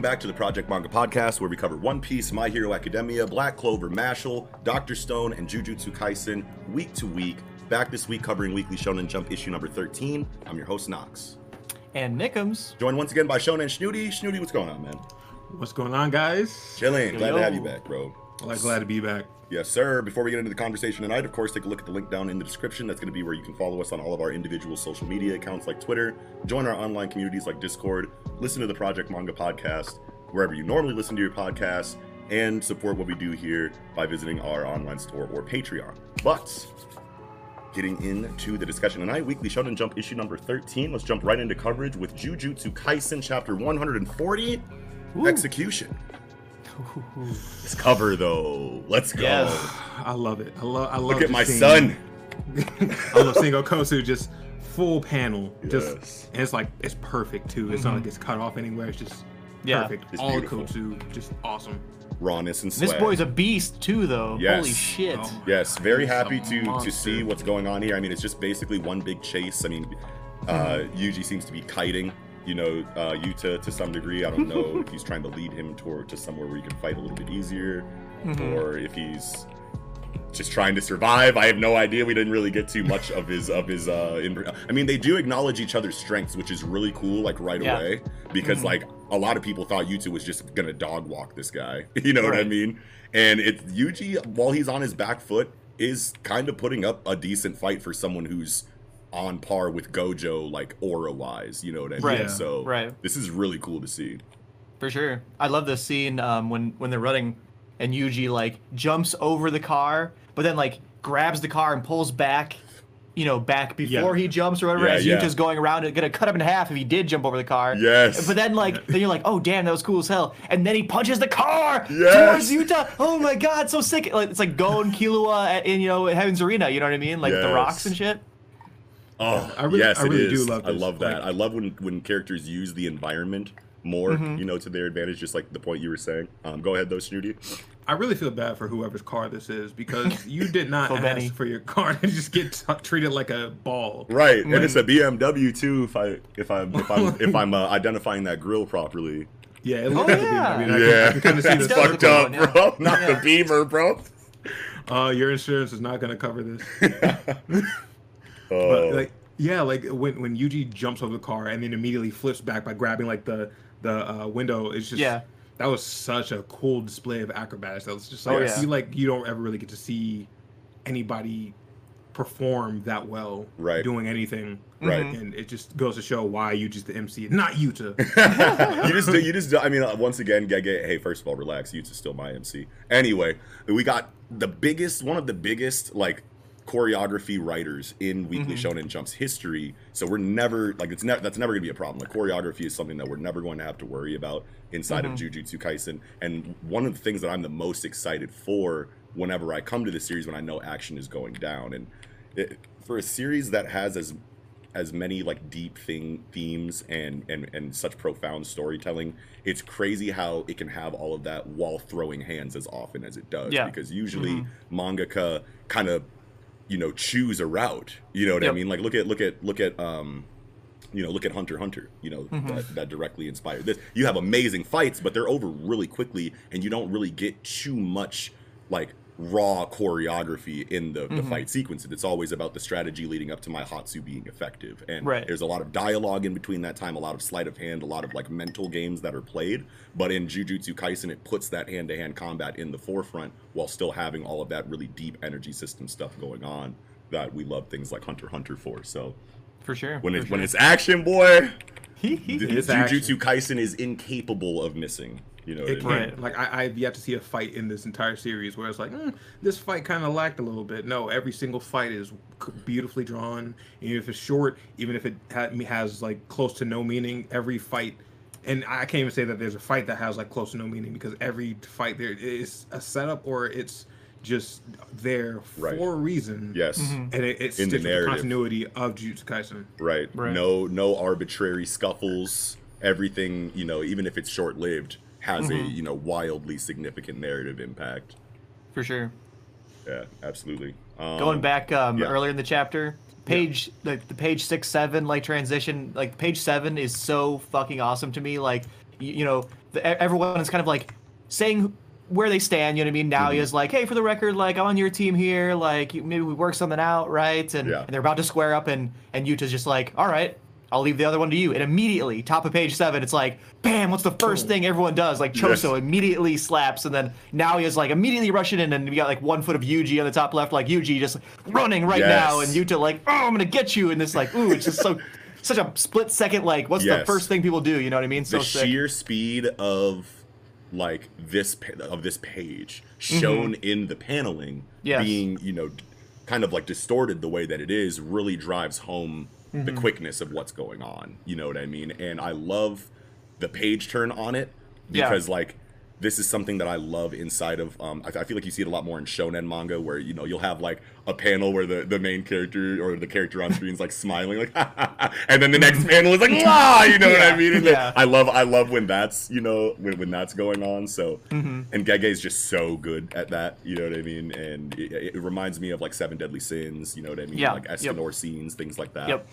Welcome back to the Project Manga Podcast, where we cover One Piece, My Hero Academia, Black Clover, Mashle, Doctor Stone, and Jujutsu Kaisen week to week. Back this week covering Weekly Shonen Jump issue number 13. I'm your host, Knox. And Nickums. Joined once again by Shonen Snooty. Snooty, what's going on, man? What's going on, guys? Chilling. Glad to have you back, bro. Well, glad to be back. Yes, sir. Before we get into the conversation tonight, of course, take a look at the link down in the description. That's going to be where you can follow us on all of our individual social media accounts like Twitter, join our online communities like Discord, listen to the Project Manga podcast wherever you normally listen to your podcasts, and support what we do here by visiting our online store or Patreon. But getting into the discussion tonight, Weekly Shonen Jump issue number 13. Let's jump right into coverage with Jujutsu Kaisen chapter 140, Execution. This cover though, let's go. Yes. I love it. I love. I love. Look at my seeing- son. I love seeing Okkotsu just full panel. Just Yes. and it's like it's perfect too. It's not like it's cut off anywhere. It's just Yeah. perfect. It's All beautiful. Okkotsu, just awesome. Rawness and swag. This boy's a beast too, though. Yes. Holy shit. Oh. Yes, very He's happy to to see what's going on here. I mean, it's just basically one big chase. I mean, uh, Mm-hmm. Yuji seems to be kiting, you know, uh, Yuta to some degree. I don't know if he's trying to lead him toward to somewhere where he can fight a little bit easier, Mhm. or if he's just trying to survive. I have no idea. We didn't really get too much of his of his. Uh, in, I mean, they do acknowledge each other's strengths, which is really cool. Like right Yeah. away, because Mhm. like a lot of people thought Yuta was just gonna dog walk this guy. You know what I mean? And it's Yuji, while he's on his back foot, is kind of putting up a decent fight for someone who's on par with Gojo, like aura wise. You know what I mean? Right, So right. this is really cool to see. For sure. I love this scene um, when when they're running and Yuji like jumps over the car, but then like grabs the car and pulls back, you know, back before Yeah. he jumps or whatever. Yeah, as yeah. Yuta's going around and gonna cut him in half if he did jump over the car. Yes. But then like then you're like, oh damn, that was cool as hell. And then he punches the car Yes. towards Yuta. Oh my god, so sick. Like it's like Gon Killua at, in you know Heaven's Arena. You know what I mean? Like with the rocks and shit. Oh, I really- yes, I it really do is. love I love that. Like- I love when when characters use the environment more, Mm-hmm. you know, to their advantage. Just like the point you were saying. Um, go ahead, though, Snooty. I really feel bad for whoever's car this is because you did not For ask Benny. for your car to just get t- treated like a ball. Right, and it's a BMW too. If I if I'm if I'm if I'm uh, identifying that grill properly. Yeah, it looks Oh, like a yeah. BMW. I mean, I can, I can kind of see It's Fucked up, one, bro. Not the Yeah. Beamer, bro. Uh, your insurance is not going to cover this. Oh, But like, yeah, like when when Yuji jumps over the car and then immediately flips back by grabbing like the the uh, window, it's just Yeah. That was such a cool display of acrobatics. That was just Oh, like I feel like you don't ever really get to see anybody perform that well Right. doing anything. Right. And it just goes to show why Yuji's the MC, not Yuta. you just do, you just do, I mean, uh, once again, Gege, hey, first of all, relax. Yu's still my MC. Anyway, we got the biggest, one of the biggest, like, choreography writers in Weekly mm-hmm. Shonen Jump's history. So we're never, like, it's never, that's never going to be a problem. Like, choreography is something that we're never going to have to worry about inside of mm-hmm. Jujutsu Kaisen. And one of the things that I'm the most excited for whenever I come to the series when I know action is going down. And it, for a series that has as as many like deep thing themes and and and such profound storytelling it's crazy how it can have all of that while throwing hands as often as it does Yeah. because usually mm-hmm. mangaka kind of you know choose a route. You know what i mean? Like look at look at look at um you know look at hunter hunter you know that, that directly inspired this. You have amazing fights but they're over really quickly and you don't really get too much like raw choreography in the, the fight sequences. It's always about the strategy leading up to my Hatsu being effective. And Right. there's a lot of dialogue in between that time, a lot of sleight of hand, a lot of like mental games that are played. But in Jujutsu Kaisen, it puts that hand to hand combat in the forefront while still having all of that really deep energy system stuff going on that we love things like Hunter Hunter for. So For sure. when it's when it's action, boy, Jujutsu Kaisen is incapable of missing. You know It I mean? Right. can't. Like I, I've yet to see a fight in this entire series where it's like, mm, this fight kind of lacked a little bit. No, every single fight is beautifully drawn. Even if it's short, even if it ha- has like close to no meaning, every fight. And I can't even say that there's a fight that has like close to no meaning because every fight there is a setup or it's just there Right. for a reason. Yes. And it, it's In the with the continuity of Jujutsu Kaisen. Right. Right. No no arbitrary scuffles. Everything, you know, even if it's short lived, has a, you know, wildly significant narrative impact. For sure. Yeah, absolutely. Um, Going back um, yeah. earlier in the chapter, page like the page six seven like transition like page seven is so fucking awesome to me. Like you, you know the, everyone is kind of like saying where they stand. You know what I mean? Now Mm-hmm. is like, hey, for the record, like I'm on your team here. Like maybe we work something out, right? And, Yeah. and they're about to square up, and and Yuta's just like, all right. I'll leave the other one to you. And immediately, top of page seven, it's like, bam, what's the first thing everyone does? Like Choso Yes. immediately slaps, and then now he is like immediately rushing in, and we got like one foot of Yuji on the top left, like Yuji just running right now, and Yuta like, oh, I'm gonna get you, and this like, ooh, it's just so such a split second. Like, what's the first thing people do? You know what I mean? So the sick. sheer speed of like this of this page shown in the paneling Mm-hmm. Yes. being you know kind of like distorted the way that it is really drives home the Mm-hmm. quickness of what's going on you know what i mean and i love the page turn on it Yeah. because like this is something that I love inside of. Um, I, I feel like you see it a lot more in shonen manga, where you know you'll have like a panel where the, the main character or the character on screen is like smiling, like, and then the next panel is like, ah, you know what I mean? And yeah. I love I love when that's you know when, when that's going on. So Mm-hmm. and Gege is just so good at that. You know what I mean? And it, it reminds me of like Seven Deadly Sins. You know what I mean? Yeah, Like yep. Escanor scenes, things like that. Yep.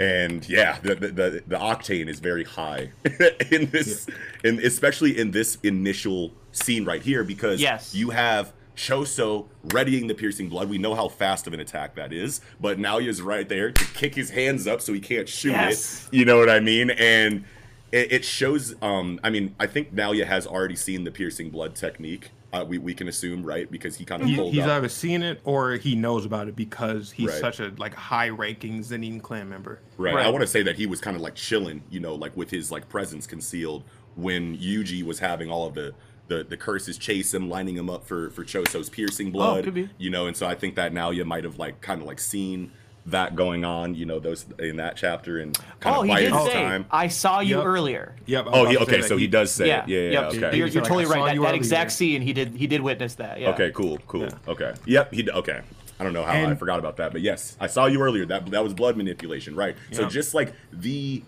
And yeah, the the, the, the octane is very high in this, in especially in this initial scene right here because Yes. you have. Choso readying the piercing blood. We know how fast of an attack that is, but now is right there to kick his hands up so he can't shoot Yes. it. You know what I mean? And it, it shows. Um, I mean, I think Naoya has already seen the piercing blood technique. Uh, we we can assume, right? Because he kind of He, pulled he's up. either seen it or he knows about it because he's Right. such a like high ranking Zenin clan member. Right. Right. I want to say that he was kind of like chilling, you know, like with his like presence concealed when Yuji was having all of the the, the curses chase him, lining him up for for Choso's piercing blood. Oh, could be. You know, and so I think that now you might have like kind of like seen that going on, you know, those in that chapter and kind Oh, of he did his say, time. I saw you Yep. earlier. Yep. Oh, about he, okay, so he does say Yeah, it. Yeah, yeah, yep. yeah, okay. You're, you're totally I right. That, you that earlier. exact scene, he did he did witness that. Yeah. Okay, cool, cool. Yeah. Okay. Yep, he okay. I don't know how I forgot about that, but yes, I saw you earlier. That that was blood manipulation, right? Yeah. So just like the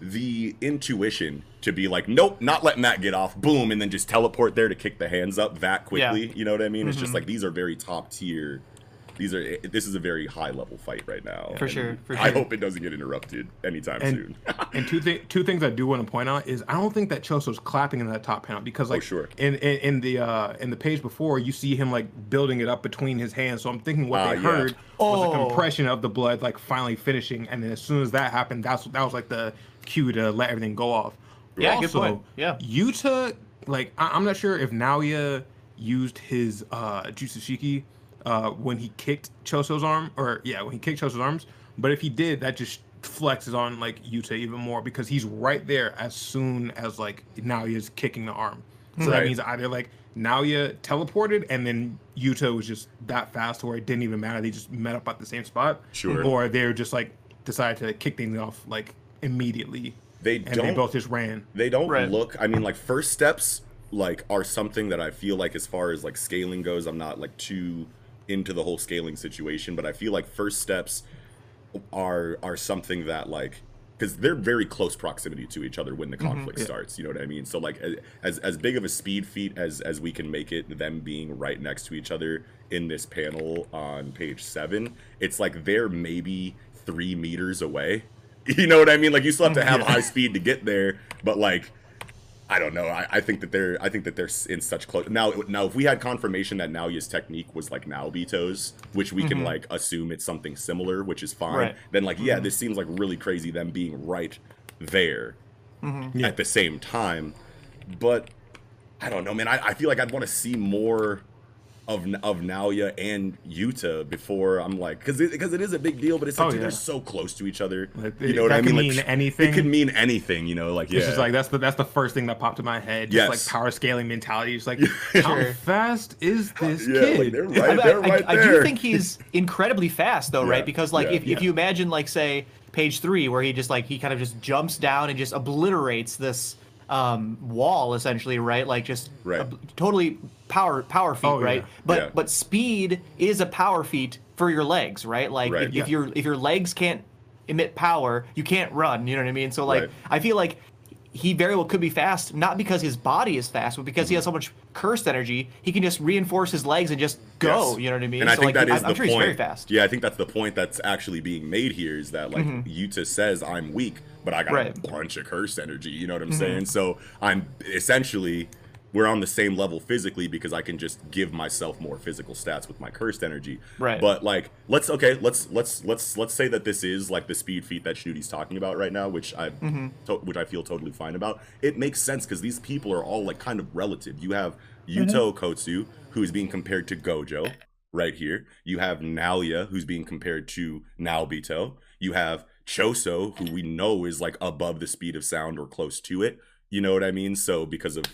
the intuition to be like, nope, not letting that get off, boom, and then just teleport there to kick the hands up that quickly. Yeah. You know what I mean? It's just Mhm. like these are very top tier. These are this is a very high level fight right now. For sure, for sure. I hope it doesn't get interrupted anytime And, soon. and two things two things I do want to point out is I don't think that Choso's clapping in that top panel because like Oh, sure. in, in in the uh in the page before you see him like building it up between his hands. So I'm thinking what Ah, they yeah. heard was Oh. a compression of the blood like finally finishing, and then as soon as that happened, that's that was like the cue to let everything go off. Yeah, good point. Yeah. Yuta, like I- I'm not sure if Naoya used his uh Jutsushiki uh when he kicked Choso's arm, or yeah, when he kicked Choso's arms. But if he did, that just flexes on like Yuta even more because he's right there as soon as like Naoya's kicking the arm. So Right. that means either like Naoya teleported and then Yuta was just that fast to where it didn't even matter. They just met up at the same spot. Sure. Or they're just like decided to kick things off like immediately. They and don't they both just ran. they don't Right. look i mean like first steps like are something that i feel like as far as like scaling goes i'm not like too into the whole scaling situation but i feel like first steps are are something that like because they're very close proximity to each other when the mm-hmm. conflict starts you know what i mean? So like as as big of a speed feat as as we can make it them being right next to each other in this panel on page seven it's like they're maybe three meters away. You know what i mean? Like you still have to mm-hmm. have Yeah. high speed to get there but like I don't know. I, I think that they're I think that they're in such close now. Now, if we had confirmation that Naoya's technique was like Naobito's, which we can mm-hmm. like assume it's something similar, which is fine. Right. Then like yeah, mm-hmm. this seems like really crazy them being right there Yeah. at the same time. But I don't know, man. I, I feel like I'd want to see more of of Naoya and Yuta before I'm like because it, because it is a big deal, but it's like Oh, dude, yeah. they're so close to each other. Like, you know what I mean? could Like anything. It could mean anything. You know, like yeah. It's just like that's the that's the first thing that popped in my head. Just Yes. like power scaling mentality. Just like how fast is this yeah, like kid? they're I, right, they're I- right I there. do think he's incredibly fast though, Yeah, right? Because like yeah, if, yeah. if you imagine like say page three where he just like he kind of just jumps down and just obliterates this um wall essentially, right? Like just Right. ob- totally power power feat, Oh, yeah. right? But Yeah. but speed is a power feat for your legs, right? Like Right. if, Yeah. if your if your legs can't emit power, you can't run. You know what I mean? So like Right. I feel like he very well could be fast, not because his body is fast, but because he has so much cursed energy. He can just reinforce his legs and just go. Yes. You know what I mean? And I So, think like, that is I'm the sure point. he's very fast. Yeah, I think that's the point that's actually being made here is that like Yuta says I'm weak, but I got Mm-hmm. Right. Mm-hmm. a bunch of cursed energy. You know what I'm saying? So I'm essentially we're on the same level physically because I can just give myself more physical stats with my cursed energy. Right. But like, let's okay, let's let's let's let's say that this is like the speed feat that Snooty's talking about right now, which I Mm-hmm. to, which I feel totally fine about. It makes sense because these people are all like kind of relative. You have Yuta Okkotsu, who is being compared to Gojo right here. You have Naoya, who's being compared to Naobito. You have Choso, who we know is like above the speed of sound or close to it. You know what I mean? So because of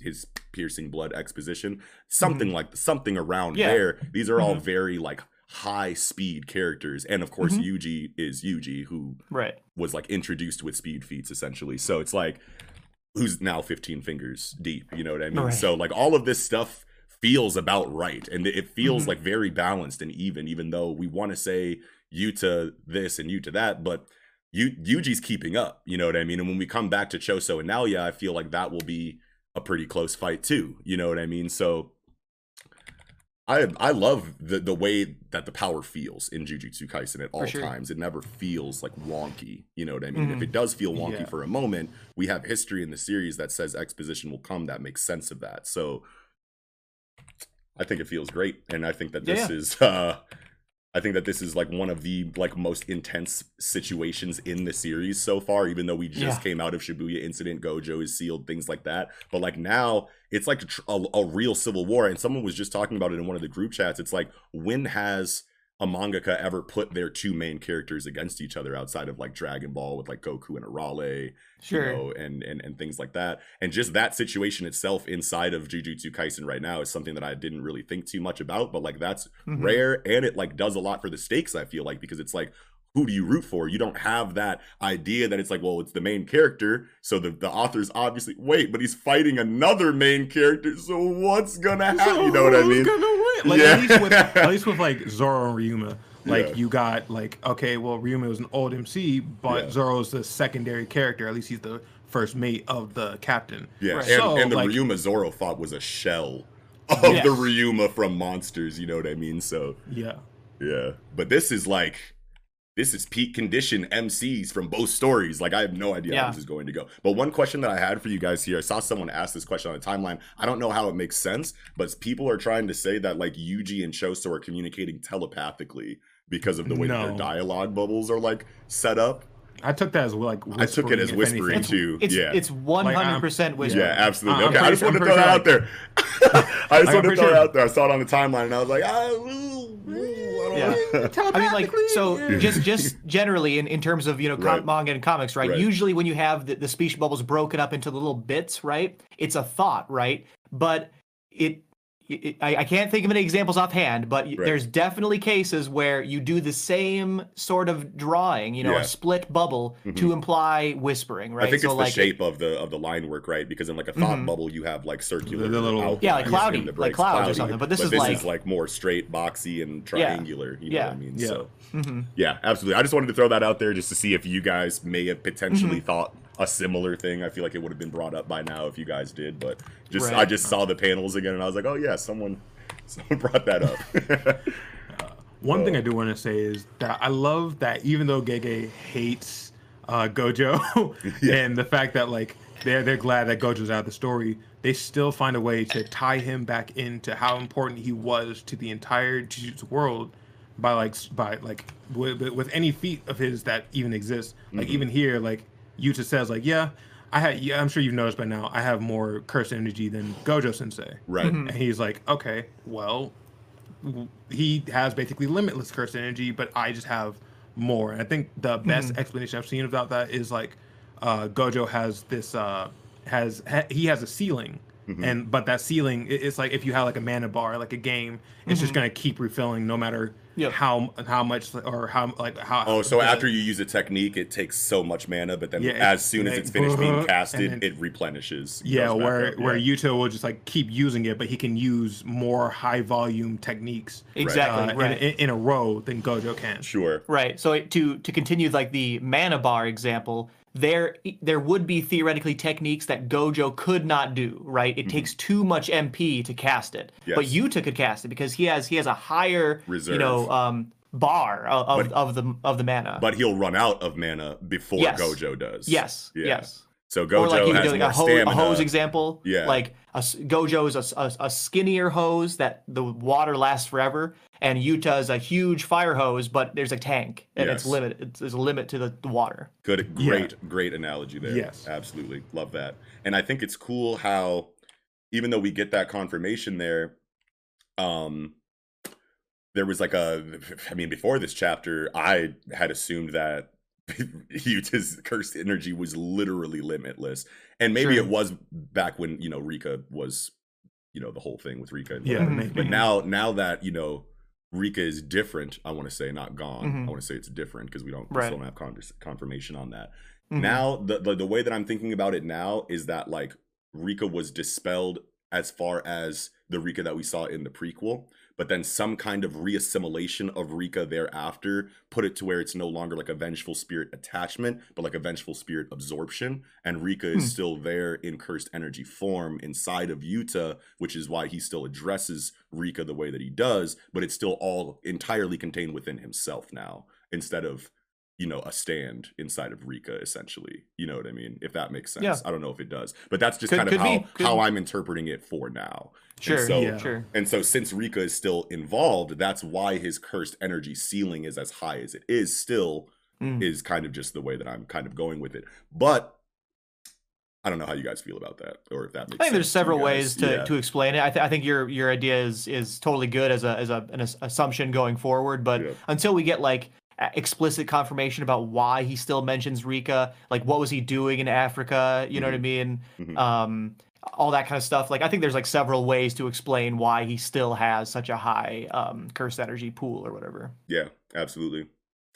his piercing blood exposition, something like something around Mm-hmm. Yeah. there. These are all very like high speed characters, and of course Mm-hmm. Yuji is Yuji, who Right. was like introduced with speed feats essentially. So it's like who's now 15 fingers deep, you know what I mean? Right. So like all of this stuff feels about right and it feels Mhm. like very balanced and even even though we want to say Yuta this and Yuta that, but Yu- Yuji's keeping up, you know what I mean? And when we come back to Choso and Naoya, I feel like that will be a pretty close fight too, you know what I mean? So I I love the the way that the power feels in Jujutsu Kaisen at all sure. times. It never feels like wonky. You know what I mean? If Mhm. it does feel wonky Yeah. for a moment, we have history in the series that says exposition will come that makes sense of that. So I think it feels great, and I think that this Yeah. is uh I think that this is like one of the like most intense situations in the series so far. Even though we just Yeah. came out of Shibuya incident, Gojo is sealed, things like that. But like now, it's like a, a, a real civil war. And someone was just talking about it in one of the group chats. It's like when has a mangaka ever put their two main characters against each other outside of like Dragon Ball with like Goku and Arale, Sure. you know, and, and and things like that. And just that situation itself inside of Jujutsu Kaisen right now is something that I didn't really think too much about, but like that's Mhm. rare and it like does a lot for the stakes, I feel like, because it's like who do you root for? You don't have that idea that it's like, well, it's the main character. So the, the author's obviously wait, but he's fighting another main character. So what's gonna happen? You know what I mean? Gonna win? Like Yeah. at least with at least with like Zoro and Ryuma, like Yeah. you got like okay, well Ryuma was an old MC, but Yeah. Zoro's the secondary character. At least he's the first mate of the captain. Yeah, Right. and, So, and the like- Ryuma Zoro fought was a shell of Yes. the Ryuma from Monsters. You know what I mean? So Yeah. yeah, but this is like this is peak condition MCs from both stories. Like I have no idea how this is going to go. But one question that I had for you guys here, I saw someone ask this question on the timeline. I don't know how it makes sense, but people are trying to say that like Yuji and Choso are communicating telepathically because of the way that their dialogue bubbles are like set up. I took that as like I took it as whispering anything. too. It's yeah. it's one hundred percent whispering. Yeah, absolutely. I'm okay, I just sure- wanted to I'm throw that out pretty there. I just I'm wanted to pretty throw it sure- out there. I saw it on the timeline and I was like, ah, ooh, ooh, I don't Yeah. know. I mean, like, so just just generally in, in terms of you know com- Right. manga and comics, right? Right. Usually when you have the, the speech bubbles broken up into the little bits, right? It's a thought, right? But it, it I, I can't think of any examples offhand, but Right. there's definitely cases where you do the same sort of drawing, you know, Yeah. a split bubble to imply whispering, right? I think so it's like the shape of the of the line work, right? Because in like a thought Mhm. bubble, you have like circular, The little- Yeah, like cloudy, like breaks clouds or something, but this is this like- is like more straight, boxy, and triangular. You know Yeah. what I mean? Yeah. So Mhm. yeah, absolutely. I just wanted to throw that out there just to see if you guys may have potentially Mm-hmm. thought a similar thing. I feel like it would have been brought up by now if you guys did, but just Right. I just saw the panels again and I was like, oh yeah, someone someone brought that up. One thing Uh, I do want to say is that I love that even though Gege hates uh, Gojo and the fact that like they're they're glad that Gojo's out of the story, they still find a way to tie him back into how important he was to the entire Jujutsu world by like by like with, with any feat of his that even exists. Like Mm-hmm. even here, like Yuta says like, yeah. I had yeah, I'm sure you've noticed by now. I have more cursed energy than Gojo Sensei. Right. And he's like, okay, well, he has basically limitless cursed energy, but I just have more. And I think the best explanation I've seen about that is like, uh, Gojo has this, uh, has ha- he has a ceiling. And but that ceiling, it- it's like if you have like a mana bar, like a game, it's just gonna keep refilling no matter Yep. how how much or how like how. Oh, so the- after you use a technique, it takes so much mana, but then Yeah, as soon as like, it's finished being casted, then- it replenishes. Yeah, where up, where yeah. Yuta will just like keep using it, but he can use more high volume techniques Exactly, uh, right. in, in a row than Gojo can. Sure. Right. So to to continue like the mana bar example, there there would be theoretically techniques that Gojo could not do. Right. It takes too much MP to cast it, but Mm-hmm. Yuta could cast it because he has he has a higher you know um bar of, of, But- of the of the mana. But he'll run out of mana before Yes. Gojo does. yes. Yeah. Yes. So Gojo or like you could has do like more a, ho- stamina. a hose example. Yeah. Like a, Gojo is a a skinnier hose that the water lasts forever, and Yuta is a huge fire hose, but there's a tank and it's Yes. limited. It's, there's a limit to the, the water. Good, Yeah. great, great analogy there. Yes. absolutely love that. And I think it's cool how, even though we get that confirmation there, um, there was like a. I mean, before this chapter, I had assumed that Yuta's cursed energy was literally limitless, and maybe Sure. it was back when you know Rika was, you know, the whole thing with Rika. And Yeah, maybe. But now, now that you know. Rika is different. I want to say not gone. Mhm. I want to say it's different because we don't, we Right. still don't have convers- confirmation on that Mhm. now the, the the way that i'm thinking about it now is that like rika was dispelled as far as the rika that we saw in the prequel but then some kind of reassimilation of rika thereafter put it to where it's no longer like a vengeful spirit attachment but like a vengeful spirit absorption and rika is Hmm. still there in cursed energy form inside of yuta which is why he still addresses rika the way that he does but it's still all entirely contained within himself now instead of you know, a stand inside of Rika, essentially. You know what I mean? If that makes sense. Yeah. I don't know if it does, but that's just Could- kind of be. how how I'm interpreting it for now. And Sure. so, Yeah. Sure. and so since Rika is still involved, that's why his cursed energy ceiling is as high as it is. Still, Mm. is kind of just the way that I'm kind of going with it. But I don't know how you guys feel about that, or if that makes. Sense. I think there's to several guys. ways to, Yeah. to explain it. I, th- I think your your idea is is totally good as a as a an assumption going forward. But Yeah. until we get like explicit confirmation about why he still mentions Rika, like what was he doing in Africa? You know what I mean? Mhm. Um, all that kind of stuff. Like I think there's like several ways to explain why he still has such a high um, cursed energy pool or whatever. Yeah, absolutely.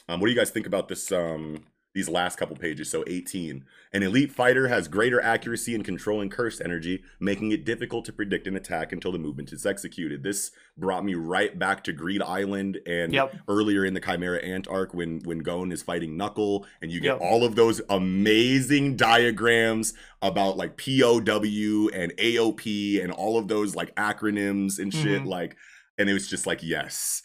Um, what do you guys think about this? Um, these last couple pages. So 18. An elite fighter has greater accuracy in controlling cursed energy, making it difficult to predict an attack until the movement is executed. This brought me right back to Greed Island and Yep. earlier in the Chimera Ant arc when when Gon is fighting Knuckle, and you get Yep. all of those amazing diagrams about like POW and AOP and all of those like acronyms and shit. Mhm. Like, and it was just like, yes.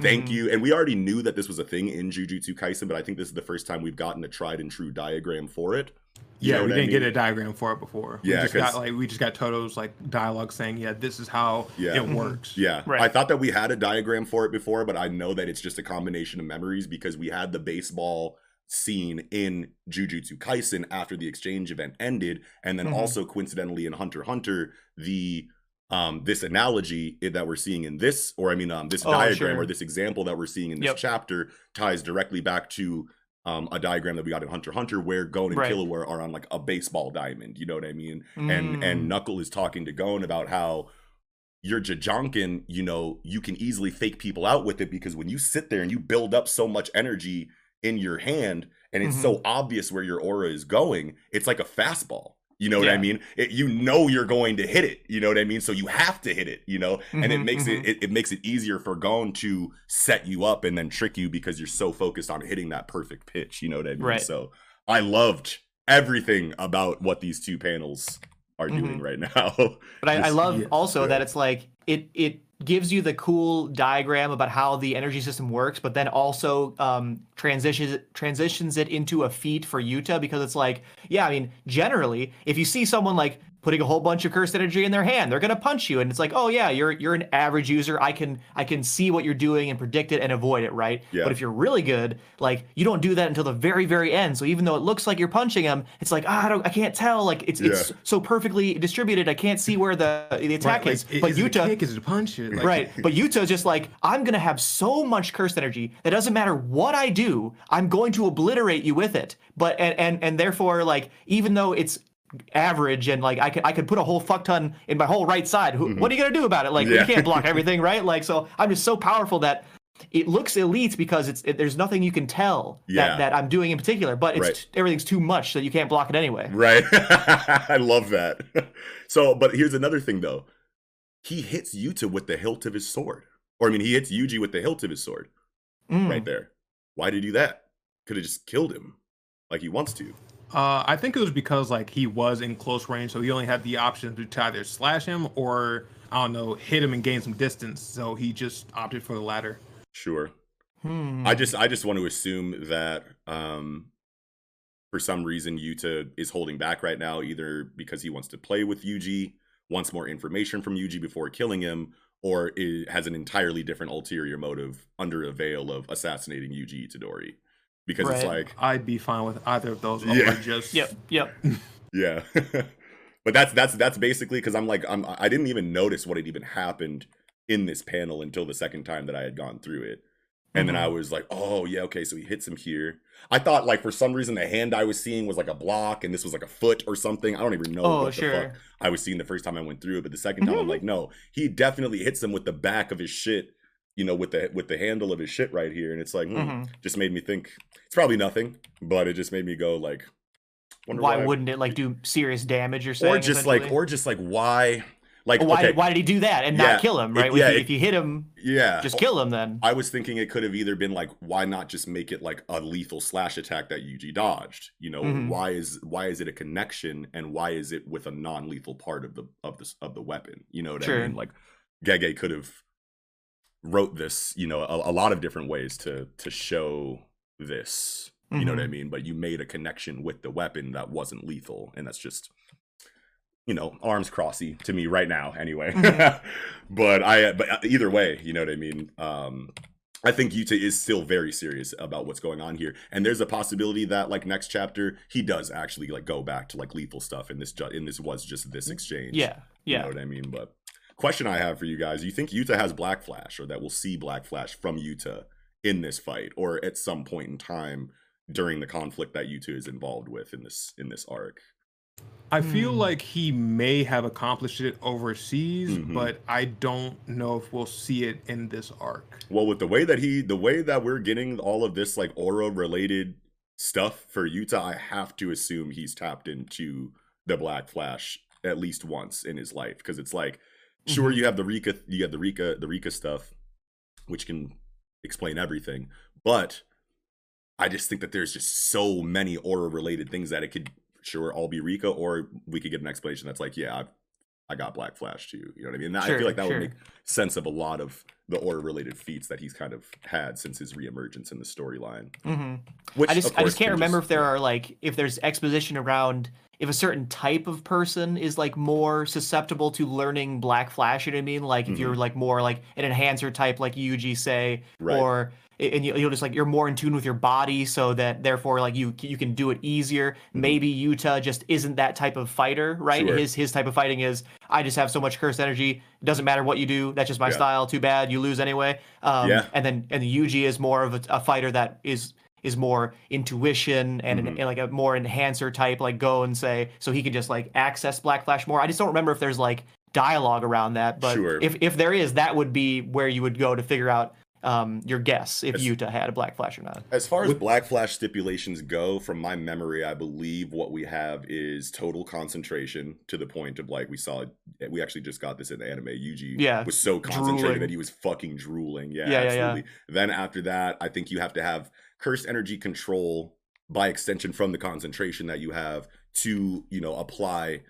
Thank Mhm. you. And we already knew that this was a thing in Jujutsu Kaisen, but I think this is the first time we've gotten a tried and true diagram for it. You Yeah, we didn't get mean? a diagram for it before. Yeah, we just 'cause- got like we just got Todo's like dialogue saying, "Yeah, this is how Yeah. it Mhm. works." Yeah. Right. I thought that we had a diagram for it before, but I know that it's just a combination of memories because we had the baseball scene in Jujutsu Kaisen after the exchange event ended, and then Mhm. also coincidentally in Hunter Hunter, the um this analogy that we're seeing in this, or I mean um this Oh, diagram sure. or this example that we're seeing in this Yep. chapter ties directly back to um, a diagram that we got in Hunter Hunter where Gon and Right. Killua are on like a baseball diamond. You know what I mean? and Mm. and Knuckle is talking to Gon about how your Jajanken, you know, you can easily fake people out with it because when you sit there and you build up so much energy in your hand and it's Mm-hmm. so obvious where your aura is going, it's like a fastball. You know what I mean? It, you know you're going to hit it. You know what I mean? So you have to hit it. You know, and it Mhm, makes mhm. it, it it makes it easier for Gon to set you up and then trick you because you're so focused on hitting that perfect pitch. You know what I mean? Right. So I loved everything about what these two panels are Mhm. doing right now. But I, I love yeah, also yeah. that it's like it it gives you the cool diagram about how the energy system works, but then also um, transitions transitions it into a feat for Yuta because it's like, yeah, I mean, generally, if you see someone like putting a whole bunch of cursed energy in their hand. They're gonna punch you, and it's like, oh yeah, you're you're an average user. I can I can see what you're doing and predict it and avoid it, right? Yeah. But if you're really good, like you don't do that until the very very end. So even though it looks like you're punching them, it's like ah, I don't I can't tell. Like it's it's so perfectly distributed. I can't see where the the attack Right, is. like, but is it kick? Is it a punch? Like, right. But Yuta's just like, I'm gonna have so much cursed energy that doesn't matter what I do, I'm going to obliterate you with it. But and and, and therefore, like, even though it's average and like I could I could put a whole fuck ton in my whole right side. Who, What are you gonna do about it? Like Yeah. you can't block everything, right? Like so I'm just so powerful that it looks elite because it's it, there's nothing you can tell Yeah. that, that I'm doing in particular, but it's Right. everything's too much so you can't block it anyway. Right. I love that. So, but here's another thing though. He hits Yuta with the hilt of his sword. Or I mean, he hits Yuji with the hilt of his sword Mm. right there. Why did he do that? Could have just killed him like he wants to. Uh, I think it was because like he was in close range, so he only had the option to either slash him or I don't know, hit him and gain some distance. So he just opted for the latter. Sure. Hmm. I just I just want to assume that um for some reason Yuta is holding back right now, either because he wants to play with Yuji, wants more information from Yuji before killing him, or it has an entirely different ulterior motive under a veil of assassinating Yuji Itadori. Because it's like, I'd be fine with either of those. Yeah. Or just Yep. Yep. yeah. but that's that's that's basically because I'm like I'm I didn't even notice what had even happened in this panel until the second time that I had gone through it. And then I mm-hmm. was like, oh yeah, okay, so he hits him here. I thought like for some reason the hand I was seeing was like a block and this was like a foot or something. I don't even know Oh, what the sure. fuck I was seeing the first time I went through it. But the second mm-hmm. time I'm like, no, he definitely hits him with the back of his shit, you know, with the with the handle of his shit right here. And it's like, hmm, Mhm. just made me think it's probably nothing, but it just made me go like, wonder Why wouldn't it like do serious damage or saying? or just like or just like why like why, okay why did he do that and Yeah, not kill him? it- Right? yeah, if, you, it- if you hit him, yeah just kill him. Then i was thinking it could have either been like why not just make it like a lethal slash attack that yuji dodged you know Mhm. why is why is it a connection and why is it with a non-lethal part of the of the of the weapon you know what Sure. i mean like gege could have wrote this you know a, a lot of different ways to to show this you know what i Mhm. mean but you made a connection with the weapon that wasn't lethal and that's just you know arms crossy to me right now anyway Mhm. but i but uh, either way you know what i mean um i think yuta is still very serious about what's going on here and there's a possibility that like next chapter he does actually like go back to like lethal stuff and this ju- and this was just this exchange yeah, you yeah. know what i mean but question i have for you guys you think yuta has black flash or that we'll see black flash from yuta in this fight or at some point in time during the conflict that yuta is involved with in this in this arc I feel Hmm. like he may have accomplished it overseas, Mhm. but I don't know if we'll see it in this arc. Well, with the way that he, the way that we're getting all of this like aura related stuff for Yuta, I have to assume he's tapped into the Black Flash at least once in his life because it's like, sure, Mhm. you have the Rika, you have the Rika, the Rika stuff, which can explain everything, but I just think that there's just so many aura related things that it could sure all be Rika, or we could get an explanation that's like, yeah, I've, I got Black Flash too. You know what I mean? And I feel like that sure. would make sense of a lot of the aura related feats that he's kind of had since his reemergence in the storyline. hmm Which I just I just can't remember just- if there are like if there's exposition around if a certain type of person is like more susceptible to learning Black Flash. You know what I mean? Like if you're like more like an enhancer type, like Yuji say, Mm-hmm. Right. or and you- you'll just like you're more in tune with your body, so that therefore like you you can do it easier. Maybe Yuta just isn't that type of fighter, right? Mm-hmm. Sure. His his type of fighting is I just have so much cursed energy. It doesn't matter what you do. That's just my Yeah. style. Too bad you lose anyway. Um, Yeah. And then and the Yuji is more of a, a fighter that is is more intuition and, an- Mhm. and like a more enhancer type, like go and say, so he can just like access Black Flash more. I just don't remember if there's like dialogue around that, but Sure. if if there is, that would be where you would go to figure out um, your guess if As- Yuta had a Black Flash or not. As far as Black Flash stipulations go, from my memory, I believe what we have is total concentration to the point of like we saw. We actually just got this in the anime. Yuji Yeah, was so concentrated drooling. that he was fucking drooling. Yeah, Yeah, yeah, yeah. Then after that, I think you have to have cursed energy control by extension from the concentration that you have to you know apply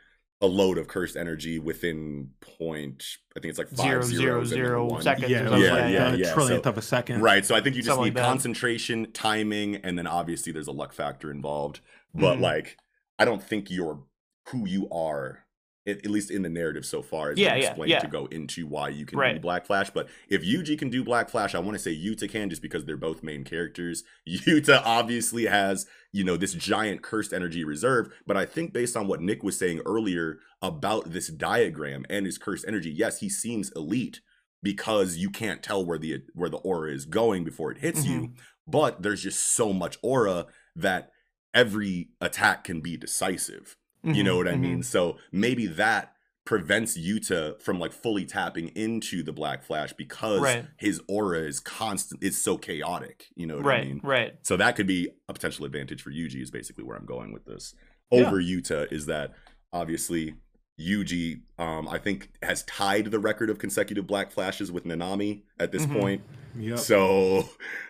a load of cursed energy within point. I think it's like Zero, five zero, zeros and then zero one. seconds Yeah, yeah, yeah, yeah, a yeah. trillionth So- of a second. Right. So I think you just Something need like concentration, timing, and then obviously there's a luck factor involved. But Mhm. like, I don't think you're who you are at, at least in the narrative so far, has Yeah, been yeah, explained yeah. to go into why you can do Black Flash. But if Yuji can do Black Flash, I want to say Yuta can just because they're both main characters. Yuta obviously has, you know, this giant cursed energy reserve. But I think based on what Nick was saying earlier about this diagram and his cursed energy, yes, he seems elite because you can't tell where the where the aura is going before it hits you. Mm-hmm. But there's just so much aura that every attack can be decisive. You know Mhm, what I mhm. mean? So maybe that prevents Yuta from like fully tapping into the Black Flash because Right. his aura is constant. It's so chaotic. You know what Right, I mean? right. So that could be a potential advantage for Yuji. Is basically where I'm going with this. Yeah. Over Yuta is that obviously Yuji, um, I think, has tied the record of consecutive Black Flashes with Nanami at this Mhm. point. Yep. So,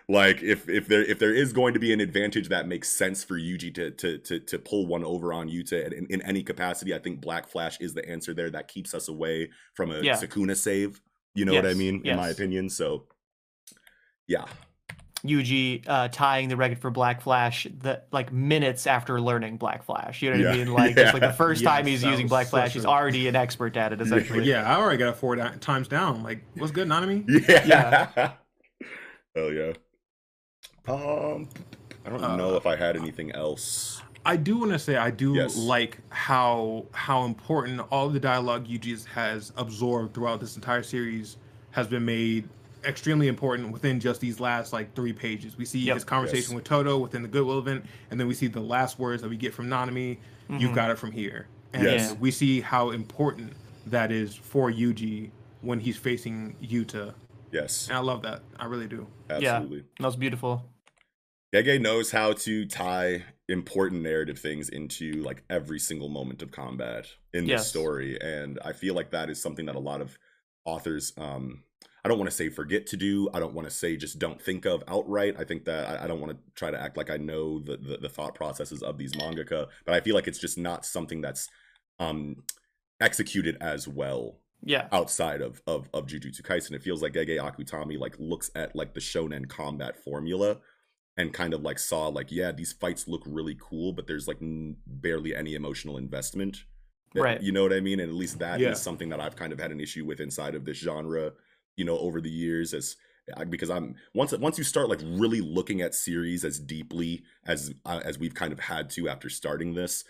like, if if there if there is going to be an advantage that makes sense for Yuji to to to, to pull one over on Yuta in, in any capacity, I think Black Flash is the answer there. That keeps us away from a Yeah. Sukuna save. You know what I Yes, mean? In my opinion. So, yeah, Yuji uh, tying the record for Black Flash the like minutes after learning Black Flash. You know what I mean? Like just like the first Yes, time he's using Black Flash, such he's already an expert at it. Essentially. yeah, I already got it four da- times down. Like, what's good, Nanami? yeah, Hell yeah. Um, I don't know Uh, if I had anything else. I do want to say I do Yes. like how how important all the dialogue Yuji has absorbed throughout this entire series has been made extremely important within just these last like three pages. We see Yep. his conversation Yes. with Todo within the Goodwill event, and then we see the last words that we get from Nanami. You've Mhm. got it from here, and Yes. we see how important that is for Yuji when he's facing Yuta. Yes, And I love that. I really do. absolutely. That was beautiful. Gege knows how to tie important narrative things into like every single moment of combat in this Yes. story, and I feel like that is something that a lot of authors, um, I don't want to say forget to do. I don't want to say just don't think of outright. I think that I, I don't want to try to act like I know the, the the thought processes of these mangaka, but I feel like it's just not something that's um executed as well Yeah. outside of of of Jujutsu Kaisen. It feels like Gege Akutami like looks at like the shonen combat formula and kind of like saw like yeah these fights look really cool, but there's like n- barely any emotional investment. That- Right. You know what I mean? And at least that is Yeah. something that I've kind of had an issue with inside of this genre. You know, over the years as because I'm once once you start like really looking at series as deeply as uh, as we've kind of had to after starting this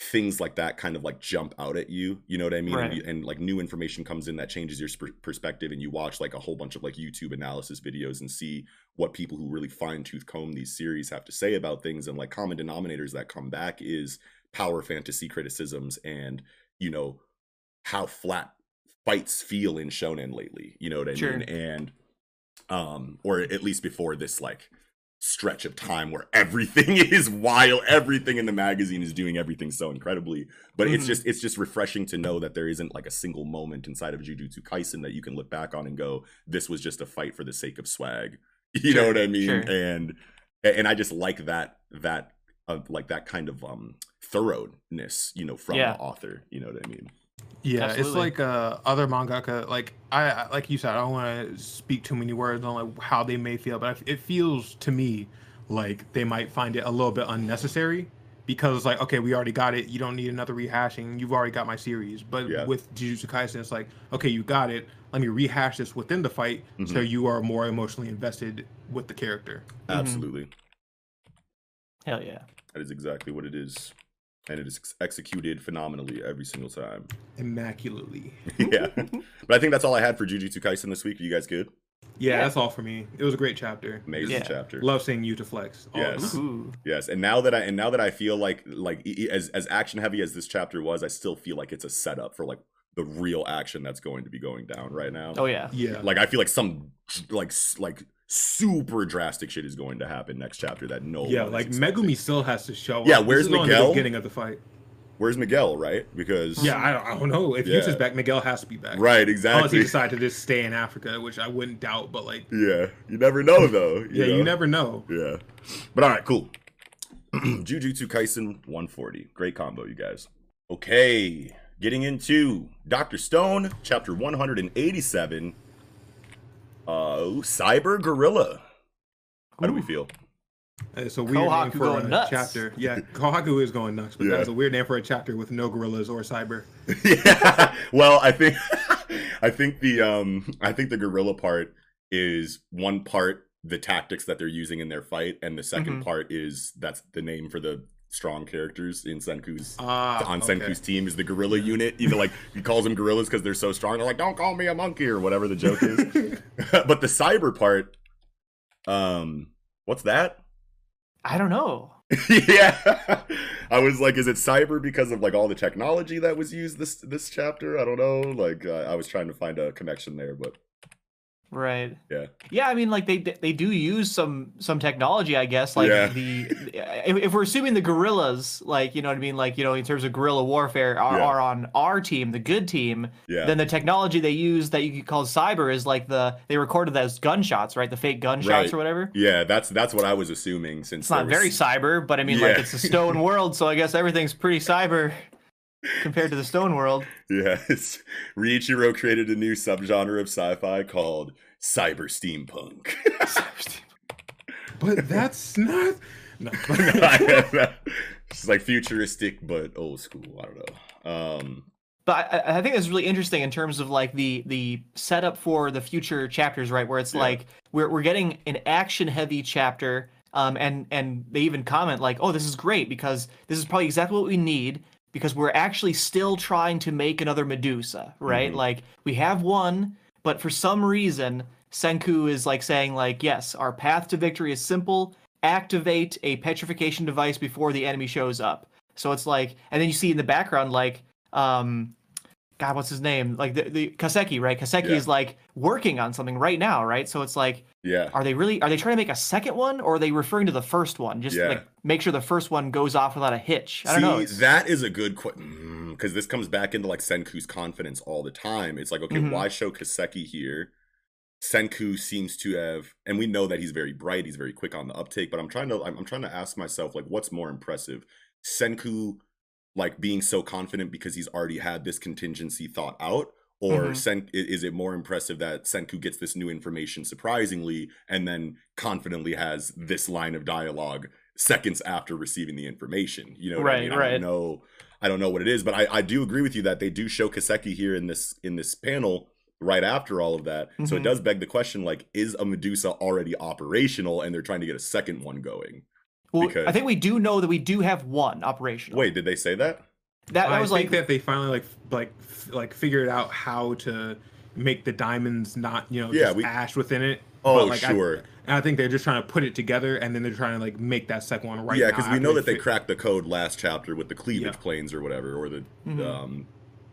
things like that kind of like jump out at you you know what i mean Right. and, you- and like new information comes in that changes your sp- perspective and you watch like a whole bunch of like youtube analysis videos and see what people who really fine tooth comb these series have to say about things and like common denominators that come back is power fantasy criticisms and you know how flat fights feel in shonen lately you know what i Sure. mean and um or at least before this like stretch of time where everything is wild everything in the magazine is doing everything so incredibly but it's Mhm. just it's just refreshing to know that there isn't like a single moment inside of jujutsu kaisen that you can look back on and go this was just a fight for the sake of swag you know what i mean sure. and and i just like that that uh, like that kind of um thoroughness you know from Yeah. the author you know what i mean Yeah, it's like uh, other mangaka. Like I, I- like you said, I don't want to speak too many words on like how they may feel, but it feels to me like they might find it a little bit unnecessary because it's like, okay, we already got it. You don't need another rehashing. You've already got my series. But Yeah. with Jujutsu Kaisen, it's like, okay, you got it. Let me rehash this within the fight so Mhm. you are more emotionally invested with the character. Absolutely Hell yeah. that is exactly what it is and it is ex- executed phenomenally every single time Immaculately. yeah. But I think that's all I had for Jujutsu Kaisen this week. Are you guys good? Yeah, Yeah. that's all for me. It was a great chapter. Amazing Yeah. chapter. Love seeing Yuta flex. Yes. Always. Ooh. Yes. And now that I and now that I feel like like as as action heavy as this chapter was, I still feel like it's a setup for like the real action that's going to be going down right now. Oh yeah. Yeah. Like I feel like some like like super drastic shit is going to happen next chapter that no Yeah, like. Megumi still has to show. Yeah, up. Where's Miguel? The beginning of the fight. Where's Miguel, right? Because Yeah, I don't, I don't know if Yeah. Yuta's back. Miguel has to be back. right, exactly Unless he decided to just stay in Africa, which I wouldn't doubt. But like, Yeah, you never know though. you yeah, know? you never know. Yeah. But all right, cool. Jujutsu Kaisen 140. Great combo, you guys. Okay, getting into Dr. Stone, chapter 187. Uh, Cyber Gorilla. How do we feel? It's a weird Kohaku name for going a nuts. chapter. Yeah, Kohaku is going nuts, but Yeah. that's a weird name for a chapter with no gorillas or cyber. yeah. Well, I think I think the um I think the gorilla part is one part the tactics that they're using in their fight, and the 2nd Mhm. part is that's the name for the strong characters in Senku's Ah, on okay. Senku's team is the gorilla unit. Either like he calls them gorillas because they're so strong. They're like, "Don't call me a monkey" or whatever the joke is. but the cyber part, um, what's that? I don't know. yeah, I was like, is it cyber because of like all the technology that was used this this chapter? I don't know. Like, uh, I was trying to find a connection there, but Right. Yeah. Yeah, I mean, like they they do use some some technology, I guess. Like Yeah. the if, if we're assuming the gorillas, like you know what I mean, like you know in terms of guerrilla warfare, are, Yeah. are on our team, the good team. yeah, Then the technology they use that you could call cyber is like the they recorded those gunshots, right? The fake gunshots Right. or whatever. yeah. That's that's what I was assuming. Since It's not there very cyber, but I mean, like it's a stone world, so I guess everything's pretty cyber compared to the stone world. Yes, Riichiro created a new subgenre of sci-fi called cyber steampunk. But that's not. No. it's like futuristic but old school. I don't know. Um, But I, I think that's really interesting in terms of like the the setup for the future chapters, right? Where it's Yeah. like we're we're getting an action heavy chapter, um, and and they even comment like, oh, this is great because this is probably exactly what we need because we're actually still trying to make another Medusa, right? Mhm. Like we have one, but for some reason Senku is like saying like, yes, our path to victory is simple. Activate a petrification device before the enemy shows up. So it's like, and then you see in the background like, um, God, what's his name? Like the, the Kaseki, right? Kaseki Yeah. is like working on something right now, right? So it's like, yeah, are they really? Are they trying to make a second one, or are they referring to the first one? Just Yeah. like make sure the first one goes off without a hitch. I don't See, know. it's- that is a good question because this comes back into like Senku's confidence all the time. It's like, okay, Mhm. why show Kaseki here? Senku seems to have, and we know that he's very bright. He's very quick on the uptake. But I'm trying to, I'm, I'm trying to ask myself, like, what's more impressive, Senku, like being so confident because he's already had this contingency thought out, or Mhm. Sen, is it more impressive that Senku gets this new information surprisingly and then confidently has this line of dialogue seconds after receiving the information? You know, what I Right. I don't know. I don't know what it is, but I, I do agree with you that they do show Kaseki here in this in this panel right after all of that. So it Mhm. does beg the question: like, is a Medusa already operational, and they're trying to get a second one going? Well, because- I think we do know that we do have one operational. Wait, did they say that? that, that I was think like that they finally like like f- like figured out how to make the diamonds not you know Yeah, just we- ash within it. Oh, But, like, I- sure. And I think they're just trying to put it together, and then they're trying to like make that second one right. yeah, because we know that they fi- cracked the code last chapter with the cleavage Yeah. planes or whatever, or the Mhm. um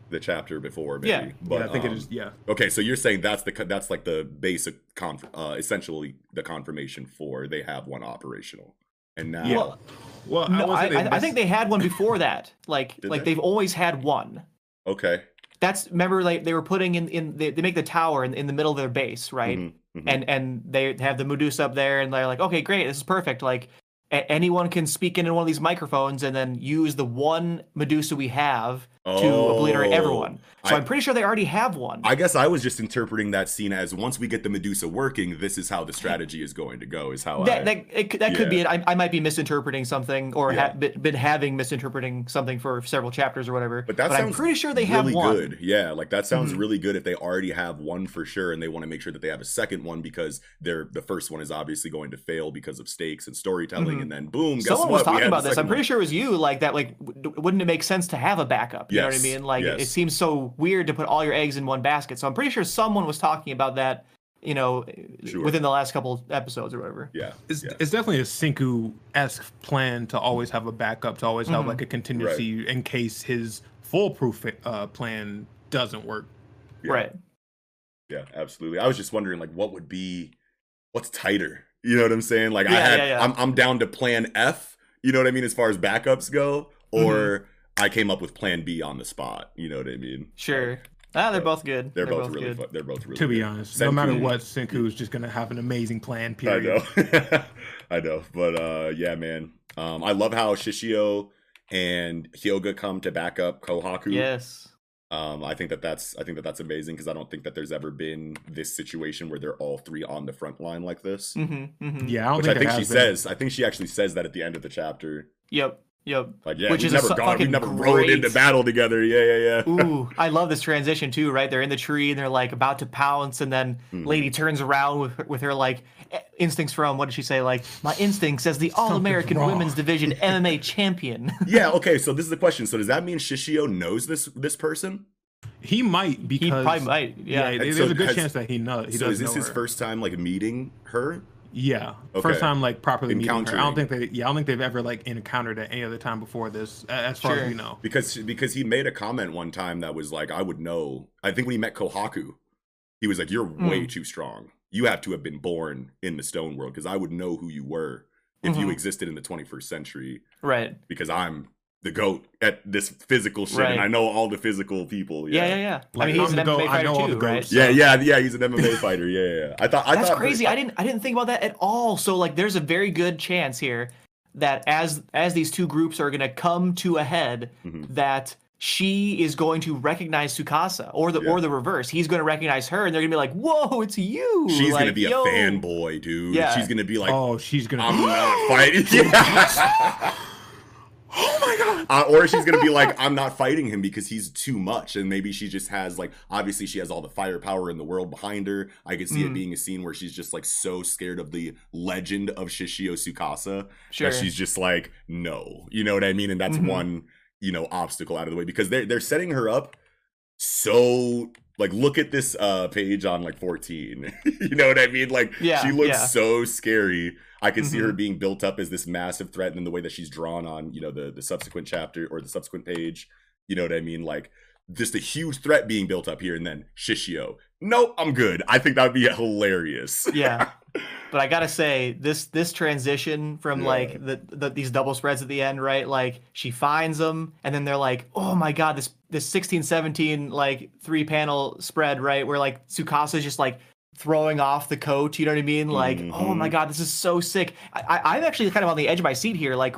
the chapter before maybe. Yeah. but yeah, I think um, it is. Yeah, Okay, so you're saying that's the that's like the basic conf- uh essentially the confirmation for they have one operational, and now Yeah. Well, well, no, won't I, say I, I think they had one before that. Like like they? they've always had one. okay, That's remember like they were putting in in they, they make the tower in, in the middle of their base, right? Mhm, mhm. and and they have the Medusa up there, and they're like, okay, great, this is perfect. Like a- anyone can speak into one of these microphones and then use the one Medusa we have to obliterate Oh, everyone. So I- am pretty sure they already have one. I guess I was just interpreting that scene as once we get the Medusa working, this is how the strategy is going to go. Is how I that that, it, could- that could be it. I, I might be misinterpreting something, or Yeah. ha- been, having misinterpreting something for several chapters or whatever. But that I'm pretty sure they really have one. good. Yeah, like that sounds Mhm. really good if they already have one for sure, and they want to make sure that they have a second one because they're the first one is obviously going to fail because of stakes and storytelling, Mhm. and then boom, guess Someone what? was talking about this. I'm pretty one. sure it was you. Like that. Like, w- wouldn't it make sense to have a backup? You know what I mean? Like, it- it seems so weird to put all your eggs in one basket. So I'm pretty sure someone was talking about that. You know, Sure. within the last couple episodes or whatever. Yeah, It's, yeah. it's definitely a Senku esque plan to always have a backup, to always have Mhm. like a contingency in case his foolproof uh, plan doesn't work. Yeah. Right. Yeah, absolutely. I was just wondering, like, what would be, what's tighter? You know what I'm saying? Like, I had, yeah, yeah. I'm, I'm down to Plan F. You know what I mean, as far as backups go, Mm-hmm. Or I came up with Plan B on the spot. You know what I mean? Sure. Ah, they're so both good. They're, both, really, good. fu- they're both really. To be good. honest, no matter what, Senku is just gonna have an amazing plan. Period. I know. I know. But uh yeah, man. Um I love how Shishio and Hyoga come to back up Kohaku. Yes. Um, I think that that's I think that that's amazing because I don't think that there's ever been this situation where they're all three on the front line like this. Mm-hmm, mm-hmm. Yeah, I don't Which think I there think she has been. says. I think she actually says that at the end of the chapter. Yep. Yep. Like, yeah, Which we've is a never su- gone, we've fucking never rode into battle together. Yeah, yeah, yeah. Ooh, I love this transition too, right? They're in the tree and they're like about to pounce, and then Hmm. Lady turns around with her, with her like instincts from what did she say? Like my instincts as the All American. Women's Division MMA champion. yeah, okay. So this is the question. So does that mean Shishio knows this this person? He might because he probably might. Yeah. Yeah, there's so a good has- chance that he knows. He so does is this know his her. first time like meeting her? Yeah, Okay. first time like properly meeting her. I don't think they. Yeah, I don't think they've ever like encountered at any other time before this, as far Sure. as we know. Because because he made a comment one time that was like, I would know. I think when he met Kohaku, he was like, You're way Mm. too strong. You have to have been born in the stone world because I would know who you were if you Mhm. existed in the 21st century right. because I'm the goat at this physical shit Right. and I know all the physical people. Yeah, yeah, yeah. I Like, mean, he's I'm an the goat, MMA I fighter know all the too, right? goats. Yeah, yeah, yeah. He's an MMA fighter. Yeah, yeah, yeah. I thought I That's thought crazy. I didn't I didn't think about that at all. So like there's a very good chance here that as as these two groups are going to come to a head Mhm. that she is going to recognize Tsukasa or the Yeah. or the reverse. He's going to recognize her and they're going to be like, "Whoa, it's you." She's gonna Like, be a yo. fanboy, dude. Yeah. She's gonna be like, oh, she's gonna. I'm not fighting. Oh my god. Uh, or she's gonna be like, I'm not fighting him because he's too much, and maybe she just has like, obviously she has all the firepower in the world behind her. I could see it Mm. being a scene where she's just like so scared of the legend of Shishio Tsukasa Sure. that she's just like, no, you know what I mean? And that's Mhm. one, you know, obstacle out of the way because they're they're setting her up so like look at this uh page on like 14 you know what i mean like Yeah, she looks yeah. so scary i can see her Mhm. being built up as this massive threat and then the way that she's drawn on you know the the subsequent chapter or the subsequent page you know what i mean like just a huge threat being built up here and then shishio nope i'm good i think that would be hilarious yeah. But I gotta say, this this transition from Yeah. like the, the these double spreads at the end, right? Like she finds them, and then they're like, "Oh my god, this this 16, 17 like three panel spread, right? Where like Tsukasa's just like throwing off the coat. You know what I mean? Like, oh my Mhm. god, this is so sick. I, I I'm actually kind of on the edge of my seat here. Like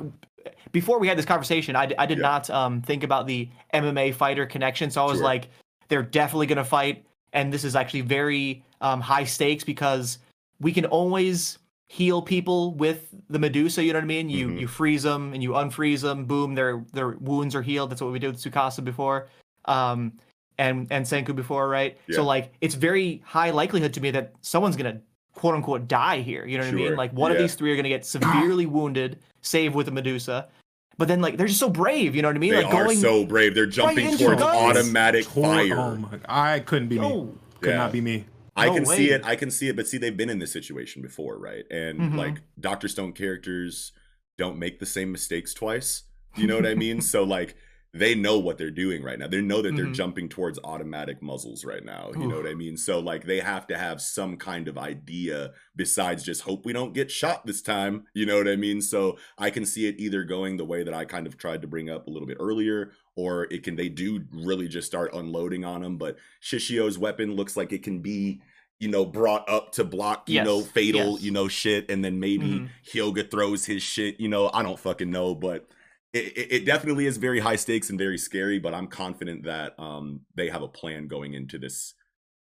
before we had this conversation, I, I did Yeah. not um think about the MMA fighter connection. So I was Sure. like, they're definitely gonna fight, and this is actually very um high stakes because we can always heal people with the Medusa. You know what I mean? You Mhm. you freeze them and you unfreeze them. Boom, their their wounds are healed. That's what we did with Tsukasa before, um, and and Senku before, right? Yeah. So like, it's very high likelihood to me that someone's gonna quote unquote die here. You know what I mean? Like one of these three are gonna get severely wounded, save with the Medusa. But then like they're just so brave. You know what I mean? they like are going so brave they're jumping into towards automatic Tor- fire Oh my! I couldn't be me. Could Yeah. not be me. I No can see it. I can see it. But see, they've been in this situation before, right? And Mhm. like Doctor Stone characters don't make the same mistakes twice. You know what I mean? so like they know what they're doing right now. They know that they're Mhm. jumping towards automatic muzzles right now. You know what I mean? So like they have to have some kind of idea besides just hope we don't get shot this time. You know what I mean? So I can see it either going the way that I kind of tried to bring up a little bit earlier, or it can they do really just start unloading on them. But Shishio's weapon looks like it can be you know, brought up to block, you Yes, know, fatal, yes. you know, shit, and then maybe Mhm. Hyoga throws his shit, you know, I don't fucking know, but it, it, it definitely is very high stakes and very scary, but I'm confident that um they have a plan going into this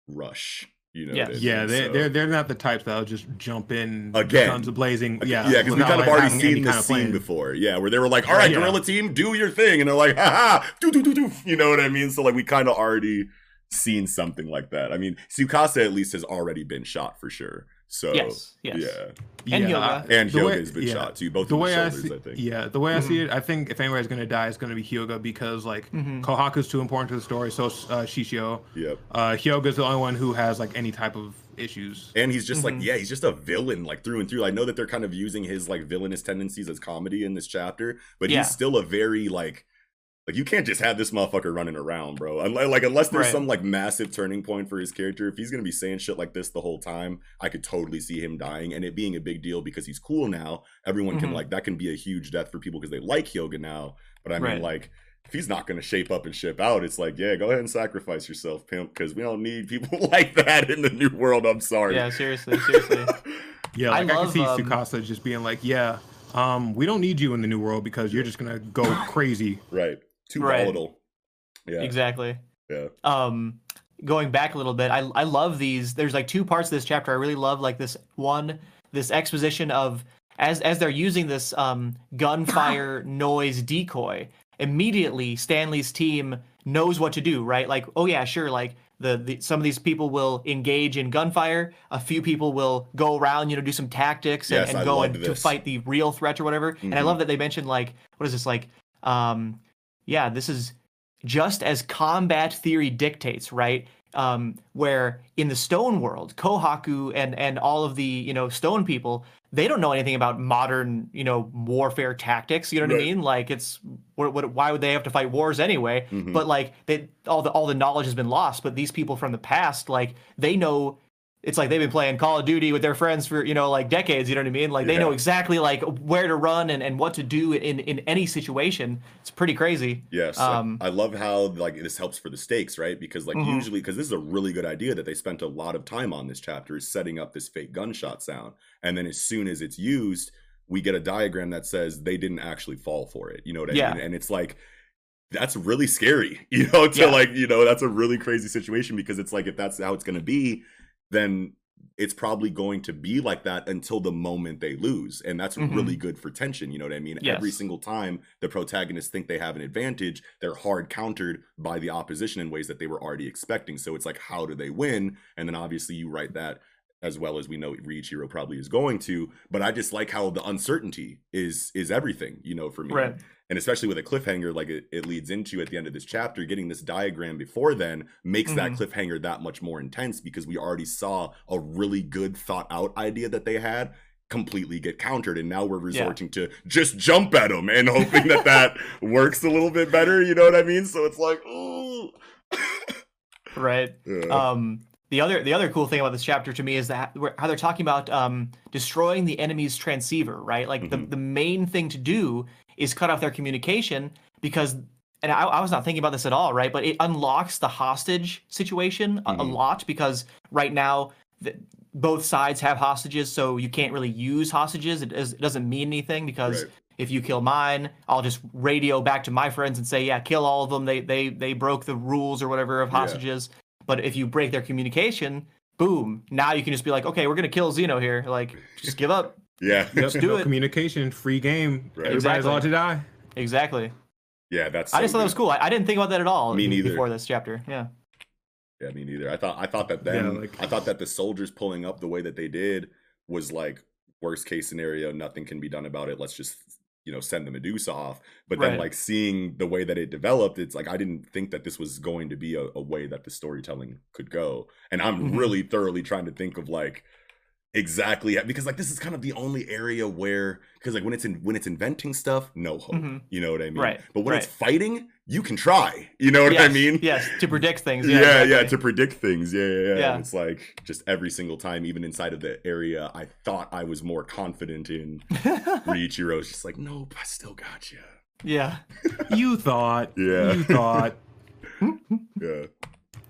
rush. You know, Yes. what Yeah, mean? they So- they're they're not the types that'll just jump in Again. guns blazing. Yeah, yeah, because we without, kind of already having any seen kind this of scene plan. before. Yeah, where they were like, "All right, Yeah. gorilla team, do your thing," and they're like, "Ha ha, do do do do." You know what I mean? So like, we kind of already seen something like that. I mean, Tsukasa at least has already been shot for sure. So Yes, yes. yeah, And Yeah, Hyoga. And the way- Hyoga's been yeah. shot too, both the of the way I shoulders. see, I, think. yeah, the way I see it, I think if anybody's gonna die, it's gonna be Hyoga because like Mhm. Kohaku's too important to the story. So uh, Shishio, Yep. uh, Hyoga's the only one who has like any type of issues. And he's just Mhm. like, yeah, he's just a villain, like through and through. I know that they're kind of using his like villainous tendencies as comedy in this chapter, but Yeah. he's still a very like, like you can't just have this motherfucker running around, bro. Unless, like unless there's Right. some like massive turning point for his character, if he's gonna be saying shit like this the whole time, I could totally see him dying, and it being a big deal because he's cool now. Everyone can Mhm. like that can be a huge death for people because they like Hyoga now. But I mean, Right. like. If he's not going to shape up and ship out, it's like, yeah, go ahead and sacrifice yourself, pimp, because we don't need people like that in the new world. I'm sorry. Yeah, seriously, seriously. Yeah, I like I, love, can see um, Tsukasa just being like, yeah, um, we don't need you in the new world because you're just gonna go crazy. Right. Too Right. volatile. Yeah. Exactly. Yeah. um going back a little bit i i love these there's like two parts of this chapter i really love like this one this exposition of as as they're using this um gunfire noise decoy immediately stanley's team knows what to do right like oh yeah sure like the, the some of these people will engage in gunfire a few people will go around you know do some tactics and, Yes, and go and to fight the real threat or whatever and i Mhm. love that they mentioned like what is this like um yeah this is just as combat theory dictates, right? Um, where in the stone world, Kohaku and and all of the you know stone people, they don't know anything about modern you know warfare tactics. You know what Right. I mean? Like it's what, what why would they have to fight wars anyway? Mhm. But like they all the all the knowledge has been lost. But these people from the past, like they know. It's like they've been playing Call of Duty with their friends for you know like decades. You know what I mean? Like they know exactly like where to run and, and what to do in in any situation. It's pretty crazy. Yes, Um, I love how like this helps for the stakes, right? Because like Mhm. usually, because this is a really good idea that they spent a lot of time on this chapter is setting up this fake gunshot sound, and then as soon as it's used, we get a diagram that says they didn't actually fall for it. You know what I Yeah. mean? And it's like that's really scary, you know. To Yeah. like, you know, that's a really crazy situation because it's like if that's how it's going to be, then it's probably going to be like that until the moment they lose and that's Mhm. really good for tension you know what i mean every single time the protagonists think they have an advantage they're hard countered by the opposition in ways that they were already expecting so it's like how do they win and then obviously you write that as well as we know Riichiro probably is going to but i just like how the uncertainty is is everything you know for me Right. And especially with a cliffhanger like it, it leads into at the end of this chapter getting this diagram before then makes that Mhm. cliffhanger that much more intense because we already saw a really good thought out idea that they had completely get countered and now we're resorting to just jump at them and hoping that that works a little bit better you know what i mean so it's like ooh. Right. Yeah. um the other the other cool thing about this chapter to me is that how they're talking about um destroying the enemy's transceiver right like the, Mhm. the main thing to do is cut off their communication because and I, I was not thinking about this at all right but it unlocks the hostage situation a, a Mhm. lot because right now the, both sides have hostages so you can't really use hostages it, it doesn't mean anything because Right. if you kill mine i'll just radio back to my friends and say yeah kill all of them they they they broke the rules or whatever of Yeah. hostages but if you break their communication boom now you can just be like okay we're gonna kill Xeno here like just give up yeah Yep, do no it. communication, free game. Right. Everybody's Exactly. allowed to die. exactly yeah that's i just so thought that was cool I, I didn't think about that at all Me neither. before this chapter yeah Yeah, me neither. I thought I thought that then Yeah, like- I thought that the soldiers pulling up the way that they did was like worst case scenario, nothing can be done about it. Let's just you know send the Medusa off. But then Right. like seeing the way that it developed, it's like I didn't think that this was going to be a, a way that the storytelling could go. And I'm Mhm. really thoroughly trying to think of like exactly because like this is kind of the only area where because like when it's in when it's inventing stuff, no hope. Mhm. You know what I mean? Right, But when it's fighting, you can try. You know what I mean? yes to predict things yeah, yeah yeah, to predict things. Yeah, yeah, yeah. Yeah. It's like just every single time, even inside of the area I thought I was more confident in, Riichiro's just like, nope, I still got you. yeah You thought. Yeah. You thought. Yeah,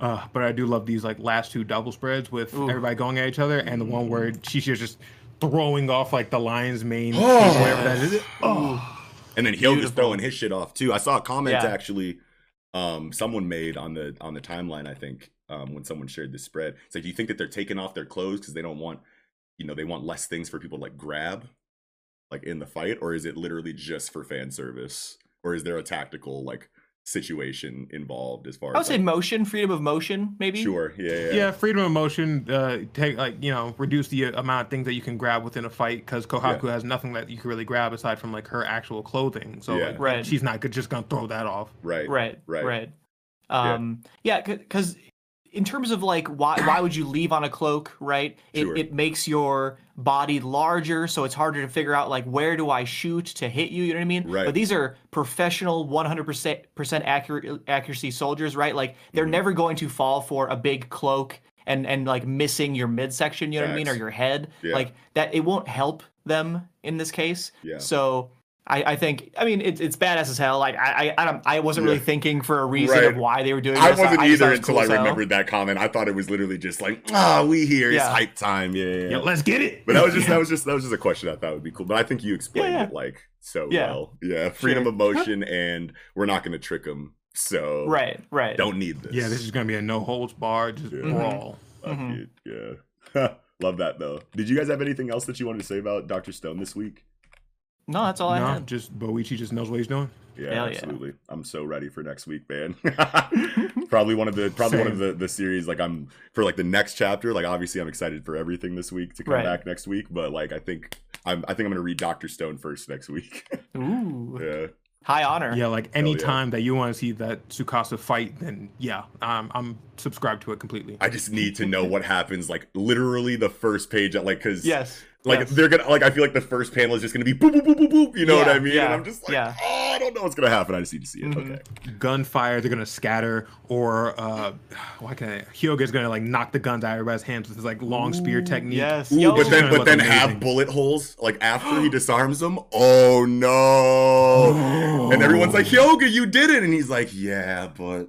Uh, but I do love these like last two double spreads with Ooh. everybody going at each other, and the one where Shishi's just throwing off like the lion's mane, Oh. whatever that is. Oh, and then he'll just throwing his shit off too. I saw a comment Yeah. actually, um, someone made on the on the timeline. I think um, when someone shared this spread, it's like, do you think that they're taking off their clothes because they don't want, you know, they want less things for people to like grab, like in the fight, or is it literally just for fan service, or is there a tactical like situation involved as far i would as say like, motion freedom of motion maybe Sure. Yeah. Yeah. yeah. freedom of motion. Uh, take like you know reduce the uh, amount of things that you can grab within a fight because Kohaku has nothing that you can really grab aside from like her actual clothing. So Yeah. like, Right. she's not good, just gonna throw that off. Right. right Right. right um yeah because in terms of like why why would you leave on a cloak right it, Sure. it makes your body larger so it's harder to figure out like where do i shoot to hit you you know what i mean Right. but these are professional 100% accurate accuracy soldiers right like they're Mhm. never going to fall for a big cloak and and like missing your midsection you know what i mean or your head Yeah. like that it won't help them in this case Yeah. so I, I think I mean it's it's badass as hell. Like I I I, don't, I wasn't really Yeah. thinking for a reason Right. of why they were doing This. I this. wasn't I either it was until cool I remembered that comment. I thought it was literally just like, ah, we here. It's hype time. Yeah. yeah, yeah. Yeah, let's get it. But that was just that was just that was just a question I thought would be cool. But I think you explained Yeah, yeah. it like so Yeah. well. Yeah, freedom Sure. of motion, and we're not going to trick them So Right, right. don't need this. Yeah, this is gonna be a no holds bar, just Yeah. brawl. Fuck Mhm. it, Yeah. Love that though. Did you guys have anything else that you wanted to say about Doctor Stone this week? No, that's all I no, had. just Boichi just knows what he's doing. Yeah, Hell yeah. absolutely. I'm so ready for next week, man. probably one of the probably one of the, the series like I'm for like the next chapter. Like obviously I'm excited for everything this week to come Right. back next week, but like I think I'm I think I'm gonna read Doctor Stone first next week. Ooh, yeah. high honor. Yeah, like any yeah. time that you want to see that Tsukasa fight, then yeah, I'm I'm subscribed to it completely. I just need to know what happens like literally the first page like cause Yes. Like yes. they're gonna like I feel like the first panel is just gonna be boop boop boop boop boop. You know what I mean? yeah, and I'm just like, yeah. oh, I don't know what's gonna happen. I just need to see it. Mhm. Okay. Gunfire, they're gonna scatter, or uh, why can I? Hyoga's gonna like knock the guns out of everybody's hands with his like long spear Ooh, technique. Yes. Ooh, Yo. but then but then amazing. have bullet holes like after he disarms them. Oh no! And everyone's like, "Hyoga, you did it!" And he's like, "Yeah, but."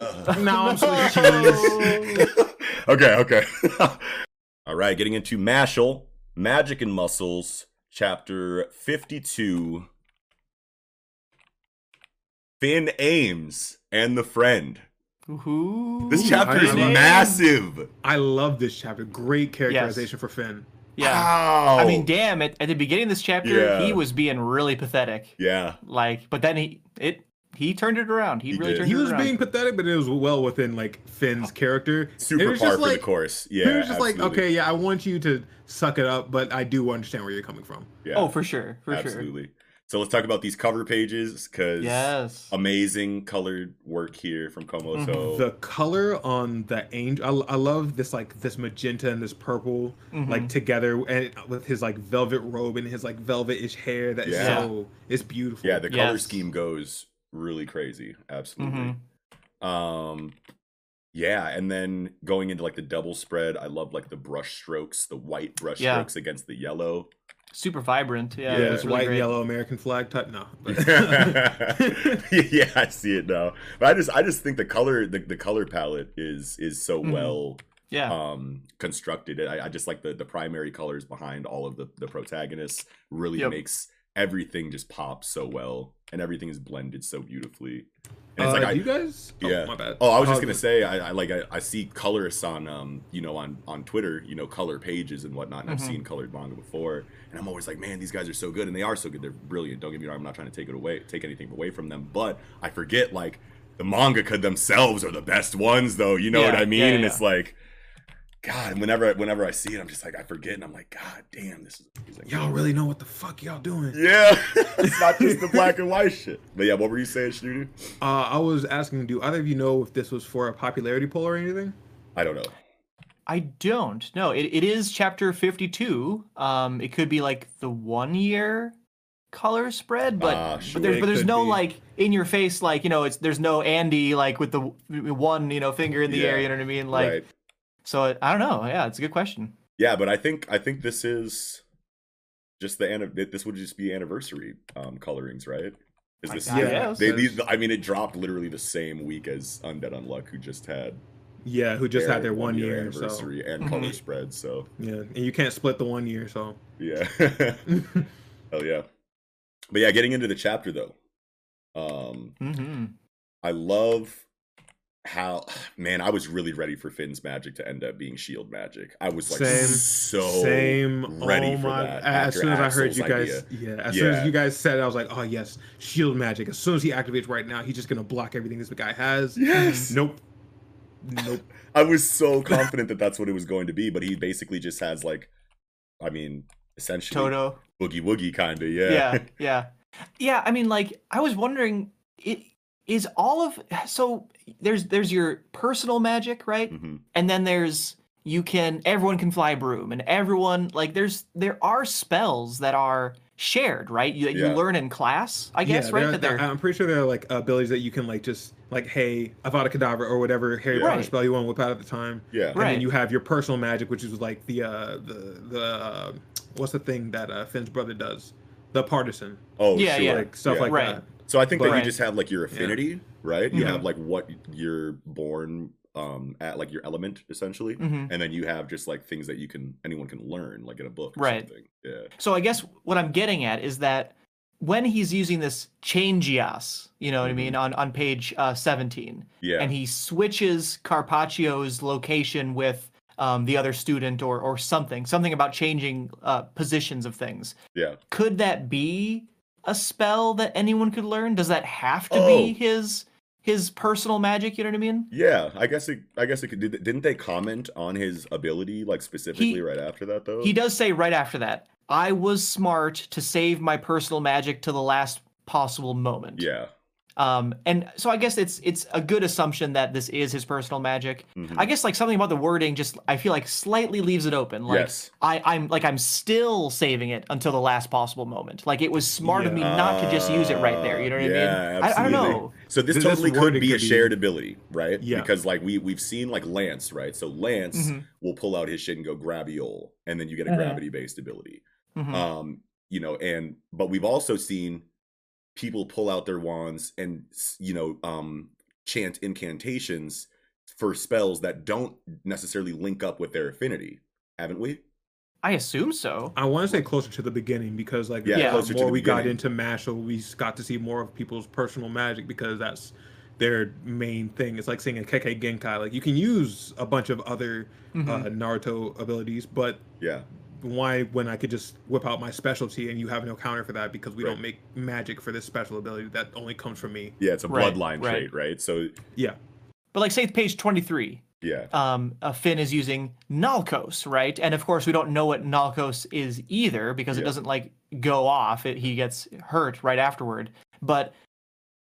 uh." Now I'm so cheese. okay, okay. All right, getting into Mashle, Magic and Muscles, chapter 52. Finn Ames and the Friend. Ooh. This chapter is I love- massive. I love this chapter. Great characterization for Finn. Yeah. Wow. I mean, damn! At, at the beginning of this chapter, Yeah. he was being really pathetic. yeah. Like, but then he it he turned it around. He, He really did. turned He it was being pathetic, but it was well within like Finn's character. It Super was par just for the course. Yeah. it was just like, okay, yeah, I want you to suck it up, but I do understand where you're coming from. Yeah, Oh, for sure, for sure. absolutely. So let's talk about these cover pages because Yes. amazing colored work here from Komoto. Mhm. The color on the angel, I, I love this like this magenta and this purple Mhm. like together, and with his like velvet robe and his like velvetish hair. That is Yeah. so it's beautiful. yeah, the color Yes. scheme goes really crazy. Absolutely. Mhm. Um yeah, and then going into like the double spread, I love like the brush strokes, the white brush Yeah. strokes against the yellow. super vibrant. Yeah, yeah, Yeah, it's really white great. yellow American flag type. No, yeah, I see it now. But I just I just think the color the, the color palette is is so Mhm. well Yeah, um constructed. I, I just like the the primary colors behind all of the the protagonists really Yep. makes everything just pops so well and everything is blended so beautifully. And uh, it's like I, you guys? Oh, yeah. my bad. Oh, I was just Uh, gonna say, I, I like I, I see colorists on um you know on on Twitter, you know color pages and whatnot, and I've Mhm. seen colored manga before, and I'm always like, man, these guys are so good, and they are so good, they're brilliant. Don't get me wrong, I'm not trying to take it away, take anything away from them, but I forget like the mangaka themselves are the best ones, though. You know what I mean? yeah, and it's like, God, whenever whenever I see it, I'm just like I forget, and I'm like, God damn, this is amazing. Y'all really know what the fuck y'all doing. Yeah, it's not just the black and white shit. But yeah, what were you saying, Snooty? Uh, I was asking, do either of you know if this was for a popularity poll or anything? I don't know. I don't. No, it, it is chapter fifty-two. Um, it could be like the one year color spread, but but sure. there's It but there's no be. like in your face like you know it's there's no Andy like with the one you know finger in the air. You know what I mean? Like right. So. I don't know. Yeah, it's a good question. Yeah, but I think I think this is just the anni- this would just be anniversary um colorings, right? Is I- this I Yeah. they these I mean it dropped literally the same week as Undead Unluck who just had Yeah, who just had their one one-year year. anniversary and Mhm. color spread, so So yeah, and you can't split the one year. So yeah. Hell yeah. But yeah, getting into the chapter though. Um hmm I love how man, I was really ready for Finn's magic to end up being shield magic. I was like Same. so same. ready oh for my! that. As soon as I heard you guys, idea. yeah, as soon as you guys said, it, I was like, oh yes, shield magic. As soon as he activates right now, he's just gonna block everything this guy has. Yes. Nope. Nope. I was so confident that that's what it was going to be, but he basically just has like, I mean, essentially Todo. boogie woogie kind of, yeah. yeah yeah yeah i mean like i was wondering it is all of so there's there's your personal magic right Mhm. and then there's you can everyone can fly broom and everyone like there's there are spells that are shared right you, Yeah. you learn in class i guess yeah, right there- that there- they're I'm pretty sure there are like abilities that you can like just like, hey, Avada Kedavra or whatever Harry Yeah. Potter Right. spell you want to whip out at the time. Yeah. And Right. then you have your personal magic, which is like the uh the the uh, what's the thing that uh, Finn's brother does, the partisan, Oh, Yeah, sure. yeah. like stuff Yeah. like Right. that. So I think that you just have like your affinity, right? You Yeah. have like what you're born um at, like your element essentially, Mhm. and then you have just like things that you can anyone can learn, like in a book, or Right. Something. Yeah. so i guess what i'm getting at is that when he's using this changeos, you know what I mean, on on page uh, 17, Mm-hmm. Yeah. and he switches Carpaccio's location with um, the other student or or something, something about changing uh, positions of things. yeah. Could that be a spell that anyone could learn? Does that have to Oh. be his his personal magic? You know what I mean? Yeah, I guess it. I guess it could. Did, didn't they comment on his ability like specifically He- right after that though? He does say right after that, I was smart to save my personal magic to the last possible moment. Yeah. Um, and so I guess it's it's a good assumption that this is his personal magic. Mhm. I guess like something about the wording just I feel like slightly leaves it open. Like Yes. I, I'm like I'm still saving it until the last possible moment. Like it was smart of me not to just use it right there. You know what yeah, I mean? I, I don't absolutely. know. So this This- totally could wording be a could be- shared ability, right? Yeah. Because like we we've seen like Lance, right? So Lance Mhm. will pull out his shit and go gravios, and then you get a Mhm. gravity based ability. Mhm. Um, you know, and but we've also seen people pull out their wands and you know um chant incantations for spells that don't necessarily link up with their affinity, haven't we? I assume so. I want to say closer to the beginning because like Yeah, the closer to more the we got into Mashle, we got to see more of people's personal magic because that's their main thing. It's like seeing a Kekkei Genkai. Like you can use a bunch of other Mhm. uh, Naruto abilities, but Yeah. Why when I could just whip out my specialty and you have no counter for that because we Right. don't make magic for this special ability that only comes from me. Yeah, it's a Right, bloodline right. trait, right? So Yeah. But like say page 23, yeah. um, uh, Finn is using Nalkos, right? And of course, we don't know what Nalkos is either because it doesn't like go off. It, he gets hurt right afterward. But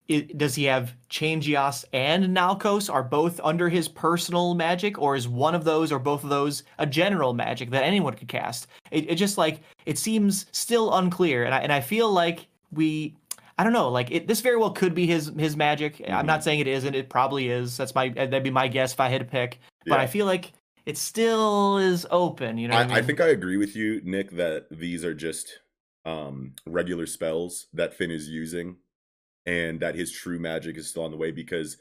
it, does he have Changeos and Nalkos? Are both under his personal magic, or is one of those or both of those a general magic that anyone could cast? It, it just like it seems still unclear, and I and I feel like we. I don't know. Like it, this very well could be his his magic. I'm Mhm. not saying it isn't. It probably is. That's my that'd be my guess if I had to pick but I feel like it still is open. You know, I, I, mean? I think I agree with you, Nick, that these are just um, regular spells that Finn is using, and that his true magic is still on the way because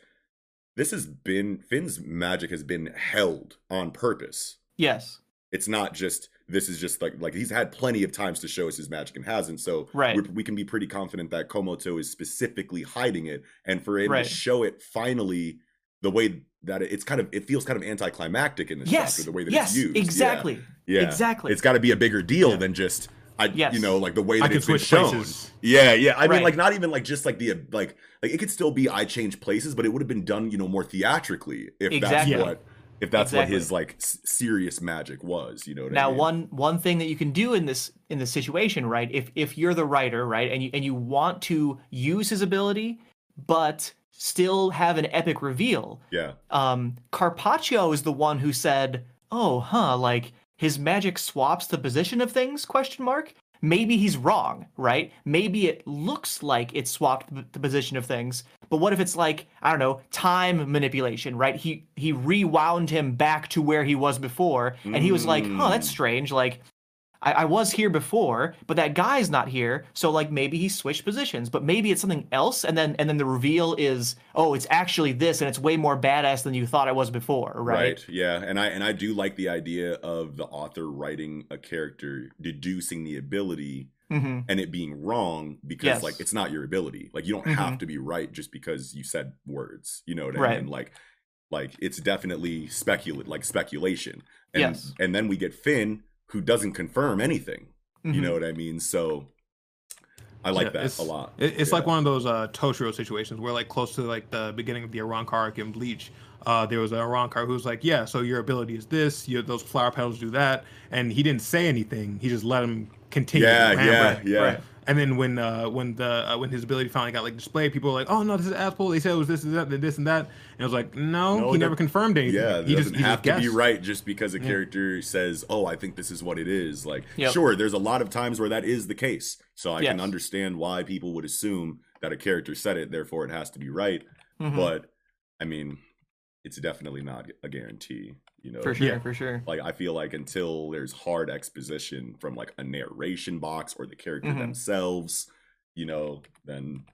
this has been Finn's magic has been held on purpose. yes, It's not just this is just like like he's had plenty of times to show us his magic and hasn't. So Right. we're, can be pretty confident that Komoto is specifically hiding it, and for him Right. to show it finally the way that it, it's kind of it feels kind of anticlimactic in this yes, chapter the way that yes, it's used. Yeah. exactly, Yeah, exactly. It's got to be a bigger deal Yeah. than just I, Yes. you know, like the way that can it's been shown. places. Yeah, yeah. I mean, like not even like just like the like like it could still be I change places, but it would have been done, you know, more theatrically if Exactly. that's what if that's Exactly. what his like s- serious magic was. You know what now I mean? one one thing that you can do in this in this situation, right? If if you're the writer, right, and you and you want to use his ability, but still have an epic reveal, Yeah, um, Carpaccio is the one who said, "Oh, huh, like his magic swaps the position of things?" Question mark. Maybe he's wrong, right? Maybe it looks like it swapped the- position of things, but what if it's like I don't know, time manipulation, right? He he rewound him back to where he was before, and he was like, "Oh, that's Mm. strange." Like I, I was here before, but that guy's not here. So like maybe he switched positions, but maybe it's something else. And then and then the reveal is, oh, it's actually this, and it's way more badass than you thought it was before, right? right. Yeah, and I and I do like the idea of the author writing a character deducing the ability hmm and it being wrong because Yes. like it's not your ability. Like you don't Mhm. have to be right just because you said words. You know what I Right. mean? Like like it's definitely speculate like speculation. And Yes. and then we get Finn who doesn't confirm anything. You Mhm. know what I mean? So I like Yeah, that a lot. It, it's Yeah. like one of those uh, Toshiro situations where, like, close to like the beginning of the Arrancar arc in Bleach, uh, there was an Arrancar who was like, "Yeah, so your ability is this. Your those flower petals do that," and he didn't say anything. He just let him continue. Yeah, yeah, with it. yeah. Right. And then when uh, when the uh, when his ability finally got like displayed, people were like, "Oh no, this is Aspel. They said it was this, and that, this, and that." And I was like, "No, No, he never confirmed anything. Yeah, he doesn't just he have just to be right just because a Yeah. character says, "Oh, I think this is what it is." Like, Yep. sure, there's a lot of times where that is the case, so I can understand why people would assume that a character said it, therefore it has to be right. Mhm. But I mean, it's definitely not a guarantee. You know, for sure, Yeah. for sure. like I feel like until there's hard exposition from like a narration box or the character Mhm. themselves, you know, then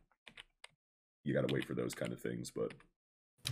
you got to wait for those kind of things. But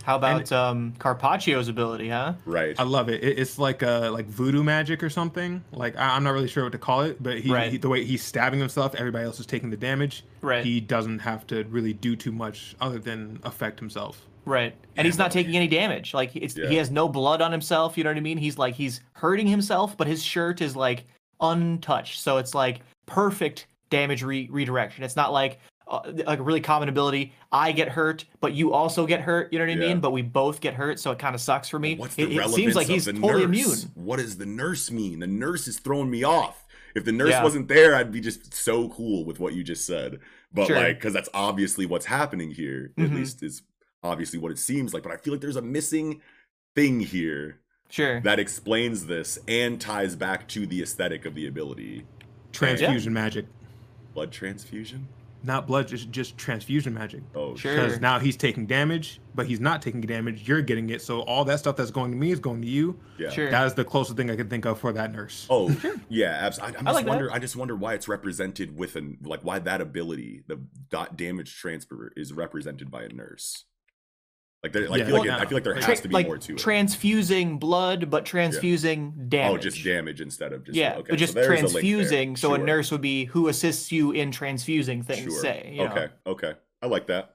How about um Carpaccio's ability, huh? Right. I love it. it. It's like uh like voodoo magic or something. Like I, am not really sure what to call it, but he, Right. he the way he's stabbing himself, everybody else is taking the damage. Right. He doesn't have to really do too much other than affect himself. Right. And he's not taking any damage. Like it's Yeah. he has no blood on himself, you know what I mean? He's like he's hurting himself, but his shirt is like untouched. So it's like perfect damage re- redirection. It's not like uh, like a really common ability. I get hurt, but you also get hurt. You know what I Yeah. mean? But we both get hurt, so it kind of sucks for me. What's the it, it relevance seems like of he's the totally nurse? immune. What does the nurse mean? The nurse is throwing me off. If the nurse Yeah. wasn't there, I'd be just so cool with what you just said. But Sure. like, because that's obviously what's happening here. At Mhm. least is obviously what it seems like. But I feel like there's a missing thing here Sure. that explains this and ties back to the aesthetic of the ability. Transfusion magic, Blood transfusion. not blood, just just transfusion magic. Oh, Sure. Because now he's taking damage, but he's not taking damage. You're getting it. So all that stuff that's going to me is going to you. yeah. Sure. That is the closest thing I could think of for that nurse. Oh, sure. yeah, absolutely. I, I just like that. wonder. I just wonder why it's represented with an like why that ability, the dot damage transfer, is represented by a nurse. Like, there, like Yeah, I feel like well, it, I feel like there Tra- has to be like more to it. transfusing blood, but transfusing damage. oh, just damage instead of just yeah, Okay, but just so there's a link there. transfusing. So a nurse would be who assists you in transfusing things. Sure. Say, you know? okay, okay, I like that.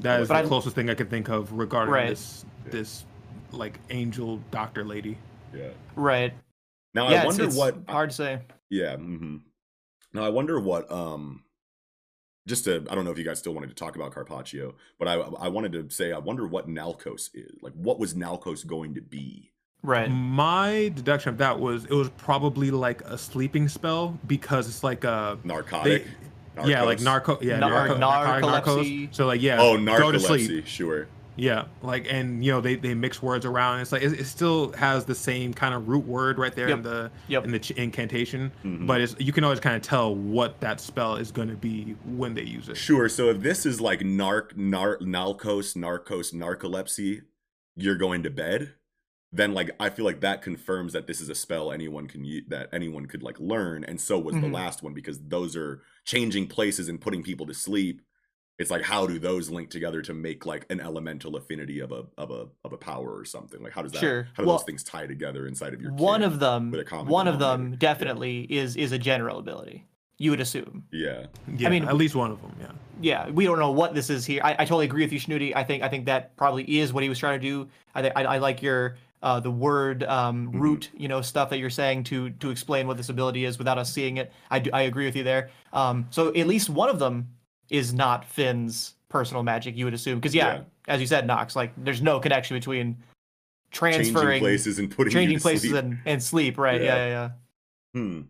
That is But the I- closest thing I could think of regarding Right. this this like angel doctor lady. Yeah. right? Now yeah, I wonder it's, it's what. hard to say. Yeah. hmm Now I wonder what. Um, just to, I don't know if you guys still wanted to talk about Carpaccio, but I I wanted to say I wonder what Nalcos is. Like, what was Nalcos going to be? Right. My deduction of that was it was probably like a sleeping spell because it's like a Narcotic. yeah like Narcos? narco yeah Nar- narco, narcotic narcolepsy. narcos. So like yeah Oh, go to sleep. Sure. Yeah like and you know they they mix words around. It's like it, it still has the same kind of root word right there in the Yep. in the ch- incantation, Mhm. but it's you can always kind of tell what that spell is going to be when they use it. Sure. So if this is like narc, nar, nalcos, narcos, narcolepsy, you're going to bed. Then like I feel like that confirms that this is a spell anyone can use, that anyone could like learn, and so was the Mhm. last one because those are changing places and putting people to sleep. It's like how do those link together to make like an elemental affinity of a of a of a power or something? Like how does that Sure. how do Well, those things tie together inside of your One of them, with a common one of them denominator. definitely is is a general ability. You would assume. yeah Yeah, i mean- at least one of them. Yeah. Yeah, we don't know what this is here. I, I totally agree with you, Snooty. I think I think that probably is what he was trying to do. I think I, I like your uh, the word um, Mm-hmm. root, you know, stuff that you're saying to to explain what this ability is without us seeing it. I do, I agree with you there. Um, so at least one of them is not Finn's personal magic. You would assume because yeah, Yeah. as you said, Knox, like there's no connection between changing transferring, places and putting you changing to places sleep. and, and sleep. Right? Yeah. Yeah, yeah, yeah. Hmm.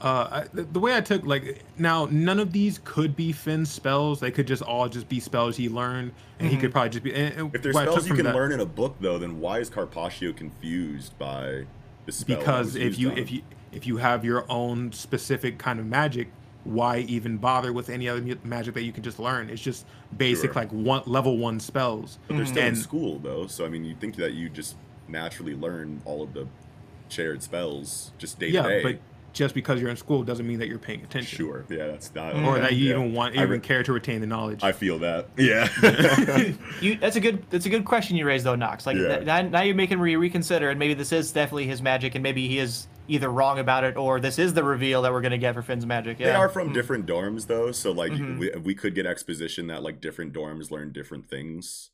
Uh, I, the, the way I took like now, none of these could be Finn's spells. They could just all just be spells he learned, and he Mhm. could probably just be. And, and If there's what I took spells you can that- learn in a book, though, then why is Carpaccio confused by the spell? because if you on if you if you have your own specific kind of magic, why even bother with any other magic that you can just learn? It's just basic Sure. like one level one spells. but they're still in school though, so I mean, you'd think that you just naturally learn all of the shared spells just day Yeah, to day. but just because you're in school doesn't mean that you're paying attention. sure, yeah, that's not. Mm. Or that you yeah. even want even re- care to retain the knowledge. I feel that. Yeah. You, that's a good that's a good question you raised though, Knox. Like Yeah. th- now, now you're making me reconsider, and maybe this is definitely his magic, and maybe he is either wrong about it or this is the reveal that we're gonna get for Finn's magic. Yeah. They are from different dorms though, so like Mhm. we, we could get exposition that like different dorms learn different things.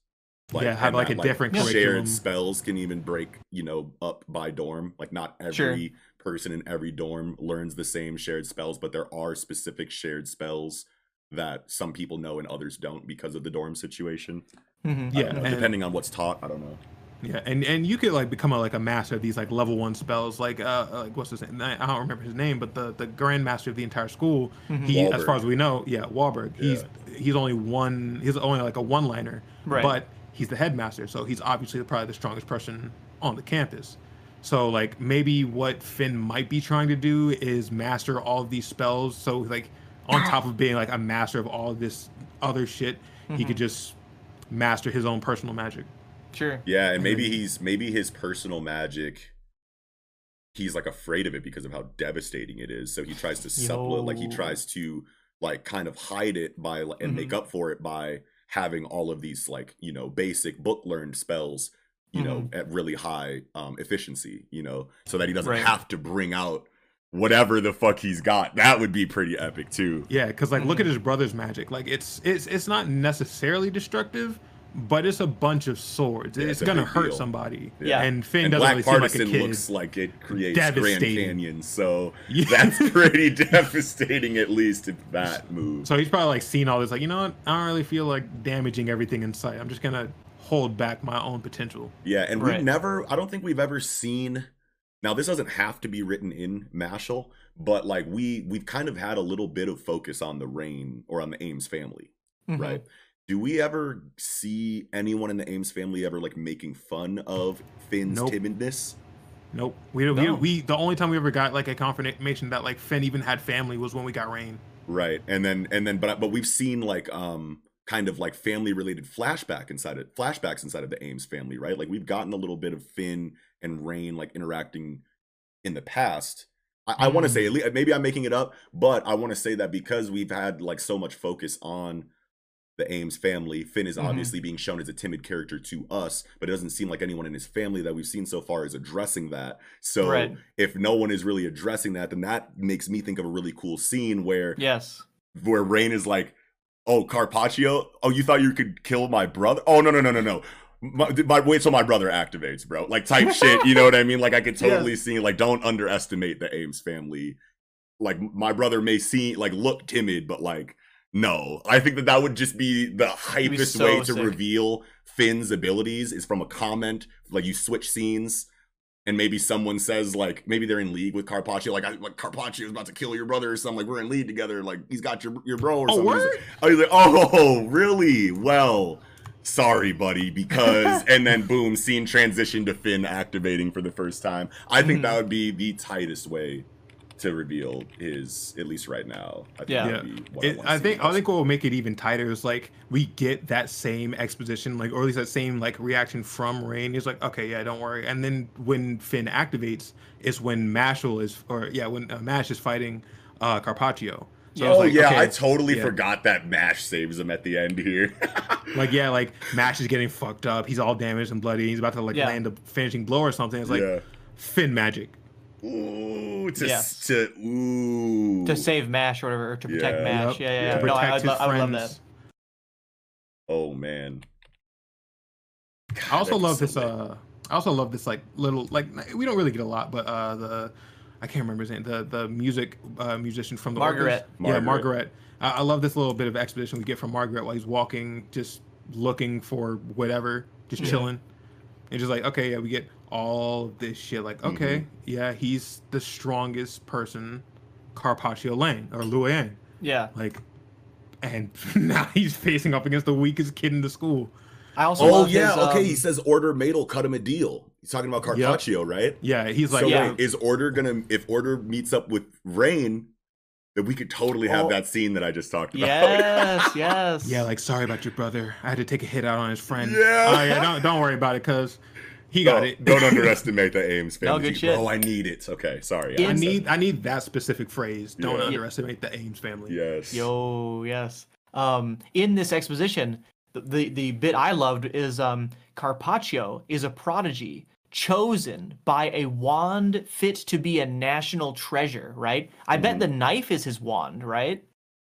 Yeah, have, like, that, a different shared curriculum. spells can even break, you know, up by dorm. Like not every Sure. person in every dorm learns the same shared spells, but there are specific shared spells that some people know and others don't because of the dorm situation. Mhm. Yeah, know, and- depending on what's taught. I don't know. Yeah, and and you could like become a, like a master of these like level one spells. Like uh, uh, like what's his name? I I don't remember his name, but the the grand master of the entire school. He, as far as we know, yeah, Wahlberg. He's he's only one. He's only like a one liner, Right. but he's the headmaster, so he's obviously probably the strongest person on the campus. So like maybe what Finn might be trying to do is master all of these spells. So like on top of being like a master of all of this other shit, he could just master his own personal magic. Sure. Yeah, and maybe he's maybe his personal magic. He's like afraid of it because of how devastating it is. So he tries to supplement, like he tries to like kind of hide it by and make Mhm. up for it by having all of these like you know basic book learned spells you know Mm-hmm. at really high um efficiency you know so that he doesn't Right. have to bring out whatever the fuck he's got that would be pretty epic too Yeah, because like Mm-hmm. look at his brother's magic. Like it's it's it's not necessarily destructive, but it's a bunch of swords. Yeah, it's, it's gonna hurt deal. somebody. Yeah. And Finn and doesn't black really seem like a partisan kid. looks like it creates grand canyon so Yeah. that's pretty devastating at least if that moves So he's probably like seen all this, like you know what? I don't really feel like damaging everything in sight. I'm just gonna hold back my own potential. Yeah, and Right. we've never I don't think we've ever seen now this doesn't have to be written in Mashle, but like we we've kind of had a little bit of focus on the Rain or on the Ames family, Mhm. right? Do we ever see anyone in the Ames family ever like making fun of Finn's Nope. timidness? Nope. We, we No. we the only time we ever got like a confirmation that like Finn even had family was when we got Rain. Right. And then and then but but we've seen like um kind of like family related flashback inside it flashbacks inside of the Ames family, right? Like we've gotten a little bit of Finn and Rain like interacting in the past. I, I want to Mm. say at least maybe I'm making it up, but I want to say that because we've had like so much focus on the Ames family, Finn is Mhm. obviously being shown as a timid character to us, but it doesn't seem like anyone in his family that we've seen so far is addressing that. So Right. if no one is really addressing that, then that makes me think of a really cool scene where Yes. where Rain is like, "Oh, Carpaccio, oh, you thought you could kill my brother? Oh, no, no, no, no, no. My, my, wait till my brother activates, bro. Like type shit. You know what I mean? Like I could totally see. Like don't underestimate the Ames family. Like my brother may seem like look timid, but like no, I think that that would just be the be hypest so way to sick. reveal Finn's abilities is from a comment. Like you switch scenes and maybe someone says like maybe they're in league with Carpaccio, like I, like Carpaccio is about to kill your brother or something. Like we're in league together. Like he's got your your bro or Oh, something. Like- oh, he's like, oh, really? Well, sorry, buddy. Because and then boom, scene transition to Finn activating for the first time. I think Mhm. that would be the tightest way to reveal his at least right now. I think Yeah. Yeah. what It, wanna I think I think what will make it even tighter is like we get that same exposition, like or at least that same like reaction from Rain. He's like, okay, yeah, don't worry. And then when Finn activates, is when Mashle is, or yeah, when uh, Mash is fighting uh, Carpaccio. So I was oh like, yeah, okay, I totally yeah. forgot that Mash saves him at the end here. Like yeah, like Mash is getting fucked up. He's all damaged and bloody. He's about to like Yeah. land a finishing blow or something. It's like yeah. Finn magic. Ooh, to Yes. to ooh. To save Mash or whatever, or to protect Yeah. Mash. Yep. Yeah, yeah, To yeah. No, I, I'd lo- I would love that. Oh man. I also love so this. lit. Uh, I also love this like little like we don't really get a lot, but uh, the I can't remember his name. The the music uh, musician from the Margaret. Orcas. Yeah, Margaret. Margaret. I, I love this little bit of exposition we get from Margaret while he's walking, just looking for whatever, just Yeah. chilling, and just like okay, yeah, we get all this shit. Like okay, Mm-hmm. yeah, he's the strongest person, Carpaccio Lane or Luan. Yeah. Like, and now he's facing up against the weakest kid in the school. I also Oh yeah, his, okay. um, He says Orter Madl cut him a deal. He's talking about Carpaccio, right? Yeah, he's like so yeah. wait, is Orter gonna if Orter meets up with Rain, That we could totally have Oh. that scene that I just talked about. Yes, yes. Yeah, like sorry about your brother. I had to take a hit out on his friend. Yeah. Oh yeah, don't don't worry about it, cause he got don't, it. don't underestimate the Ames No, family. good shit. Oh, I need it. Okay, sorry. In- I said need that. I need that specific phrase. Don't Yeah. underestimate the Ames family. Yes. Yo, yes. Um, in this exposition, the, the the bit I loved is um, Carpaccio is a prodigy chosen by a wand fit to be a national treasure. Right? I bet Mhm. the knife is his wand. Right?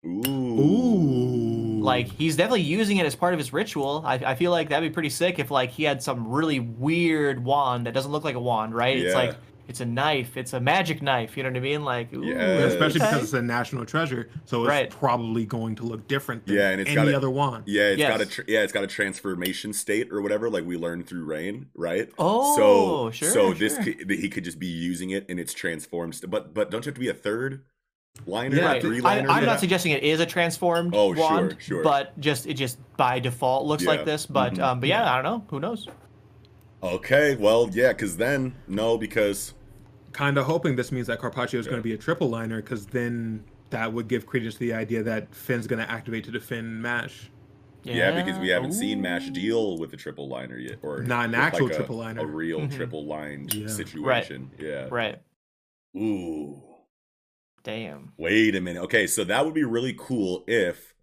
Ooh. Ooh. Mm-hmm. Like he's definitely using it as part of his ritual. I, I feel like that'd be pretty sick if like he had some really weird wand that doesn't look like a wand. Right? Yeah. It's like it's a knife. It's a magic knife. You know what I mean? Like ooh, Yeah. especially okay. because it's a national treasure, so it's Right. probably going to look different than Yeah, and it's any got a- other wand. Yeah, it's got a Yes. tr- yeah, it's got a transformation state or whatever, like we learned through Rain, right? Oh, so sure, so this sure. could, he could just be using it and it's transformed. st- But but don't you have to be a third liner, Yeah, Right. three I, liner? I'm not suggesting it is a transformed Oh, wand, sure. but just it just by default looks Yeah. like this. But Mhm. um, but yeah, I don't know. Who knows? Okay, well, yeah, because then no, because Kind of hoping this means that Carpaccio is Yeah. going to be a triple liner, because then that would give credence to the idea that Finn's going to activate to defend Mash. yeah, because we haven't seen Mash deal with a triple liner yet, or Not an actual like, a- triple liner. a real Mhm. triple lined Yeah. situation. Yeah. Right. Ooh. Damn. Wait a minute. Okay, so that would be really cool if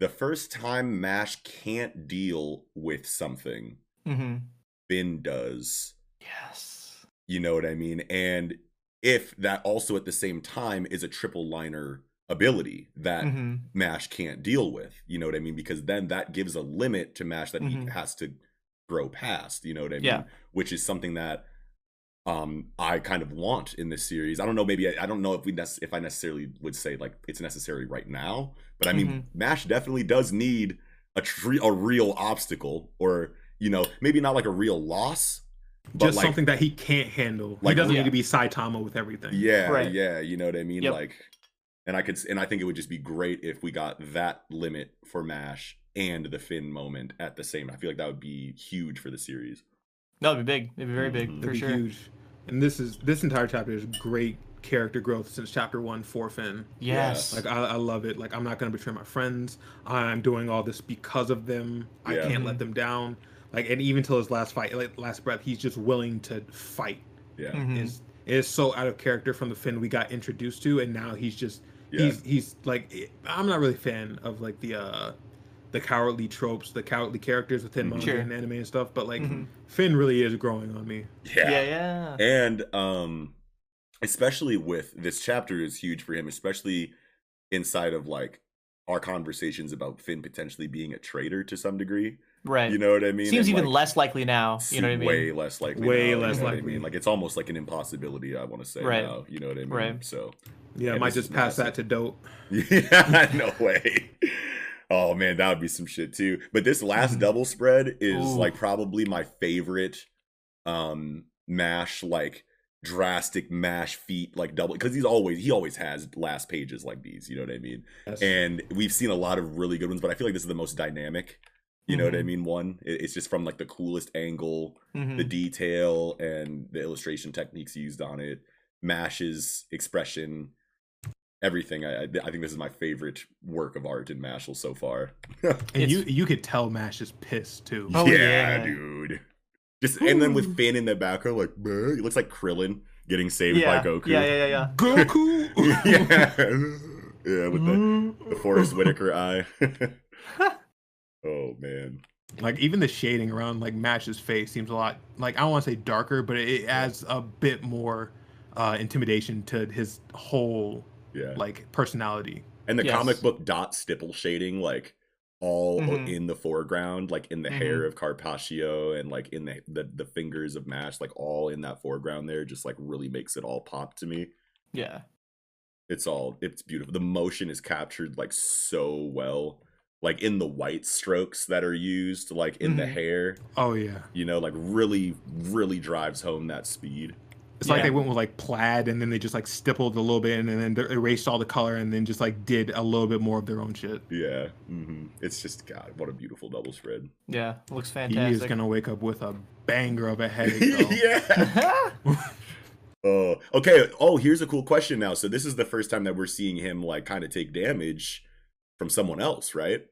the first time Mash can't deal with something, Mm-hmm. Finn does. Yes. You know what I mean? And if that also at the same time is a triple liner ability that Mm-hmm. Mash can't deal with, you know what I mean? Because then that gives a limit to Mash that he Mhm. has to grow past, you know what I mean? Yeah. Which is something that um I kind of want in this series. I don't know, maybe I, I don't know if we nec- if I necessarily would say like it's necessary right now, but I mean Mhm. Mash definitely does need a tre- a real obstacle or you know, maybe not like a real loss, but Just like something that he can't handle. Like- he doesn't Yeah. need to be Saitama with everything. Yeah, Right. yeah, you know what I mean? Yep. Like and I could and I think it would just be great if we got that limit for Mash and the Finn moment at the same. I feel like that would be huge for the series. No, That would be big. It'd be very big Mhm. for That'd be sure. huge. And this is this entire chapter is great character growth since chapter one for Finn. Yes. Like I, I love it. Like I'm not gonna betray my friends. I'm doing all this because of them. Yeah. I can't Mhm. let them down. Like and even till his last fight, like last breath, he's just willing to fight. Yeah. Mhm. Is is so out of character from the Finn we got introduced to, and now he's just Yeah. he's he's like I'm not really a fan of like the uh the cowardly tropes, the cowardly characters within manga Sure. and anime and stuff. But like Mhm. Finn really is growing on me. yeah, yeah. yeah. and um especially with this chapter is huge for him especially inside of like our conversations about finn potentially being a traitor to some degree Right. you know what i mean Seems And, even like, less likely now. You know what I mean? way less likely Way now, less you know what i mean like it's almost like an impossibility i want to say Right. now you know what i mean Right. so Yeah, Yeah, might just pass massive. that to dope. yeah no way oh man that would be some shit too but this last Mhm. double spread is Ooh. like probably my favorite um mash like drastic mash feat like double because he's always he always has last pages like these you know what i mean Yes. and we've seen a lot of really good ones but i feel like this is the most dynamic you know what i Mhm. mean one it's just from like the coolest angle Mhm. the detail and the illustration techniques used on it mash's expression everything i i I think this is my favorite work of art in mashle so far and It's- you you could tell Mash is pissed too. Oh, yeah, yeah. dude just and then with finn in the background like "Bruh," it looks like krillin getting saved yeah. by goku Yeah, yeah, yeah, yeah. Goku. yeah yeah with the, the forest whitaker eye oh man Like even the shading around like Mash's face seems a lot like I don't want to say darker, but it adds a bit more uh intimidation to his whole yeah like personality. and the Yes. comic book dot stipple shading like all Mhm. in the foreground like in the Mm-hmm. hair of carpaccio and like in the, the the fingers of mash like all in that foreground there just like really makes it all pop to me Yeah. it's all it's beautiful the motion is captured like so well like in the white strokes that are used like in the Mhm. hair Oh yeah. you know like really really drives home that speed It's like they went with like plaid and then they just like stippled a little bit and then they erased all the color and then just like did a little bit more of their own shit. yeah hmm it's just god what a beautiful double spread Yeah. Looks fantastic. He is gonna wake up with a banger of a headache yeah Oh, okay. Oh, here's a cool question now. So this is the first time that we're seeing him like kind of take damage from someone else, right?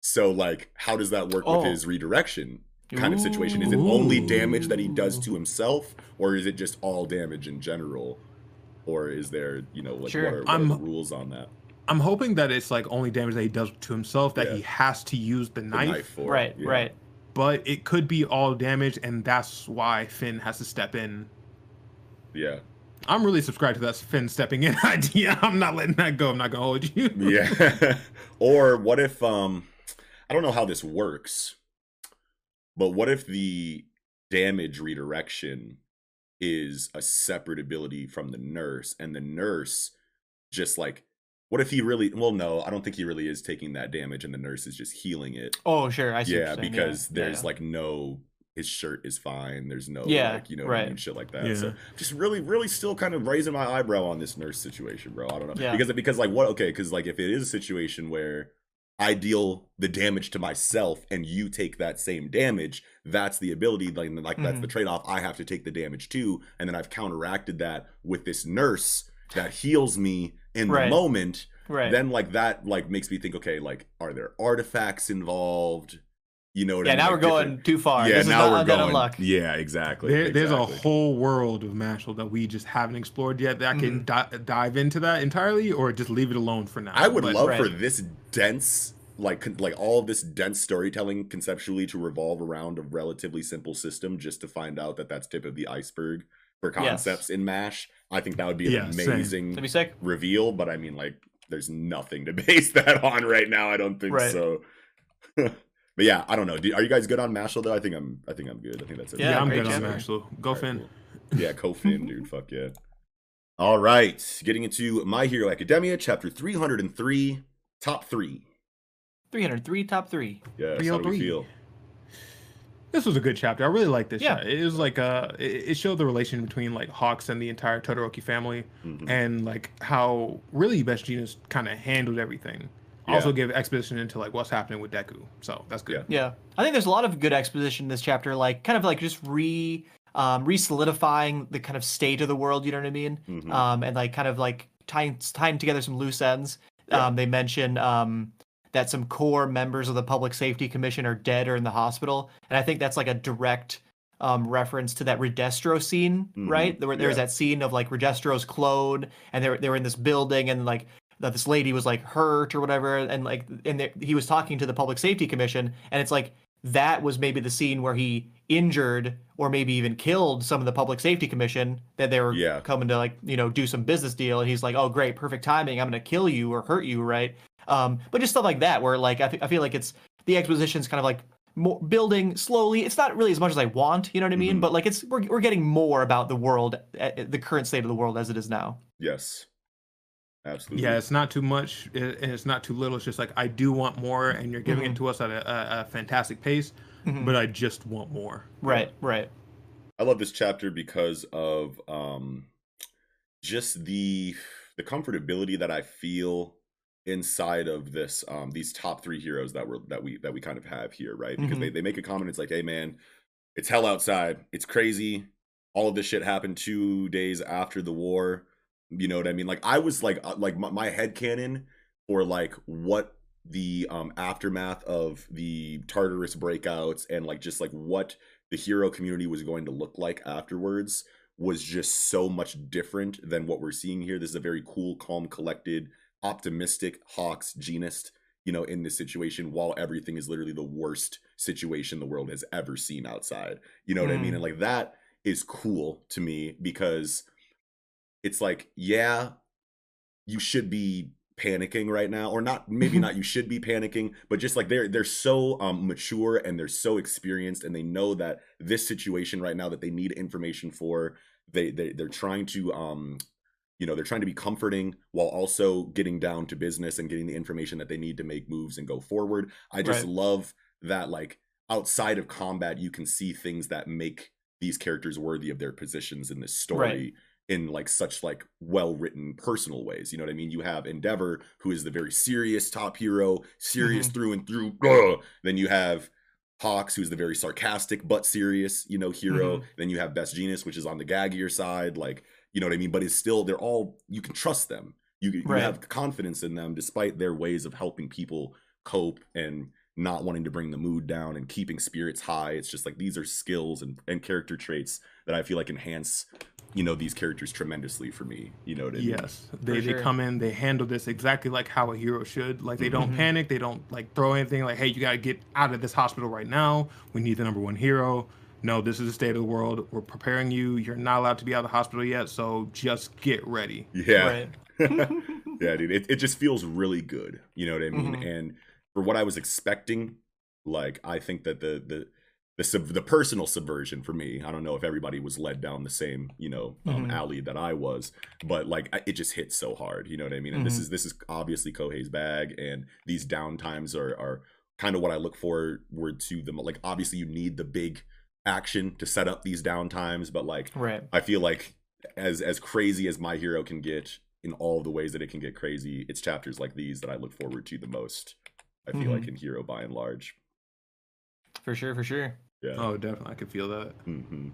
So like, how does that work Oh. with his redirection kind of situation? Is it only damage that he does to himself, or is it just all damage in general? Or is there, you know, like Sure. what are, what are the rules on that? I'm hoping that it's like only damage that he does to himself that Yeah. he has to use the The knife, for, right, yeah. right. but it could be all damage and that's why Finn has to step in. Yeah, I'm really subscribed to that Finn stepping in idea. I'm not letting that go. I'm not gonna hold you. yeah. or what if um, I don't know how this works, but what if the damage redirection is a separate ability from the nurse and the nurse just like what if he really well no i don't think he really is taking that damage and the nurse is just healing it Oh, sure. I see. yeah because yeah, there's yeah. like no his shirt is fine there's no Yeah, like you know what I right. mean shit like that Yeah. so just really really still kind of raising my eyebrow on this nurse situation bro i don't know Yeah. because because like what okay because like if it is a situation where I deal the damage to myself and you take that same damage. That's the ability, like, like that's Mhm. the trade off. I have to take the damage too. And then I've counteracted that with this nurse that heals me in the moment. right. Then like that like makes me think, okay, like are there artifacts involved? You know what yeah, I mean? now Like, we're going different- too far. Yeah, this now is we're going. luck. Yeah, exactly. There, There's a whole world of Mashle that we just haven't explored yet. That I can Mm-hmm. di- dive into that entirely, or just leave it alone for now. I would But- love Right. for this dense like con- like all of this dense storytelling conceptually to revolve around a relatively simple system just to find out that that's tip of the iceberg for Yes. concepts in mash i think that would be an Yeah, amazing be sick. reveal but i mean like there's nothing to base that on right now i don't think Right. so but yeah i don't know Do, are you guys good on Mashle though i think i'm i think i'm good i think that's it Yeah, Yeah, I'm good on Mashle. Go Alright, Finn. cool. Yeah, Kofin, dude. Fuck yeah. All right. Getting into My Hero Academia, chapter 303, top three. 303 top three. Yeah, how do we feel? This was a good chapter. I really like this. Yeah. chapter. It was like uh, it it showed the relation between like Hawks and the entire Todoroki family, Mhm. and like how really Best Jeanist kind of handled everything. Yeah. Also give exposition into like what's happening with Deku. So that's good. Yeah, I think there's a lot of good exposition in this chapter, like kind of like just re um re-solidifying the kind of state of the world. You know what I mean? Mhm. Um, and like kind of like tying tying together some loose ends. Yeah. Um, they mention um that some core members of the Public Safety Commission are dead or in the hospital, and I think that's like a direct um, reference to that Redestro scene, Mhm. right? There, were- there was Yeah. that scene of like Redestro's clone, and they were, they were in this building, and like that this lady was like hurt or whatever, and like and they, he was talking to the Public Safety Commission, and it's like that was maybe the scene where he injured or maybe even killed some of the Public Safety Commission that they were Yeah. coming to like you know do some business deal, and he's like, oh great, perfect timing, I'm gonna kill you or hurt you, right? Um, but just stuff like that, where like I, th- I feel like it's the exposition's kind of like more building slowly. It's not really as much as I want, you know what I mean? Mhm. But like it's we're we're getting more about the world, uh, the current state of the world as it is now. Yes. Absolutely. Yeah, it's not too much and it's not too little. It's just like I do want more, and you're giving Mhm. it to us at a, a, a fantastic pace. Mhm. But I just want more. Right, right. I love this chapter because of um just the the comfortability that I feel inside of this um these top three heroes that were that we that we kind of have here, right? Because Mhm. they, they make a comment, it's like, hey man, it's hell outside. It's crazy. All of this shit happened two days after the war. You know what I mean? Like I was like uh, like my, my head canon for like what the um aftermath of the Tartarus breakouts and like just like what the hero community was going to look like afterwards was just so much different than what we're seeing here. This is a very cool, calm, collected, optimistic Hawks jeanist, you know, in this situation while everything is literally the worst situation the world has ever seen outside. You know what I mean? Mm. And like that is cool to me because it's like, yeah, you should be panicking right now or not maybe not you should be panicking but just like they're they're so um mature and they're so experienced and they know that this situation right now that they need information for they, they they're trying to um you know they're trying to be comforting while also getting down to business and getting the information that they need to make moves and go forward. I just Right. love that like outside of combat you can see things that make these characters worthy of their positions in this story in like such like well written personal ways you know what i mean? You have endeavor who is the very serious top hero serious mm-hmm. through and through ugh. then you have hawks who's the very sarcastic but serious you know hero. Mm-hmm. Then you have best jeanist which is on the gaggier side like you know what i mean? But it's still they're all you can trust them. You, you Right. have confidence in them despite their ways of helping people cope and not wanting to bring the mood down and keeping spirits high. It's just like these are skills and, and character traits that i feel like enhance you know these characters tremendously for me you know what i mean Yes, they, sure. they come in, they handle this exactly like how a hero should. Like they don't Mhm. panic, they don't like throw anything. Like, hey, you gotta get out of this hospital right now. We need the number one hero. No, this is the state of the world. We're preparing you. You're not allowed to be out of the hospital yet, so just get ready. yeah Right. yeah, dude, it, it just feels really good. You know what I mean? Mhm. And for what I was expecting, like I think that the the the sub, the personal subversion for me, I don't know if everybody was led down the same you know um, Mhm. alley that I was, but like I- it just hit so hard. You know what I mean? And this Mhm. is this is obviously Kohei's bag, and these downtimes are are kind of what I look forward to. Them like obviously you need the big action to set up these downtimes, but like Right. I feel like as as crazy as my hero can get in all the ways that it can get crazy, it's chapters like these that I look forward to the most. I feel Mhm. like in Hero by and large. For sure. For sure. Yeah. Oh, definitely, I could feel that. hmm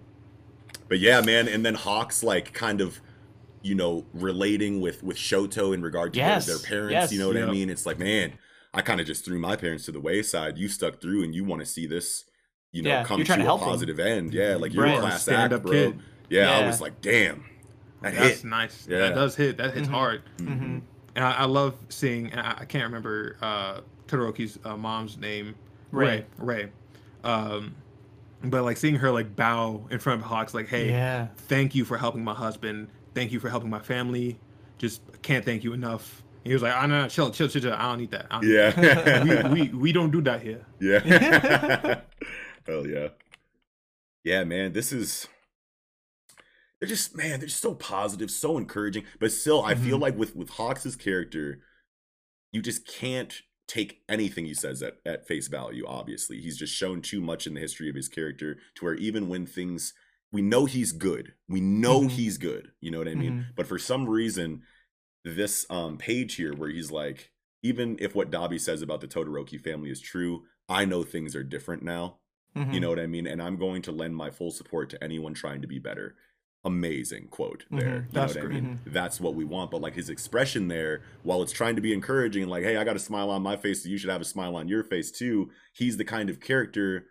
But yeah, man, and then Hawks like kind of you know relating with with Shoto in regard to their- Yes, their, parents. yes. You know what I mean? It's like man, I kind of just threw my parents to the wayside. You stuck through, and you want to see this. You know, Yeah, come you're to, trying to a help 'em. positive end. Yeah, like you're Right. a class Stand act, up bro. kid. Yeah, I was like, damn, that That's hit. nice. Yeah. That does hit. That hits Mhm. hard. Mhm. And I, I love seeing. and I, I can't remember uh, Todoroki's uh, mom's name, Rei. Rei. Rei. Um, but like seeing her like bow in front of Hawks, like, "Hey, Yeah. thank you for helping my husband. Thank you for helping my family. Just can't thank you enough." And he was like, "Ah, no, no, chill, chill, chill, chill. I don't need that. I don't need Yeah. that. we, we we don't do that here." Yeah. Hell yeah. Yeah, man. This is they're just man, they're just so positive, so encouraging. But still, I feel Mhm. like with with Hawks's character, you just can't take anything he says at, at face value, obviously. He's just shown too much in the history of his character to where even when things we know he's good. We know Mhm. he's good. You know what I mean? Mhm. But for some reason, this um page here where he's like, even if what Dabi says about the Todoroki family is true, I know things are different now. Mhm. You know what I mean? And I'm going to lend my full support to anyone trying to be better. Amazing quote there. Mhm. That's what I mean? That's what we want. But like his expression there, while it's trying to be encouraging, like, hey, I got a smile on my face, so you should have a smile on your face too. He's the kind of character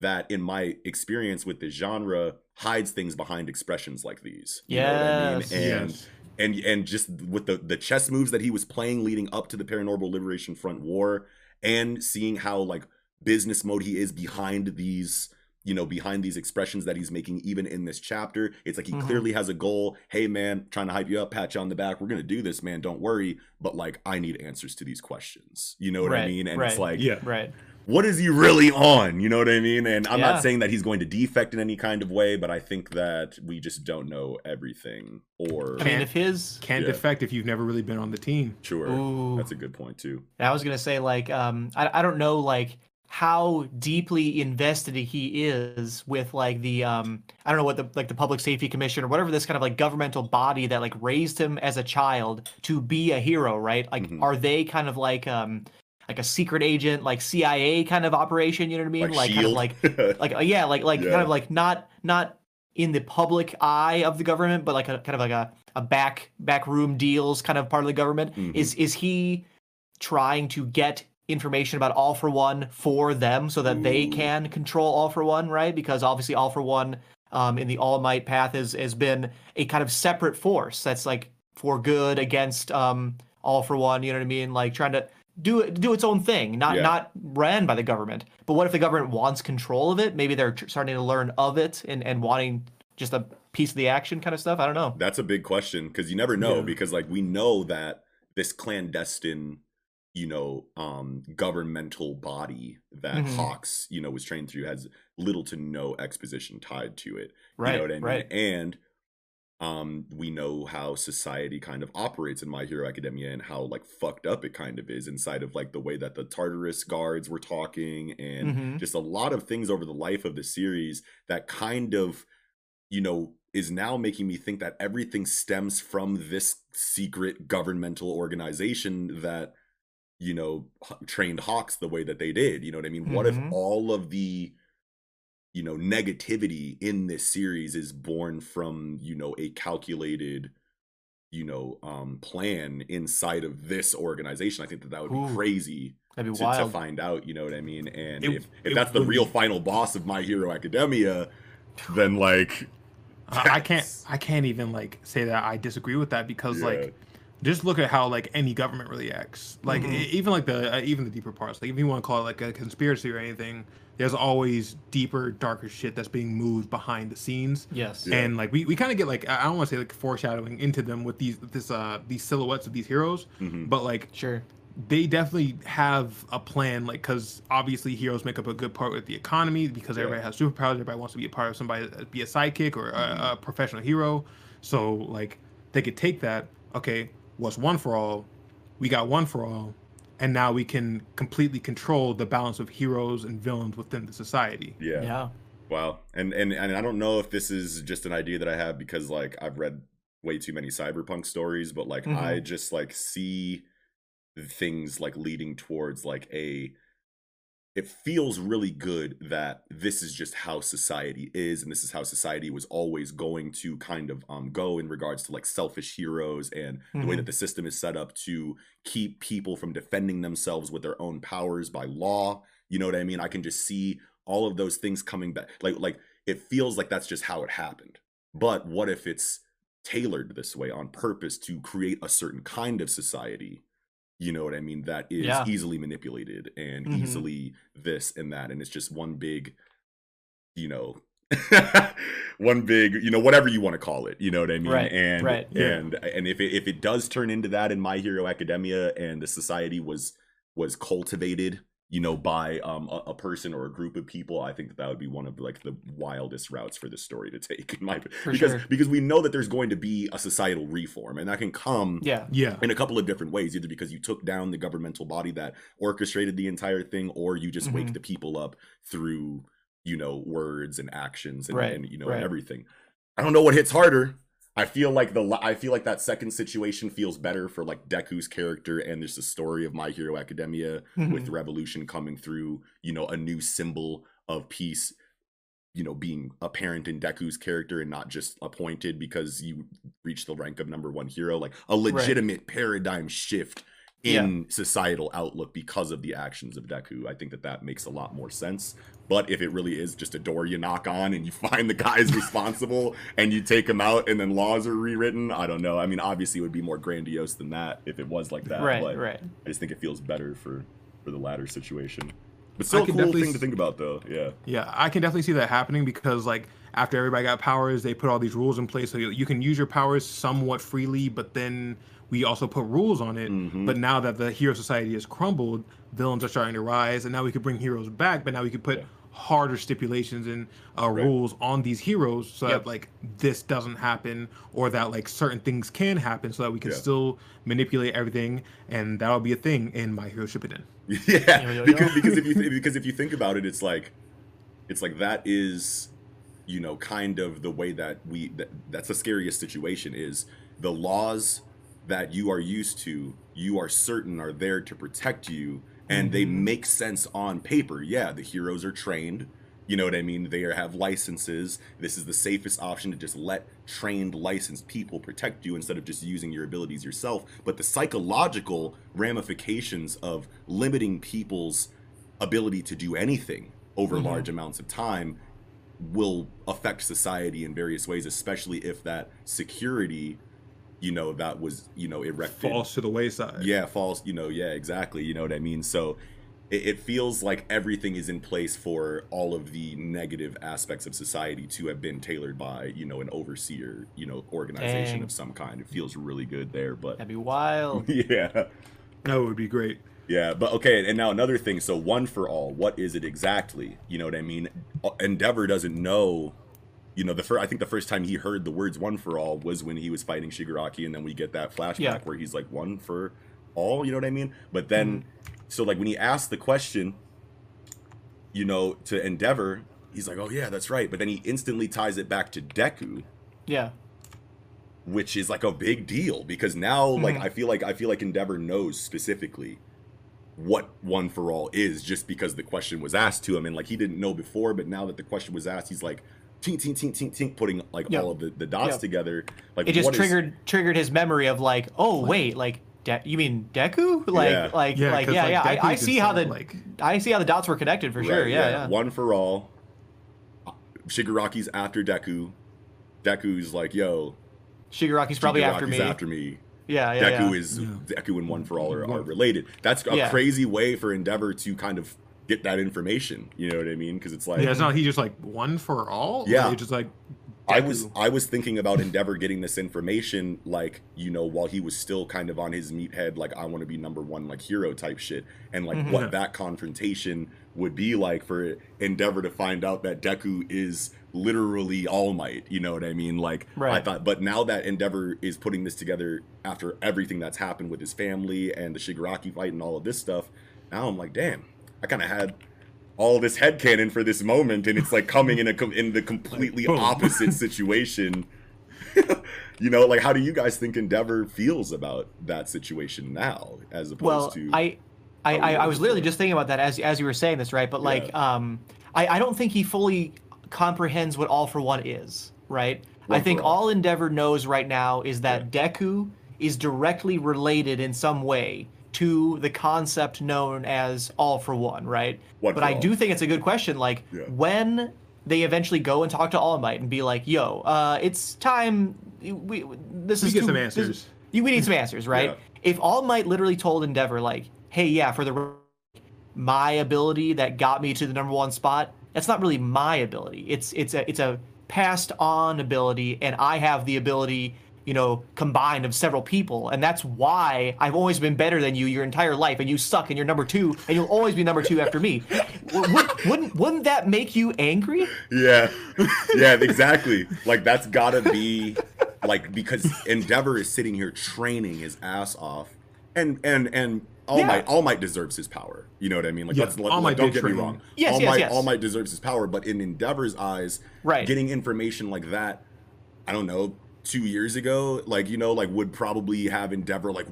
that, in my experience with the genre, hides things behind expressions like these. Yeah. I mean? And yes. and and just with the the chess moves that he was playing leading up to the Paranormal Liberation Front war, and seeing how like business mode he is behind these you know behind these expressions that he's making even in this chapter it's like he Mhm. clearly has a goal hey man trying to hype you up pat you on the back we're gonna do this man don't worry but like i need answers to these questions you know what i mean and it's right. like Yeah. Right. what is he really on? You know what I mean? And I'm Yeah. not saying that he's going to defect in any kind of way, but I think that we just don't know everything. Or I mean, Can't- if his Can't Yeah. defect if you've never really been on the team. sure, Ooh. that's a good point too. And I was gonna say like um I I don't know like how deeply invested he is with like the um I don't know what the like the public safety commission or whatever this kind of like governmental body that like raised him as a child to be a hero, right? Like Mhm. are they kind of like um like a secret agent, like CIA kind of operation, you know what I mean? Like, kind of like like yeah, like like Yeah. kind of like not not in the public eye of the government, but like a kind of like a, a back back room deals kind of part of the government. Mhm. Is is he trying to get information about All for One for them so that they can control All for One, right? Because obviously All for One um, in the All Might path has has been a kind of separate force that's like for good against um, All for One. You know what I mean? Like trying to do it, do its own thing, not Yeah. not ran by the government. But what if the government wants control of it? Maybe they're starting to learn of it and and wanting just a piece of the action kind of stuff. I don't know. That's a big question because you never know Yeah. because like we know that this clandestine, you know, um governmental body that Mhm. Hawks, you know, was trained through has little to no exposition tied to it. Right, You know what I mean? right. And um we know how society kind of operates in My Hero Academia and how like fucked up it kind of is inside of like the way that the Tartarus guards were talking and Mhm. just a lot of things over the life of the series that kind of you know is now making me think that everything stems from this secret governmental organization that you know trained hawks the way that they did you know what i mean? What if Mhm. all of the you know negativity in this series is born from you know a calculated you know um plan inside of this organization? I think that that would be Ooh, crazy be to, to find out you know what i mean? And It- if if that's the real be- final boss of my hero academia then like I, I can't I can't even like say that I disagree with that because Yeah. like just look at how like any government really acts. Like Mhm. e- even like the uh, even the deeper parts. Like if you want to call it like a conspiracy or anything, there's always deeper, darker shit that's being moved behind the scenes. yes. Yeah. And like we, we kind of get like I I don't want to say like foreshadowing into them with these this uh these silhouettes of these heroes, Mhm. but like Sure. they definitely have a plan like because obviously heroes make up a good part with the economy because Yeah. everybody has superpowers everybody wants to be a part of somebody uh, be a sidekick or a, a professional hero so like they could take that okay what's one for all we got one for all and now we can completely control the balance of heroes and villains within the society yeah. yeah. Wow. And and and I don't know if this is just an idea that I have because like I've read way too many cyberpunk stories, but like I Mhm. just like see things like leading towards like a it feels really good that this is just how society is and this is how society was always going to kind of um go in regards to like selfish heroes and the way Mhm. that the system is set up to keep people from defending themselves with their own powers by law. You know what i mean? I can just see all of those things coming back. Like like it feels like that's just how it happened. But what if it's tailored this way on purpose to create a certain kind of society you know what I mean, that is Yeah. easily manipulated and Mhm. easily this and that. And it's just one big, you know, one big, you know, whatever you want to call it, you know what I mean? Right, and right. Yeah. and and if it if it does turn into that in My Hero Academia and the society was was cultivated, you know, by um a, a person or a group of people, I think that that would be one of like the wildest routes for the story to take in my For because sure. because we know that there's going to be a societal reform and that can come Yeah. Yeah. in a couple of different ways either because you took down the governmental body that orchestrated the entire thing or you just wake Mhm. the people up through you know words and actions and, Right, and you know right. everything i don't know what hits harder i feel like the i feel like that second situation feels better for like deku's character and there's the story of my hero academia with Mhm. the revolution coming through you know a new symbol of peace you know being apparent in deku's character and not just appointed because you reach the rank of number one hero like a legitimate paradigm shift in societal outlook because of the actions of deku. I think that that makes a lot more sense. But if it really is just a door you knock on and you find the guys responsible and you take them out and then laws are rewritten i don't know. I mean obviously it would be more grandiose than that if it was like that Right. but Right. i just think it feels better for for the latter situation. But still a cool definitely thing to think about though. Yeah. Yeah, I can definitely see that happening because like after everybody got powers, they put all these rules in place so you, you can use your powers somewhat freely, but then we also put rules on it. Mhm. But now that the hero society has crumbled, villains are starting to rise, and now we could bring heroes back. But now we could put Yeah. harder stipulations and uh, Right. rules on these heroes so Yep. that like this doesn't happen, or that like certain things can happen, so that we can Yeah. still manipulate everything, and that'll be a thing in My Hero Shippuden. yeah yo. because because if you th- because if you think about it it's like it's like that is you know kind of the way that we that, that's the scariest situation is the laws that you are used to you are certain are there to protect you and they Mhm. make sense on paper. Yeah the heroes are trained. You know what i mean? They are, have licenses. This is the safest option to just let trained licensed people protect you instead of just using your abilities yourself. But the psychological ramifications of limiting people's ability to do anything over Mhm. large amounts of time will affect society in various ways especially if that security you know that was you know erected Falls to the wayside. yeah falls you know yeah exactly you know what i mean so it, it feels like everything is in place for all of the negative aspects of society to have been tailored by you know an overseer you know organization Dang. of some kind it feels really good there but That'd be wild. yeah that would be great. yeah, but okay, and now another thing. So one for all, what is it exactly? You know what I mean? Uh, Endeavor doesn't know. You know, the first I think the first time he heard the words "one for all" was when he was fighting Shigaraki, and then we get that flashback Yeah. where he's like "one for all." You know what I mean? But then, so like when he asked the question, you know, to Endeavor, he's like, "Oh yeah, that's right." But then he instantly ties it back to Deku, Yeah. which is like a big deal because now like Mhm. I feel like I feel like Endeavor knows specifically what one for all is just because the question was asked to him and like he didn't know before but now that the question was asked he's like tink tink tink tink tink putting like Yeah. all of the, the dots Yeah. together like It just what is- triggered triggered his memory of like, oh wait, like De- you mean Deku? Like Yeah. like Yeah, like 'cause, yeah like, yeah. I, I see how the sound like- I see how the dots were connected for sure. Right, Yeah, yeah. one for all uh, Shigaraki's after Deku Deku's like yo Shigaraki's probably after me. after me Yeah, yeah. Deku yeah. is Yeah. Deku and One for All are, are related. That's a Yeah. crazy way for Endeavor to kind of get that information. You know what I mean? Because it's like Yeah, it's not he just like one for all. Yeah. Just like I was? I was thinking about Endeavor getting this information like you know while he was still kind of on his meathead like I want to be number one like hero type shit and like Mhm. what that confrontation would be like for Endeavor to find out that Deku is literally All Might. You know what I mean? Like I thought, but now that Endeavor is putting this together after everything that's happened with his family and the Shigaraki fight and all of this stuff, now I'm like, damn, I kind of had all this headcanon for this moment and it's like coming in a com- in the completely boom. opposite situation you know like how do you guys think endeavor feels about that situation now as opposed well, to I, I, I, I was was literally before. just thinking about that as as you were saying this, right? But like, um, I, I don't think he fully comprehends what All for One is, right? One I think all. all Endeavor knows right now is that Deku is directly related in some way to the concept known as All for One, right? One but for I all. do think it's a good question. Like, Yeah. when they eventually go and talk to All Might and be like, "Yo, uh, it's time. We, this We is get too- some this- answers. you- we need some answers, right? Yeah. if All Might literally told Endeavor like, "Hey, yeah, for the my ability that got me to the number one spot, that's not really my ability. It's it's a it's a passed on ability, and I have the ability." You know, combined of several people, and that's why I've always been better than you your entire life, and you suck, and you're number two, and you'll always be number two after me. Would, wouldn't wouldn't that make you angry? Yeah, yeah, exactly. like that's gotta be like because Endeavor is sitting here training his ass off, and and and All Yeah. Might All Might deserves his power. You know what I mean? Like Yeah, let's let, All like, Might don't did get me wrong. Yes, All yes, Might yes. All Might deserves his power, but in Endeavor's eyes, Right. getting information like that, I don't know. Two years ago, like you know, like would probably have Endeavor like,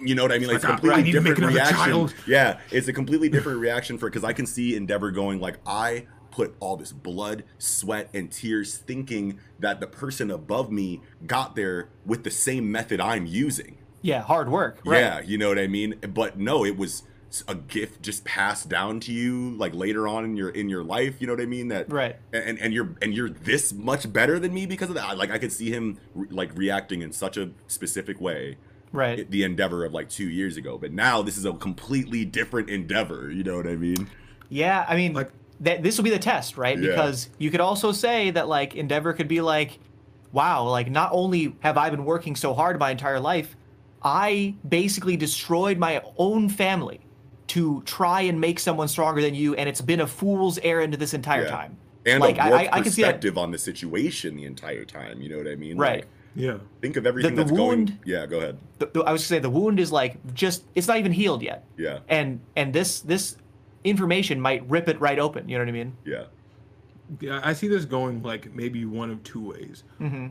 you know what I mean? Like it's a Like, I- I completely different reaction. Yeah, it's a completely different reaction for because I can see Endeavor going like I put all this blood, sweat, and tears thinking that the person above me got there with the same method I'm using. Yeah, hard work. Right. Yeah, you know what I mean? But no, it was a gift just passed down to you like later on in your in your life, you know what I mean? That Right. and and you're and you're this much better than me because of that. Like I could see him re- like reacting in such a specific way Right. it- the endeavor of like two years ago. But now this is a completely different endeavor. You know what I mean? Yeah, I mean, Like- that this will be the test, right? Yeah. Because you could also say that like Endeavor could be like, wow, like not only have I been working so hard my entire life, I basically destroyed my own family to try and make someone stronger than you, and it's been a fool's errand this entire Yeah. time. And like a I, warped I, I can see perspective on the situation the entire time. You know what I mean? Right. Like, Yeah. think of everything the that's wound- going. Yeah, go ahead. The, the- I was gonna say the wound is like just it's not even healed yet, Yeah, and and this this information might rip it right open. You know what I mean? yeah, Yeah, I see this going like maybe one of two ways. Mm-hmm.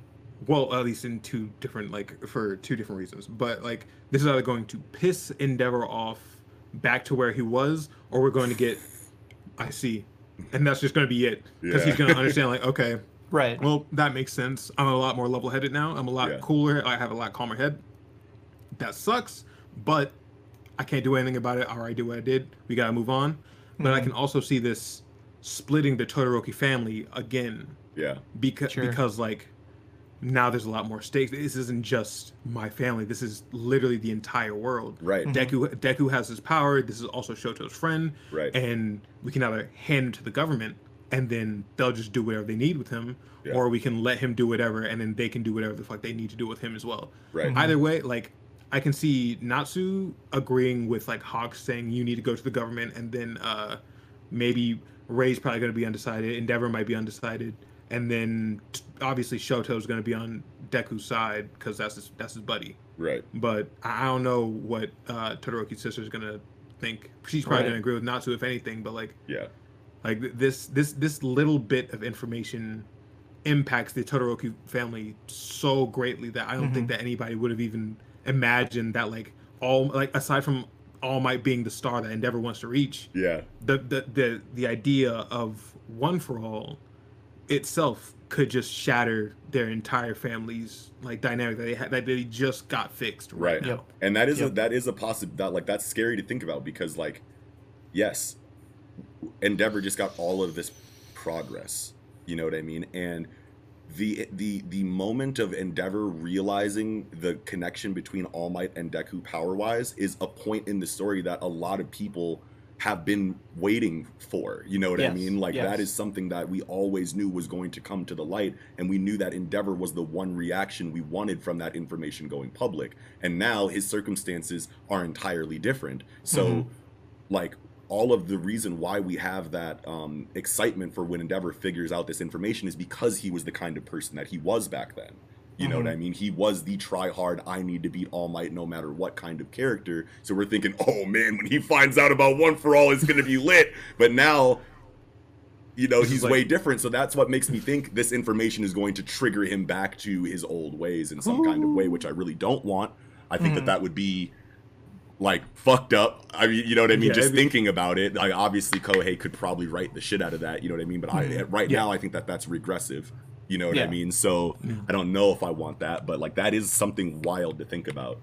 Well, at least in two different like for two different reasons. But like this is either going to piss Endeavor off back to where he was, or we're going to get. I see, and that's just going to be it because Yeah. he's going to understand like okay, Right. well that makes sense. I'm a lot more level-headed now. I'm a lot Yeah. cooler. I have a lot calmer head. That sucks, but I can't do anything about it. I already did what I did. We gotta move on. But I mm-hmm. can also see this splitting the Todoroki family again yeah, because Sure. because like now there's a lot more stakes. This isn't just my family. This is literally the entire world. Right. Mhm. Deku Deku has his power. This is also Shoto's friend. Right. And we can either hand him to the government and then they'll just do whatever they need with him, Yeah. or we can let him do whatever and then they can do whatever the fuck they need to do with him as well. right. Either way, like I can see Natsu agreeing with like Hawk saying you need to go to the government, and then uh maybe Rei's probably going to be undecided. Endeavor might be undecided, and then t- obviously Shoto's going to be on Deku's side because that's his that's his buddy. right. But I I don't know what uh Todoroki's sister is going to think. She's probably Right. going to agree with Natsu if anything, but like Yeah, like th- this this this little bit of information impacts the Todoroki family so greatly that I don't think that anybody would have even imagined that like all like aside from All Might being the star that Endeavor wants to reach, yeah, the the the, the idea of one for all itself could just shatter their entire family's like dynamic that they had that they just got fixed right, right. now. Yep. And that is a that is a possible that like that's scary to think about because like, yes, Endeavor just got all of this progress. You know what I mean? And the the the moment of Endeavor realizing the connection between All Might and Deku power wise is a point in the story that a lot of people have been waiting for. You know what I mean? Like yes. that is something that we always knew was going to come to the light, and we knew that Endeavor was the one reaction we wanted from that information going public. And now his circumstances are entirely different. So, Mhm. like all of the reason why we have that um, excitement for when Endeavor figures out this information is because he was the kind of person that he was back then. You know what I mean? He was the try hard, I need to beat All Might no matter what kind of character. So we're thinking, oh man, when he finds out about One for All, it's going to be lit. But now, you know, he's like- way different. So that's what makes me think this information is going to trigger him back to his old ways in some kind of way, which I really don't want. I think Mhm. that that would be like fucked up. I mean, you know what I mean? Yeah, Just be- thinking about it, like obviously Kohei could probably write the shit out of that. You know what I mean? But I Mhm. right Yeah. now I think that that's regressive. You know what I mean? So mm-hmm. I don't know if I want that, but like that is something wild to think about.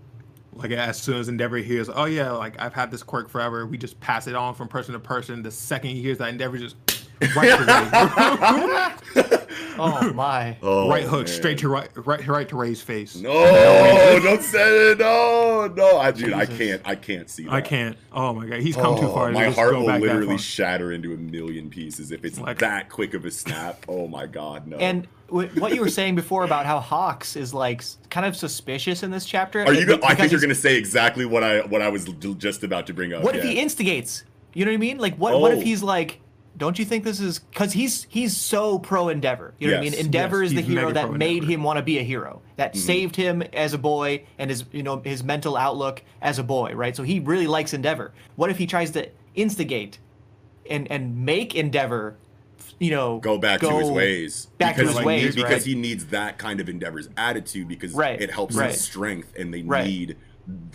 Like as soon as Endeavor hears, oh yeah, like I've had this quirk forever, we just pass it on from person to person. The second he hears that Endeavor just right. Oh my. Oh, right hook man. straight to right, right, right to Rei's face. No, don't say it. No, no, I dude, I can't. I can't see that. I can't. Oh my god, he's come too Oh, far. to My just heart go will back literally shatter into a million pieces if it's Like- that quick of a snap. Oh my god, no. And what you were saying before about how Hawks is like kind of suspicious in this chapter. are you? it- Go- I think you're gonna say exactly what I what I was just about to bring up. What if he instigates? You know what I mean? Like, what? What Oh. if he's like, don't you think this is because he's he's so pro Endeavor? You know what I mean? Endeavor Yes, is the hero that made him want to be a hero, that Mm-hmm. saved him as a boy and his you know his mental outlook as a boy, right? So he really likes Endeavor. What if he tries to instigate and and make Endeavor, you know, go back to his ways back to because his he ways, needs, because right? he needs that kind of endeavor's attitude because Right, it helps right. his strength and they Right. need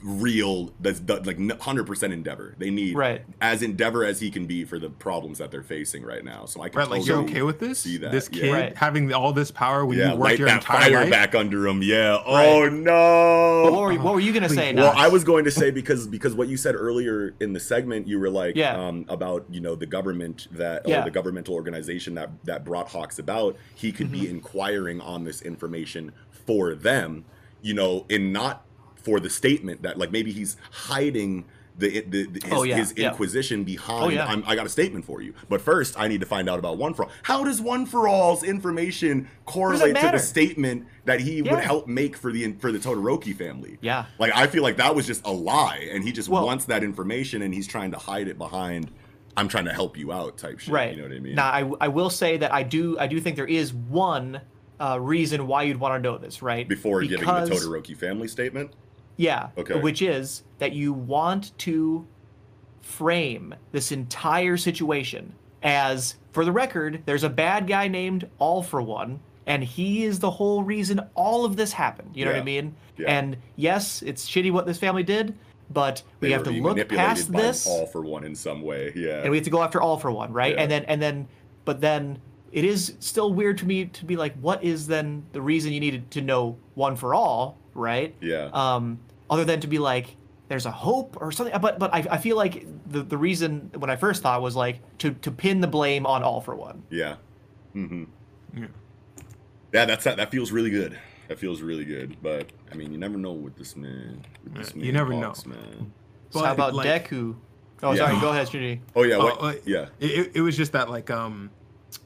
real that's like 100% endeavor they need Right. as endeavor as he can be for the problems that they're facing right now so i can Right, like totally you're okay with this? see that This yeah. kid Right. having all this power when yeah you worked your that entire fire life? back under him yeah oh no But what were, what were you gonna say? Well, Nas? I was going to say because because what you said earlier in the segment, you were like Yeah. um, about you know the government that Yeah. or the governmental organization that that brought Hawks about. He could Mm-hmm. be inquiring on this information for them, you know, in not for the statement that like maybe he's hiding. The, the, the- his, Oh, yeah, his yeah. inquisition behind Oh, yeah. I'm, I got a statement for you, but first I need to find out about one for all. How does one for all's information correlate to the statement that he would help make for the for the Todoroki family? Yeah. Like I feel like that was just a lie, and he just Well- wants that information, and he's trying to hide it behind. I'm trying to help you out, type shit. right. You know what I mean? Now, I, I will say that I do I do think there is one uh, reason why you'd want to know this, right? Before giving the Because- Todoroki family statement. Yeah. Okay. Which is that you want to frame this entire situation as, for the record, there's a bad guy named All for One, and he is the whole reason all of this happened. You know what I mean? Yeah. And yes, it's shitty what this family did, but we have to look past this all for one in some way. Yeah. and we have to go after all for one, right? Yeah. And then and then but then it is still weird to me to be like, what is then the reason you needed to know one for all, right? Yeah. Um, other than to be like, there's a hope or something. But but I, I feel like the the reason when I first thought was like to to pin the blame on all for one. yeah. Mm-hmm. Yeah. Yeah, that's that. That feels really good. That feels really good. But I mean, you never know with this man. With this man you never Hawks, know. man. So But, how about like- Deku? Oh, Yeah. sorry. Go ahead, Trinity. Oh yeah. Oh, What? uh, yeah. It, it, it was just that like um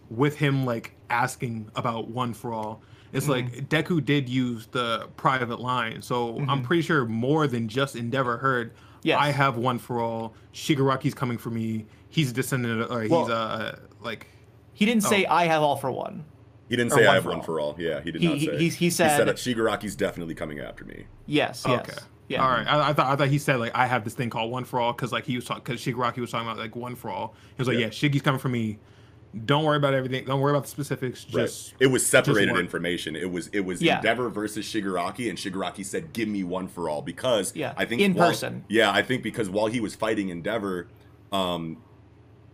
with him like asking about one for all it's Mm-hmm. like deku did use the private line so i'm pretty sure more than just endeavor heard Yes. i have one for all shigaraki's coming for me he's a descendant of, or he's Well- uh like He didn't say Oh. I have all for one. He didn't say I have for one for all. Yeah, he did He- not he- say. he- he said- that Shigaraki's definitely coming after me. Yes. Yes. okay Yeah. all right I, I thought i thought he said like i have this thing called one for all because like he was talking because shigaraki was talking about like one for all he was like Yeah. yeah, shiggy's coming for me don't worry about everything don't worry about the specifics just right. It was separated information. It was it was Yeah. Endeavor versus Shigaraki, and Shigaraki said, "Give me one for all," because Yeah, I think in while- person. Yeah, I think because while he was fighting Endeavor, um,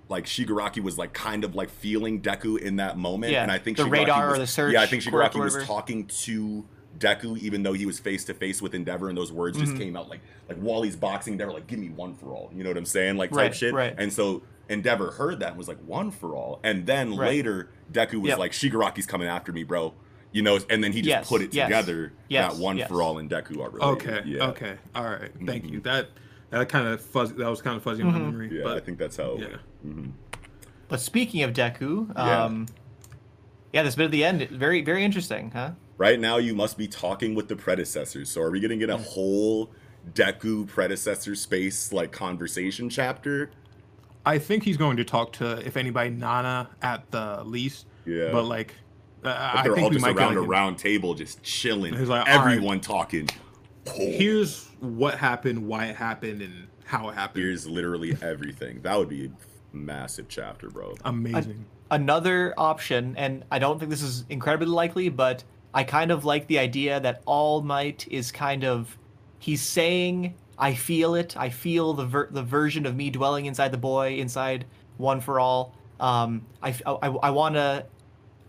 like Shigaraki was like kind of like feeling Deku in that moment, Yeah, and I think the Shigaraki radar or was, the search Yeah, I think Shigaraki was talking to Deku, even though he was face to face with Endeavor, and those words Mm-hmm. just came out like like while he's boxing Endeavor, like "Give me one for all," you know what I'm saying, like type Right, shit. right. And so Endeavor heard that and was like one for all, and then Right. later Deku was Yep. like Shigaraki's coming after me, bro. You know, and then he just Yes, put it yes, together yes, that one yes. for all and Deku are related. Okay. Yeah. Okay. All right. Thank Mhm. you. That that kind of fuzzy. That was kind of fuzzy in my Mhm. memory. Yeah, but I think that's how. yeah. mhm. But speaking of Deku, Yeah. um, yeah, this bit at the end, very very interesting, huh? Right now, you must be talking with the predecessors. So, are we gonna get a whole Deku predecessor space like conversation chapter? I think he's going to talk to, if anybody, Nana at the least. Yeah. But like, uh, Like I they're think all we just might get around like a an- round table, just chilling. He's like, all right. Everyone talking. Oh, Here's what happened, why it happened, and how it happened. here's literally everything. That would be a massive chapter, bro. Amazing. Another option, and I don't think this is incredibly likely, but I kind of like the idea that All Might is kind of he's saying, "I feel it. I feel the ver- the version of me dwelling inside the boy, inside One for All." Um, I I, I want to.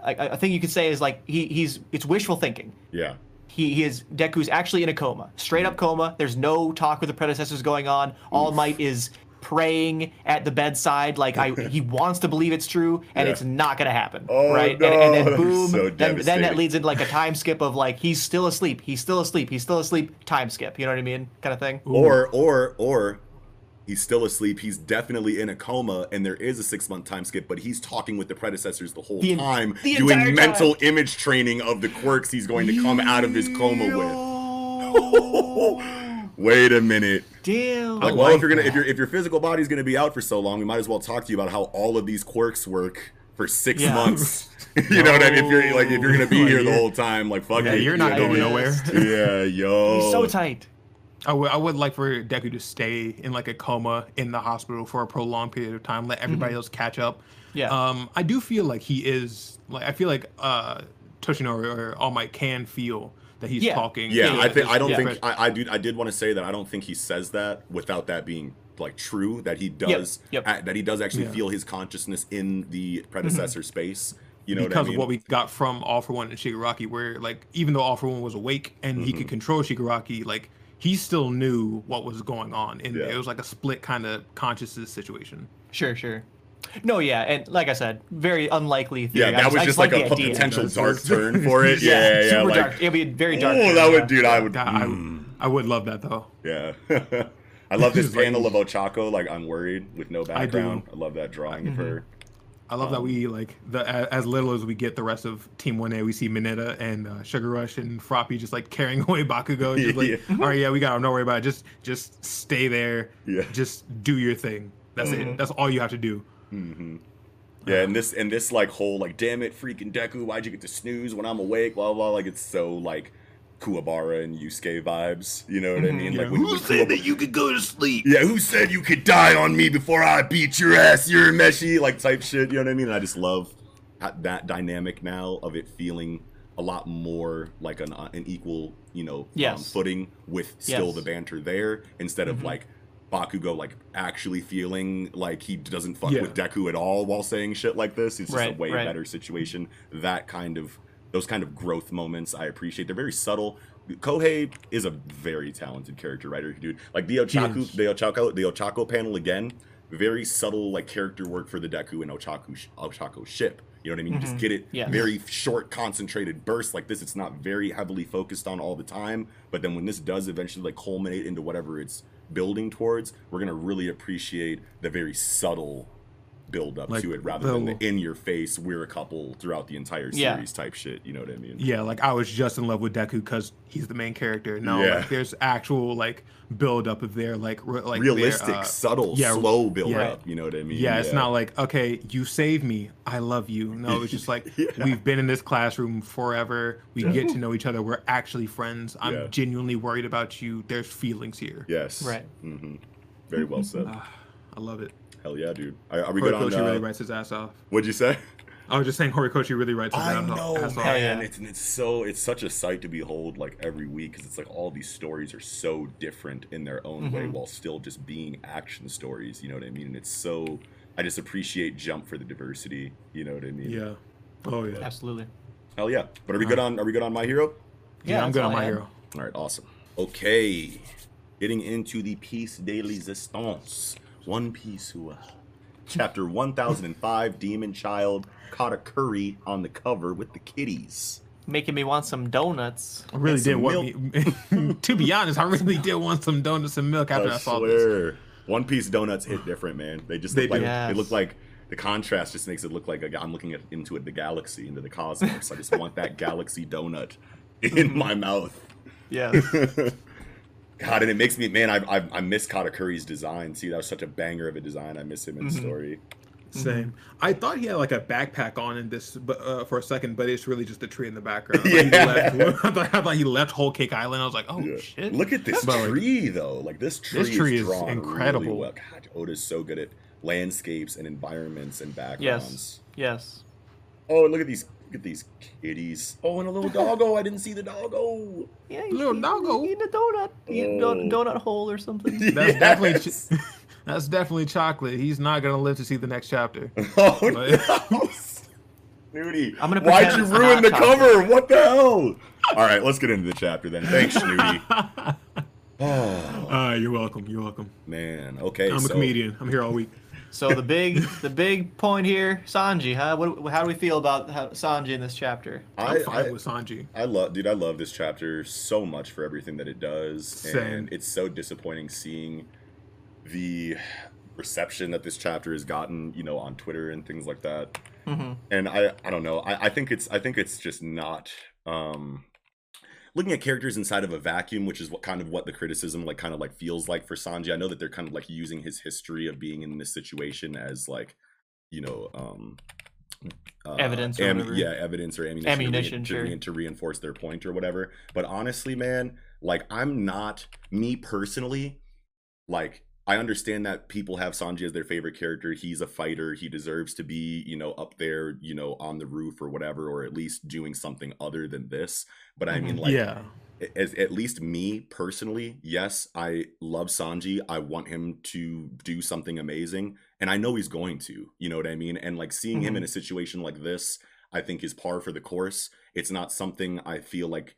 I, I think you could say is like he he's it's wishful thinking. Yeah. he, he is Deku's actually in a coma, straight up coma. There's no talk with the predecessors going on. All Might is praying at the bedside, like I he wants to believe it's true, and Yeah. it's not gonna happen, Oh, right? And, and then boom, so then, then that leads into like a time skip of like he's still asleep, he's still asleep, he's still asleep, time skip. You know what I mean? Kind of thing. Or or or he's still asleep. He's definitely in a coma, and there is a six month time skip. But he's talking with the predecessors the whole The time, the doing entire mental image training of the quirks he's going to come out of his coma with. Wait a minute. Damn. Like, I well, like if you're gonna, that. if your if your physical body's gonna be out for so long, we might as well talk to you about how all of these quirks work for six Yeah. months. you know what I mean? If you're like, if you're gonna be Like, here the whole time, like, fuck Yeah, it. you're not you know going what I nowhere. Yeah, yo. He's so tight. I would, I would like for Deku to stay in like a coma in the hospital for a prolonged period of time, let everybody else catch up. Mm-hmm. Yeah. Um, I do feel like he is like I feel like uh Toshinori or All Might can feel that he's Yeah. talking. Yeah, to I think I don't Yeah. think I, I do I did want to say that I don't think he says that without that being like true that he does yep. a- that he does actually Yeah. feel his consciousness in the predecessor space. You know because what I mean? of what we got from All for One and Shigaraki, where like even though All for One was awake and he Mm-hmm. could control Shigaraki, like he still knew what was going on, and Yeah. it was like a split kind of consciousness situation. Sure, sure. No, yeah, and like I said, very unlikely theory. yeah, I that just- was I just like the a, idea. potential That's- dark turn for it. Yeah, yeah, super like, dark. It'd be a very dark. Oh, turn, that yeah. would, dude. I would. God, mm, I, I would love that though. yeah. I love this Just like- panel of Ochako, like I'm worried with no background. I, I love that drawing Mm-hmm. of her. I love that Um, we like the as little as we get the rest of Team One A, we see Mineta and uh, Sugar Rush and Froppy just like carrying away Bakugo. Just like, Yeah. all right, yeah, we got him. Don't worry about it. Just just stay there. Yeah. Just do your thing. That's Mm-hmm. it. That's all you have to do. Yeah, and this and this like whole like, damn it, freaking Deku, why'd you get to snooze when I'm awake? Blah blah. Like it's so like Kuwabara and Yusuke vibes. You know what I mean? Like when, said Kuwab- you could go to sleep? Yeah, who said you could die on me before I beat your ass? You're meshy, like type shit. You know what I mean? And I just love that dynamic now of it feeling a lot more like an, uh, an equal, you know, um, Yes. footing with still Yes. the banter there instead of like Bakugo like actually feeling like he doesn't fuck Yeah. with Deku at all while saying shit like this. It's just a way right. better situation. That kind of those kind of growth moments I appreciate. They're very subtle. Kohei is a very talented character writer, dude. Like the Ochako, is. the Ochako, the Ochako panel again, very subtle like character work for the Deku and Ochako sh- Ochako ship. You know what I mean? You just mm-hmm. get it Yes. very short, concentrated bursts like this. It's not very heavily focused on all the time, but then when this does eventually like culminate into whatever it's building towards, we're gonna really appreciate the very subtle build up Like, to it rather than the- the in your face we're a couple throughout the entire Yeah. series type shit. You know what I mean? Yeah, like I was just in love with Deku because he's the main character. No, Yeah. like there's actual like build up of their like re- like their, Realistic, uh, subtle, yeah, slow build yeah. up. You know what I mean? Yeah, it's not like okay, you save me, I love you. No, it's just like Yeah. we've been in this classroom forever. We get to know each other. We're actually friends. I'm Yeah. genuinely worried about you. There's feelings here. Yes. Right. hmm Very well said. I love it. Hell yeah, dude. Are, are we good on? Horikoshi really Uh, writes his ass off. what'd you say? I was just saying Horikoshi really writes his I ass know, ass off. Hell man. It's it's so it's such a sight to behold, like every week, because it's like all these stories are so different in their own way, Mm-hmm. while still just being action stories. You know what I mean? And it's so I just appreciate Jump for the diversity. You know what I mean? Yeah. Oh yeah. Absolutely. Hell yeah. But are we good on? Are we good on My Hero? Yeah, I'm good on my hero. All right, awesome. Okay, getting into the piece de resistance. One Piece, who, uh, chapter 1005, Demon Child caught a curry on the cover with the kitties. Making me want some donuts. I really did want me. to be honest, I really did want some donuts and milk after I, I saw this. swear. One Piece donuts hit different, man. They just They look like do. they look like the contrast just makes it look like a, I'm looking at into it, the galaxy, into the cosmos. I just want that galaxy donut in my mouth. Yeah. God, and it makes me, man, I, I, I miss Katakuri's design. See, that was such a banger of a design. I miss him in Mm-hmm. story. Same. I thought he had like a backpack on in this, but uh, for a second, but it's really just a tree in the background. I thought he Yeah. left- I, thought, I thought he left Whole Cake Island. I was like, oh Yeah. shit. Look at this But, like, tree, though. Like this tree, This tree is, is incredible. Really well. God, Oda's so good at landscapes and environments and backgrounds. yes. Yes. Oh, and look at these, look at these kitties. Oh, and a little doggo. I didn't see the doggo. Yeah, Little eat- doggo. Eating a donut. Eating a Oh. don- donut hole or something. That's definitely Yes. that's definitely chocolate. He's not gonna live to see the next chapter. Oh But- no, Snooty! I'm gonna Why'd you ruin not the chocolate. cover? What the hell? All right, let's get into the chapter then. Thanks, Snooty. Oh Uh, you're welcome. You're welcome. man. Okay. I'm a comedian. I'm here all week. So the big the big point here, Sanji, huh? What, how do we feel about how, Sanji in this chapter? I'm I, fine I, with Sanji. I love, dude. I love this chapter so much for everything that it does, Same. and it's so disappointing seeing the reception that this chapter has gotten, you know, on Twitter and things like that. hmm And I, I don't know. I, I think it's, I think it's just not. um Looking at characters inside of a vacuum, which is what kind of what the criticism like kind of like feels like for Sanji. I know that they're kind of like using his history of being in this situation as like, you know, um uh, Evidence or whatever. yeah, evidence or ammunition, Ammunition, to, rein- sure. to reinforce their point or whatever. But honestly, man, like I'm not me personally. Like I understand that people have Sanji as their favorite character. He's a fighter. He deserves to be, you know, up there, you know, on the roof or whatever, or at least doing something other than this. But I mean, Mhm. like, yeah. as at least me personally, yes, I love Sanji. I want him to do something amazing, and I know he's going to. You know what I mean? And like seeing him in a situation like this, I think is par for the course. It's not something I feel like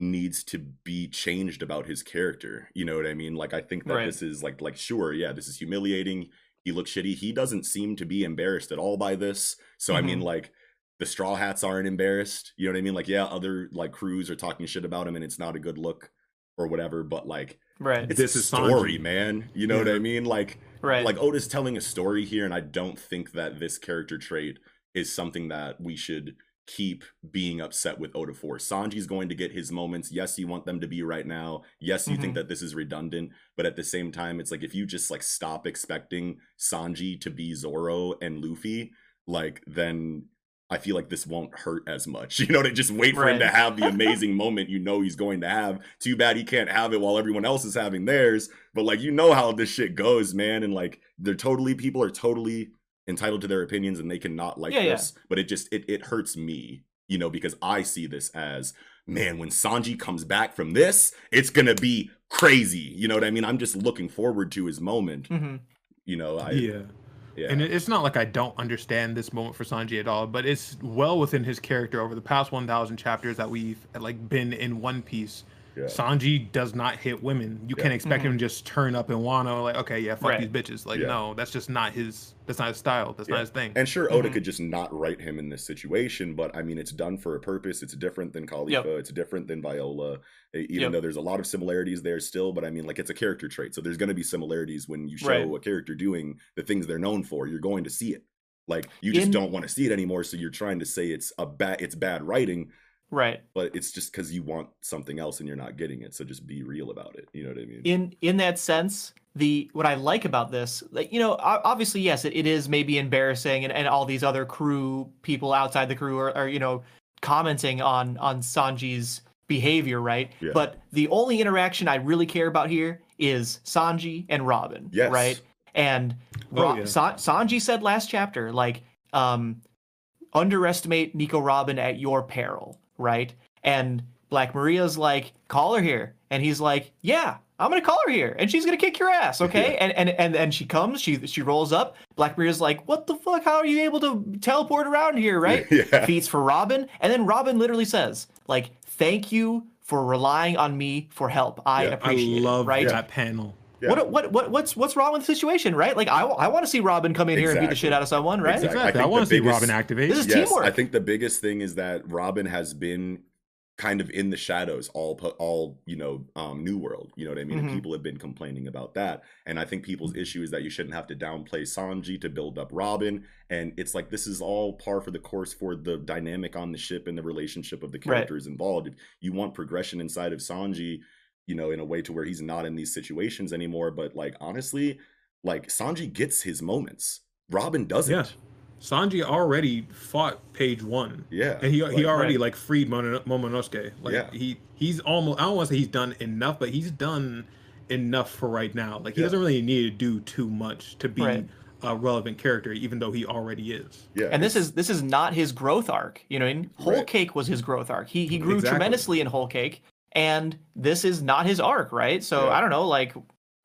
needs to be changed about his character. You know what I mean? Like I think that Right. this is like like sure, yeah, this is humiliating. He looks shitty. He doesn't seem to be embarrassed at all by this. So I mean Mhm. like the straw hats aren't embarrassed. You know what I mean? Like yeah, other like crews are talking shit about him and it's not a good look or whatever, but like Right. it's This a is story, man. You know what I mean? Like right. like Oda's telling a story here, and I don't think that this character trait is something that we should keep being upset with Oda for. Sanji's going to get his moments. Yes, you want them to be right now. Yes, you think Mhm. that this is redundant, but at the same time, it's like if you just like stop expecting Sanji to be Zoro and Luffy, like then I feel like this won't hurt as much. You know, to just wait for him to have the amazing moment you know he's going to have. Too bad he can't have it while everyone else is having theirs. But like you know how this shit goes, man. And like they're totally people are totally entitled to their opinions and they cannot like Yeah, yeah. this. But it just it it hurts me, you know, because I see this as man, when Sanji comes back from this, it's gonna be crazy. You know what I mean? I'm just looking forward to his moment. hmm You know, I yeah. yeah. And it's not like I don't understand this moment for Sanji at all, but it's well within his character over the past 1,000 chapters that we've like been in One Piece. Yeah. Sanji does not hit women. You Yeah. can't expect him to just turn up in Wano like, okay, yeah, fuck Right. these bitches. Like, Yeah. no, that's just not his. That's not his style. That's Yeah. not his thing. And sure, Oda Mhm. could just not write him in this situation, but I mean, it's done for a purpose. It's different than Kalifa. Yep. It's different than Viola, even Yep. though there's a lot of similarities there still. But I mean, like, it's a character trait. So there's going to be similarities when you show Right. a character doing the things they're known for. You're going to see it. Like, you just In- don't want to see it anymore. So you're trying to say it's a bad, it's bad writing, Right. but it's just because you want something else and you're not getting it. So just be real about it. You know what I mean? in in that sense the what i like about this like you know obviously yes it, it is maybe embarrassing and, and all these other crew people outside the crew are, are you know commenting on on sanji's behavior right Yeah. but the only interaction i really care about here is sanji and robin Yes. right and Oh, Ro- yeah. Sa- sanji said last chapter like um underestimate nico robin at your peril right? And black maria's like call her here. And he's like yeah i'm gonna call her here and she's gonna kick your ass okay? Yeah. and, and and and she comes she she rolls up. Black maria's like what the fuck? How are you able to teleport around here right? Yeah. feats for robin and then robin literally says like thank you for relying on me for help. I Yeah, I I appreciate love it right? that panel. Yeah. what, what what what's what's wrong with the situation, right? Like I, I want to see Robin come in here and beat the shit out of someone, right? Exactly. I Exactly. I, think want to see biggest- Robin activate. This is yes, I think the biggest thing is that Robin has been kind of in the shadows all all you know um new world you know what i mean and Mhm. people have been complaining about that and i think people's issue is that you shouldn't have to downplay sanji to build up robin and it's like this is all par for the course for the dynamic on the ship and the relationship of the Right. characters involved if you want progression inside of sanji you know in a way to where he's not in these situations anymore but like honestly like sanji gets his moments robin doesn't Yeah. Sanji already fought page one. yeah And he, like- he already Right. like freed Mono- Momonosuke. Like Yeah. he he's almost I don't want to say he's done enough, but he's done enough for right now. Like he Yeah. doesn't really need to do too much to be Right. a relevant character, even though he already is. yeah and this is this is not his growth arc. You know, in Whole Right. Cake was his growth arc. He he grew Exactly. tremendously in Whole Cake, and this is not his arc, right? So Yeah. I don't know, like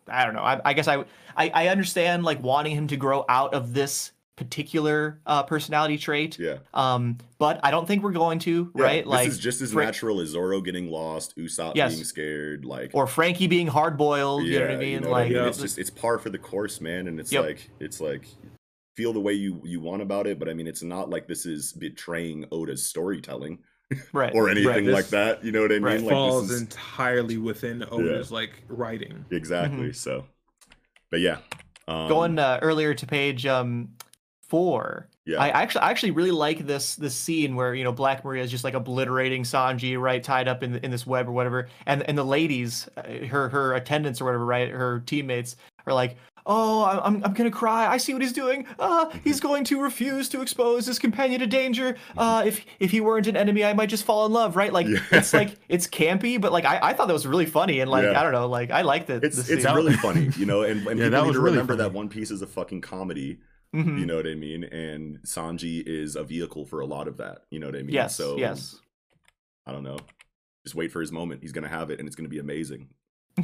I don't know. I, I guess I, I I understand like wanting him to grow out of this particular uh, personality trait. Yeah. Um, but I don't think we're going to, Yeah, right? This is just as Fra- natural as Zoro getting lost, Usopp Yes. being scared, like or Franky being hard boiled. yeah, you know what I mean? know what I like mean? Yeah. it's just it's par for the course, man. And it's Yep. like it's like feel the way you you want about it, but I mean it's not like this is betraying Oda's storytelling right or anything right. Like that. You know what I mean? Right. Like falls this is entirely within Oda's like writing. exactly so. But yeah, um, Mm-hmm. Going uh, earlier to page um four. Yeah. I actually I actually really like this this scene where you know Black Maria is just like obliterating Sanji right tied up in in this web or whatever and and the ladies uh, her her attendants or whatever right her teammates are like oh I'm I'm, I'm gonna cry I see what he's doing uh he's going to refuse to expose his companion to danger uh if if he weren't an enemy I might just fall in love right like Yeah. it's like it's campy but like I, I thought that was really funny and like Yeah. I don't know like I liked it it's this it's really funny, you know, and, and Yeah, people that need to really remember that. One Piece is a fucking comedy. Mhm. You know what I mean? And Sanji is a vehicle for a lot of that. You know what I mean? yes So yes I don't know. Just wait for his moment. He's gonna have it, and it's gonna be amazing.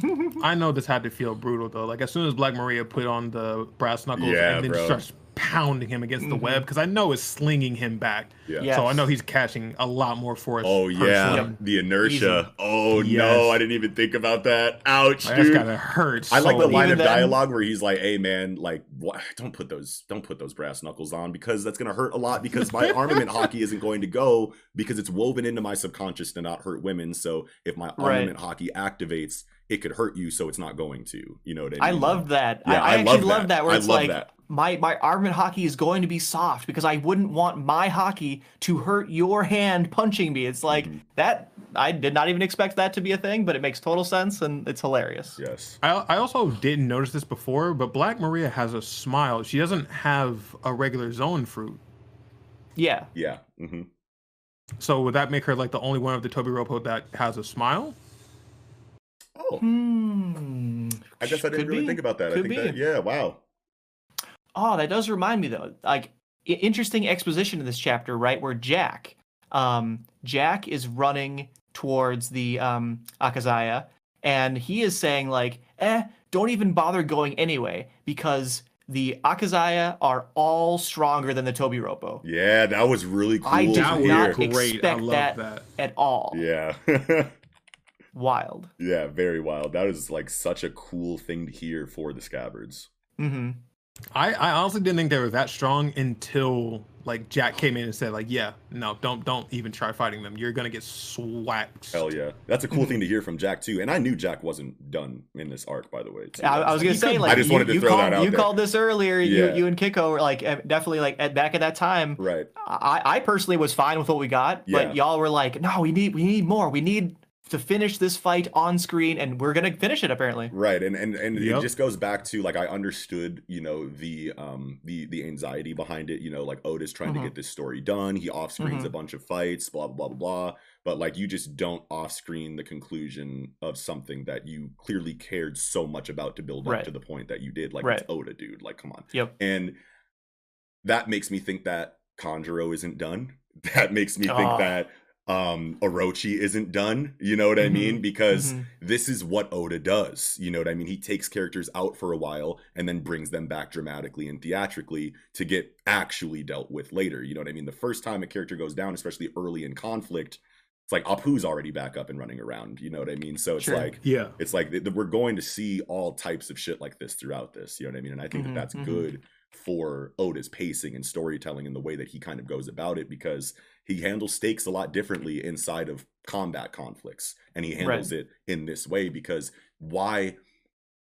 I know this had to feel brutal though. Like as soon as Black Maria put on the brass knuckles Yeah, and then bro. starts pounding him against the web mm-hmm. because I know it's slinging him back. Yeah. Yeah. So I know he's catching a lot more force. Oh per yeah, swing. the inertia. Easy. Oh no, I didn't even think about that. Ouch, Like, that's dude. gotta hurt. I like the line of then- dialogue where he's like, "Hey man, like, wha- don't put those, don't put those brass knuckles on because that's gonna hurt a lot. Because my armament haki isn't going to go because it's woven into my subconscious to not hurt women. So if my Right. armament haki activates, it could hurt you. So it's not going to. You know what I mean? I mean? loved that. Yeah, I, I I actually love love that. that. where I it's love like that. My my armament haki is going to be soft because I wouldn't want my haki to hurt your hand punching me. It's like Mm-hmm. that. I did not even expect that to be a thing, but it makes total sense and it's hilarious. Yes. I, I also didn't notice this before, but Black Maria has a smile. She doesn't have a regular Zoan fruit. Yeah. Yeah. hmm So would that make her like the only one of the Tobi Roppo that has a smile? Oh, Hmm. I guess I didn't Could really be. think about that. I think be. that. Yeah. Wow. Oh, that does remind me though. Like interesting exposition in this chapter, right? Where Jack, um, Jack is running towards the um Akazaya, and he is saying like, "Eh, don't even bother going anyway because the Akazaya are all stronger than the Tobi Roppo Yeah, that was really cool. I did to that hear. not was great. I expect love that. that. at all." Yeah. Wild. yeah, very wild. That is like such a cool thing to hear for the scabbards. Mm-hmm. I, I honestly didn't think they were that strong until like Jack came in and said like, yeah, no, don't don't even try fighting them. You're gonna get swacked. Hell yeah. That's a Mm-hmm. cool thing to hear from Jack too. And I knew Jack wasn't done in this arc, by the way. too. I, I was gonna He say could- like I just you, wanted to you throw called, that out you there. called this earlier. Yeah. You you and Kiko were like eh, definitely like at, back at that time. Right. I, I personally was fine with what we got, Yeah. but y'all were like, no, we need we need more. We need to finish this fight on screen, and we're gonna finish it apparently. Right. And and, and it just goes back to like I understood, you know, the um the the anxiety behind it, you know, like Oda's trying Mhm. to get this story done. He off screens Mhm. a bunch of fights, blah blah blah blah blah. But like you just don't off screen the conclusion of something that you clearly cared so much about to build up to the point that you did. Like Right. it's Oda, dude. Like, come on. Yep. And that makes me think that Kanjuro isn't done. That makes me think Ah. that um Orochi isn't done. You know what I Mhm. mean? Because Mhm. this is what Oda does. You know what I mean? He takes characters out for a while and then brings them back dramatically and theatrically to get actually dealt with later. You know what I mean? The first time a character goes down, especially early in conflict, it's like Apu's already back up and running around. You know what I mean? So it's Sure. like Yeah. it's like th- th- we're going to see all types of shit like this throughout this. You know what I mean? And I think Mhm, that that's mhm. good for Oda's pacing and storytelling and the way that he kind of goes about it because he handles stakes a lot differently inside of combat conflicts and he handles it in this way because why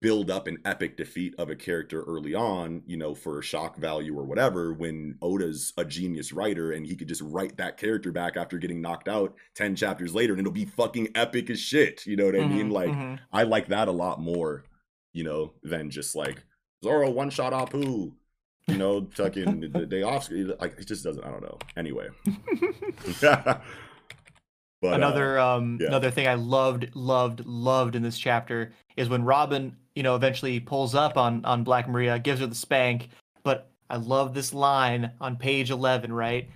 build up an epic defeat of a character early on, you know, for shock value or whatever, when Oda's a genius writer and he could just write that character back after getting knocked out 10 chapters later and it'll be fucking epic as shit. You know what I mean? Mhm, Like, mhm. I like that a lot more, you know, than just like Zoro one shot Apu, you know, fucking the day off. Like, it just doesn't, I don't know. Anyway. but, uh, another um yeah. another thing I loved loved loved in this chapter is when Robin you know eventually pulls up on on Black Maria gives her the spank but I love this line on page 11 right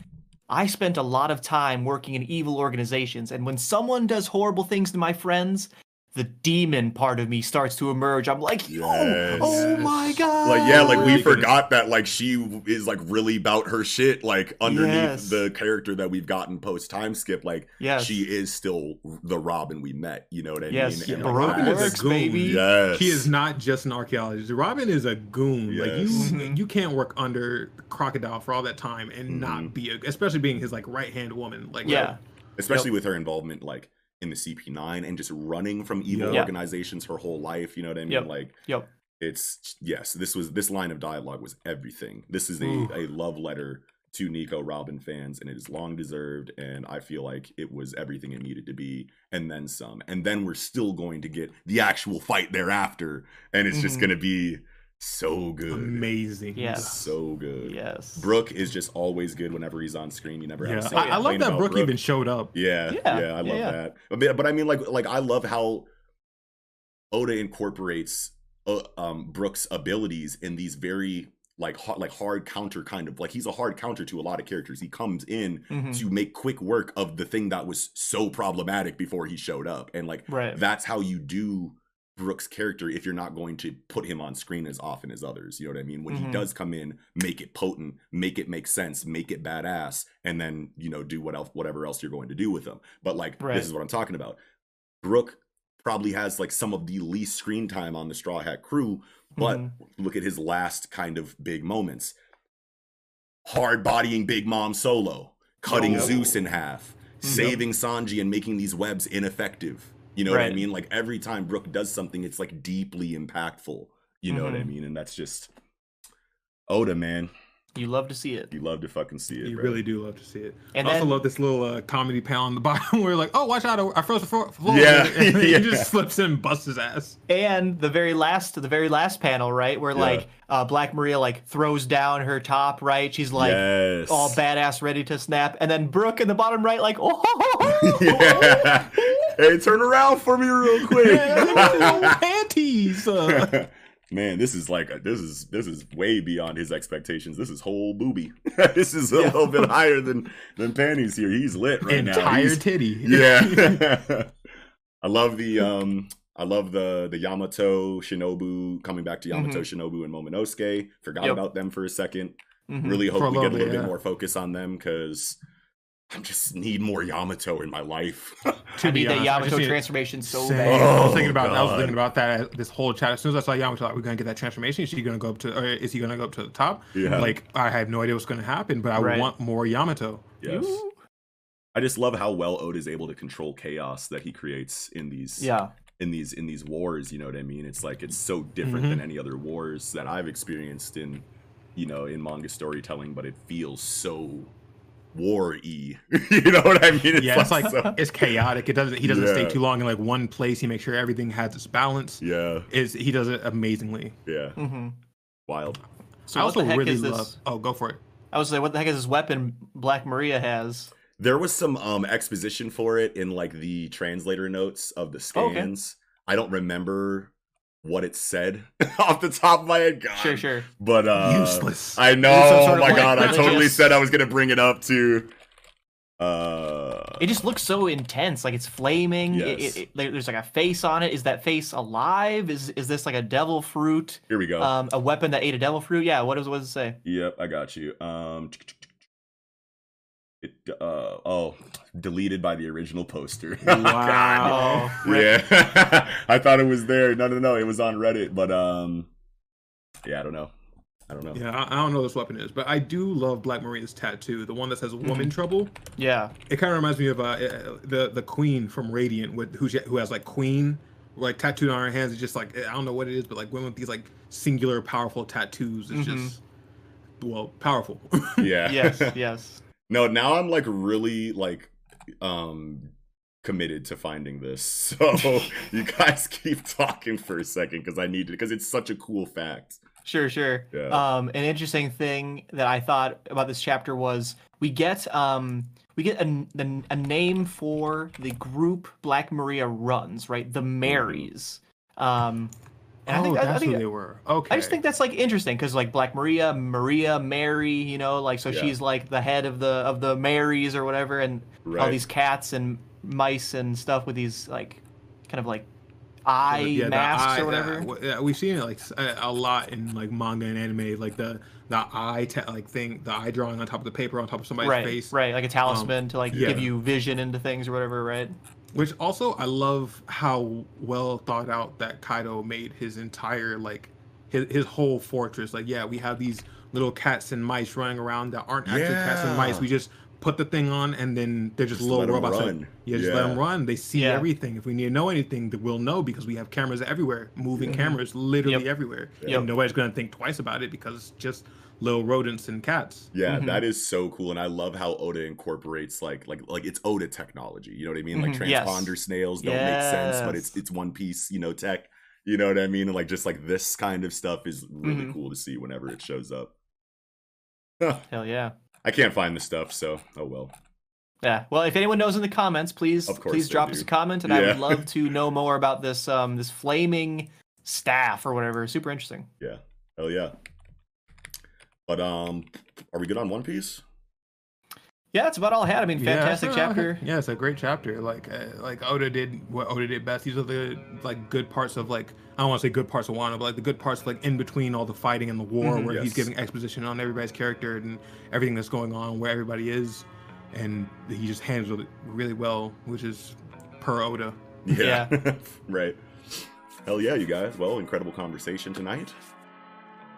I spent a lot of time working in evil organizations and when someone does horrible things to my friends the demon part of me starts to emerge. I'm like, yo, Yes. oh my god. like yeah like we forgot that like she is like really about her shit like underneath Yes. the character that we've gotten post time skip like Yes. she is still the robin we met you know what i Yes, mean yeah, And, like, Robin that is is- works, baby. yes He is not just an archaeologist. Robin is a goon. Like you, Yes. Mhm. you can't work under Crocodile for all that time and Mhm. not be, a, especially being his like right hand woman. Like Yeah. especially with her involvement like in the cp9 and just running from evil Yeah. organizations her whole life you know what i mean Yep. like Yep. it's yes this was this line of dialogue was everything this is a, Ooh. a love letter to nico robin fans and it is long deserved and i feel like it was everything it needed to be and then some and then we're still going to get the actual fight thereafter and it's just Mhm. going to be so good amazing. Yeah. so good Yes. brook is just always good whenever he's on screen you never Yeah, have to say I, a I love that about Brook, even showed up. yeah, Yeah, yeah, I love yeah. that. But, but I mean, like, like I love how Oda incorporates uh, um, Brook's abilities in these very like hard, like hard counter kind of like he's a hard counter to a lot of characters. He comes in Mhm. to make quick work of the thing that was so problematic before he showed up, and like Right. that's how you do Brook's character if you're not going to put him on screen as often as others. You know what I mean? When he Mhm. does come in, make it potent, make it make sense, make it badass, and then you know do what else, whatever else you're going to do with him. But like Right. this is what I'm talking about. Brook probably has like some of the least screen time on the Straw Hat crew, but Mhm. look at his last kind of big moments. Hard bodying Big Mom solo, cutting Oh. Zeus in half, Mhm. saving Sanji and making these webs ineffective. You know what I mean? Like every time Brook does something, it's like deeply impactful. You know what I Mhm. mean? And that's just Oda, man. You love to see it. You love to fucking see it. You bro. really do love to see it. And I also love this little uh, comedy panel on the bottom where like, oh, watch out! I froze the floor. floor." Yeah, and he just slips in and busts his ass. And the very last, the very last panel, right, where Yeah. like uh, Black Maria like throws down her top, right? She's like yes. all badass, ready to snap, and then Brook in the bottom right, like, oh, yeah. Hey, turn around for me real quick. panties. Uh, Man, this is like this is this is way beyond his expectations. This is whole booby. this is a Yeah. little bit higher than than panties here. He's lit right now. entire titty. yeah. I love the um I love the the Yamato Shinobu coming back to Yamato Shinobu and Momonosuke. Forgot Mm-hmm. Yep. about them for a second. Mhm. Really hope a we get a little bit yeah. more focus on them because I just need more Yamato in my life. To I be need that honest, I Yamato transformation so Same. bad. I was Oh, thinking about I was thinking about that this whole chat. As soon as I saw Yamato, like, we're gonna get that transformation. Is he gonna go up to, or is he gonna go up to the top? Yeah. Like I have no idea what's gonna happen, but I Right. want more Yamato. yes. You- I just love how well Oda is able to control chaos that he creates in these Yeah. in these in these wars you know what i mean it's like it's so different Mhm. than any other wars that i've experienced in you know in manga storytelling but it feels so war-y you know what i mean it's yeah, it's like so- it's chaotic. It doesn't. He doesn't stay too long in like one place. He makes sure everything has its balance. yeah Is he does it amazingly. yeah hmm wild So I what also the heck really is this? love. Oh, go for it. I was like, what the heck is this weapon Black Maria has? there was some um exposition for it in like the translator notes of the Oh, okay. scans i don't remember what it said off the top of my head God. Sure, sure. but uh Useless. I know. Is it Oh my like, god! I totally religious- said I was gonna bring it up to Uh, It just looks so intense, like it's flaming. Yes. it- it- there- there's like a face on it. Is that face alive? Is is this like a devil fruit? here we go. Um, a weapon that ate a devil fruit? Yeah. What does what does it say? yep, I got you. Um, it uh oh, deleted by the original poster. Wow. Oh, yeah, I thought it was there. No, no, no, it was on Reddit, but um, yeah, I don't know. I don't know. Yeah, I, I don't know what this weapon is, but I do love Black Maria's tattoo, the one that says "Woman Trouble." Yeah. It kind of reminds me of uh, uh, the the Queen from Radiant, with who she, who has like Queen like tattooed on her hands. It's just like I don't know what it is, but like women with these like singular, powerful tattoos. It's Mhm. just well powerful. Yeah. Yes. yes. No, now I'm like really like um committed to finding this. So you guys keep talking for a second because I need it because it's such a cool fact. Sure, sure. Yeah. Um, an interesting thing that I thought about this chapter was we get um we get a, the- a name for the group Black Maria runs, right? The Marys. Um, and oh, I think, oh, I- I, think who they were. Okay. I just think that's like interesting because like Black Maria, Maria, Mary, you know, like so Yeah. she's like the head of the of the Marys or whatever, and all these cats and mice and stuff with these like kind of like eye yeah, masks eye- or whatever. that- yeah, we've seen it like a, lot in like manga and anime, like the the eye te- like thing, the eye drawing on top of the paper on top of somebody's right, face. right, like a talisman um, to like yeah. give you vision into things or whatever, right? Which also I love how well thought out that Kaido made his entire like his his whole fortress. Like yeah, we have these little cats and mice running around that aren't actually cats and mice. We just put the thing on and then they're just, Just little let 'em robots. like- run. yeah, just let them run. They see Yeah. everything. If we need to know anything, then we'll know because we have cameras everywhere, moving mm-hmm. cameras literally Yep. everywhere. Yep. And nobody's gonna think twice about it because it's just little rodents and cats. Yeah, Mhm. that is so cool, and I love how Oda incorporates like like like it's Oda technology. You know what I mean? Like Mhm, yes. transponder snails don't make sense, but it's it's one piece, you know, tech. You know what I mean? And like just like this kind of stuff is really Mhm. cool to see whenever it shows up. Hell yeah. I can't find the stuff, so oh well. Yeah. Well, if anyone knows in the comments, please please drop do. us a comment, and I would love to know more about this um this flaming staff or whatever. Super interesting. Yeah, hell yeah. But um, are we good on One Piece? Yeah, that's about all I had. I mean, fantastic Yeah, chapter. Yeah, it's a great chapter. Like uh, like Oda did what Oda did best. These are the like good parts of like I don't want to say good parts of Wano, but like the good parts like in between all the fighting and the war, Mhm. where he's giving exposition on everybody's character and everything that's going on, where everybody is, and he just handles it really well, which is per Oda. Yeah, right. Hell yeah, you guys. Well, incredible conversation tonight.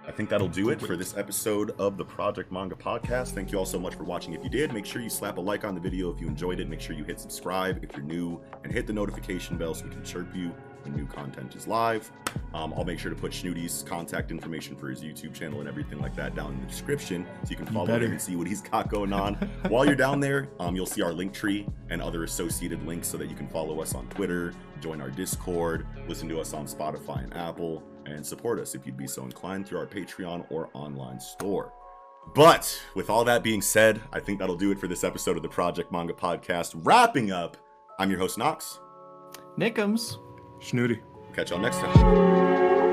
I think that'll do it for this episode of the Project Manga Podcast. Thank you all so much for watching. If you did, make sure you slap a like on the video if you enjoyed it. Make sure you hit subscribe if you're new and hit the notification bell so we can chirp you when new content is live. Um, I'll make sure to put Snooty's contact information for his YouTube channel and everything like that down in the description so you can follow better. him and see what he's got going on. While you're down there, um, you'll see our link tree and other associated links so that you can follow us on Twitter, join our Discord, listen to us on Spotify and Apple, and support us if you'd be so inclined through our Patreon or online store. But with all that being said, I think that'll do it for this episode of the Project Manga Podcast. Wrapping up, I'm your host, Knox. Nickums. Snooty. Catch y'all next time.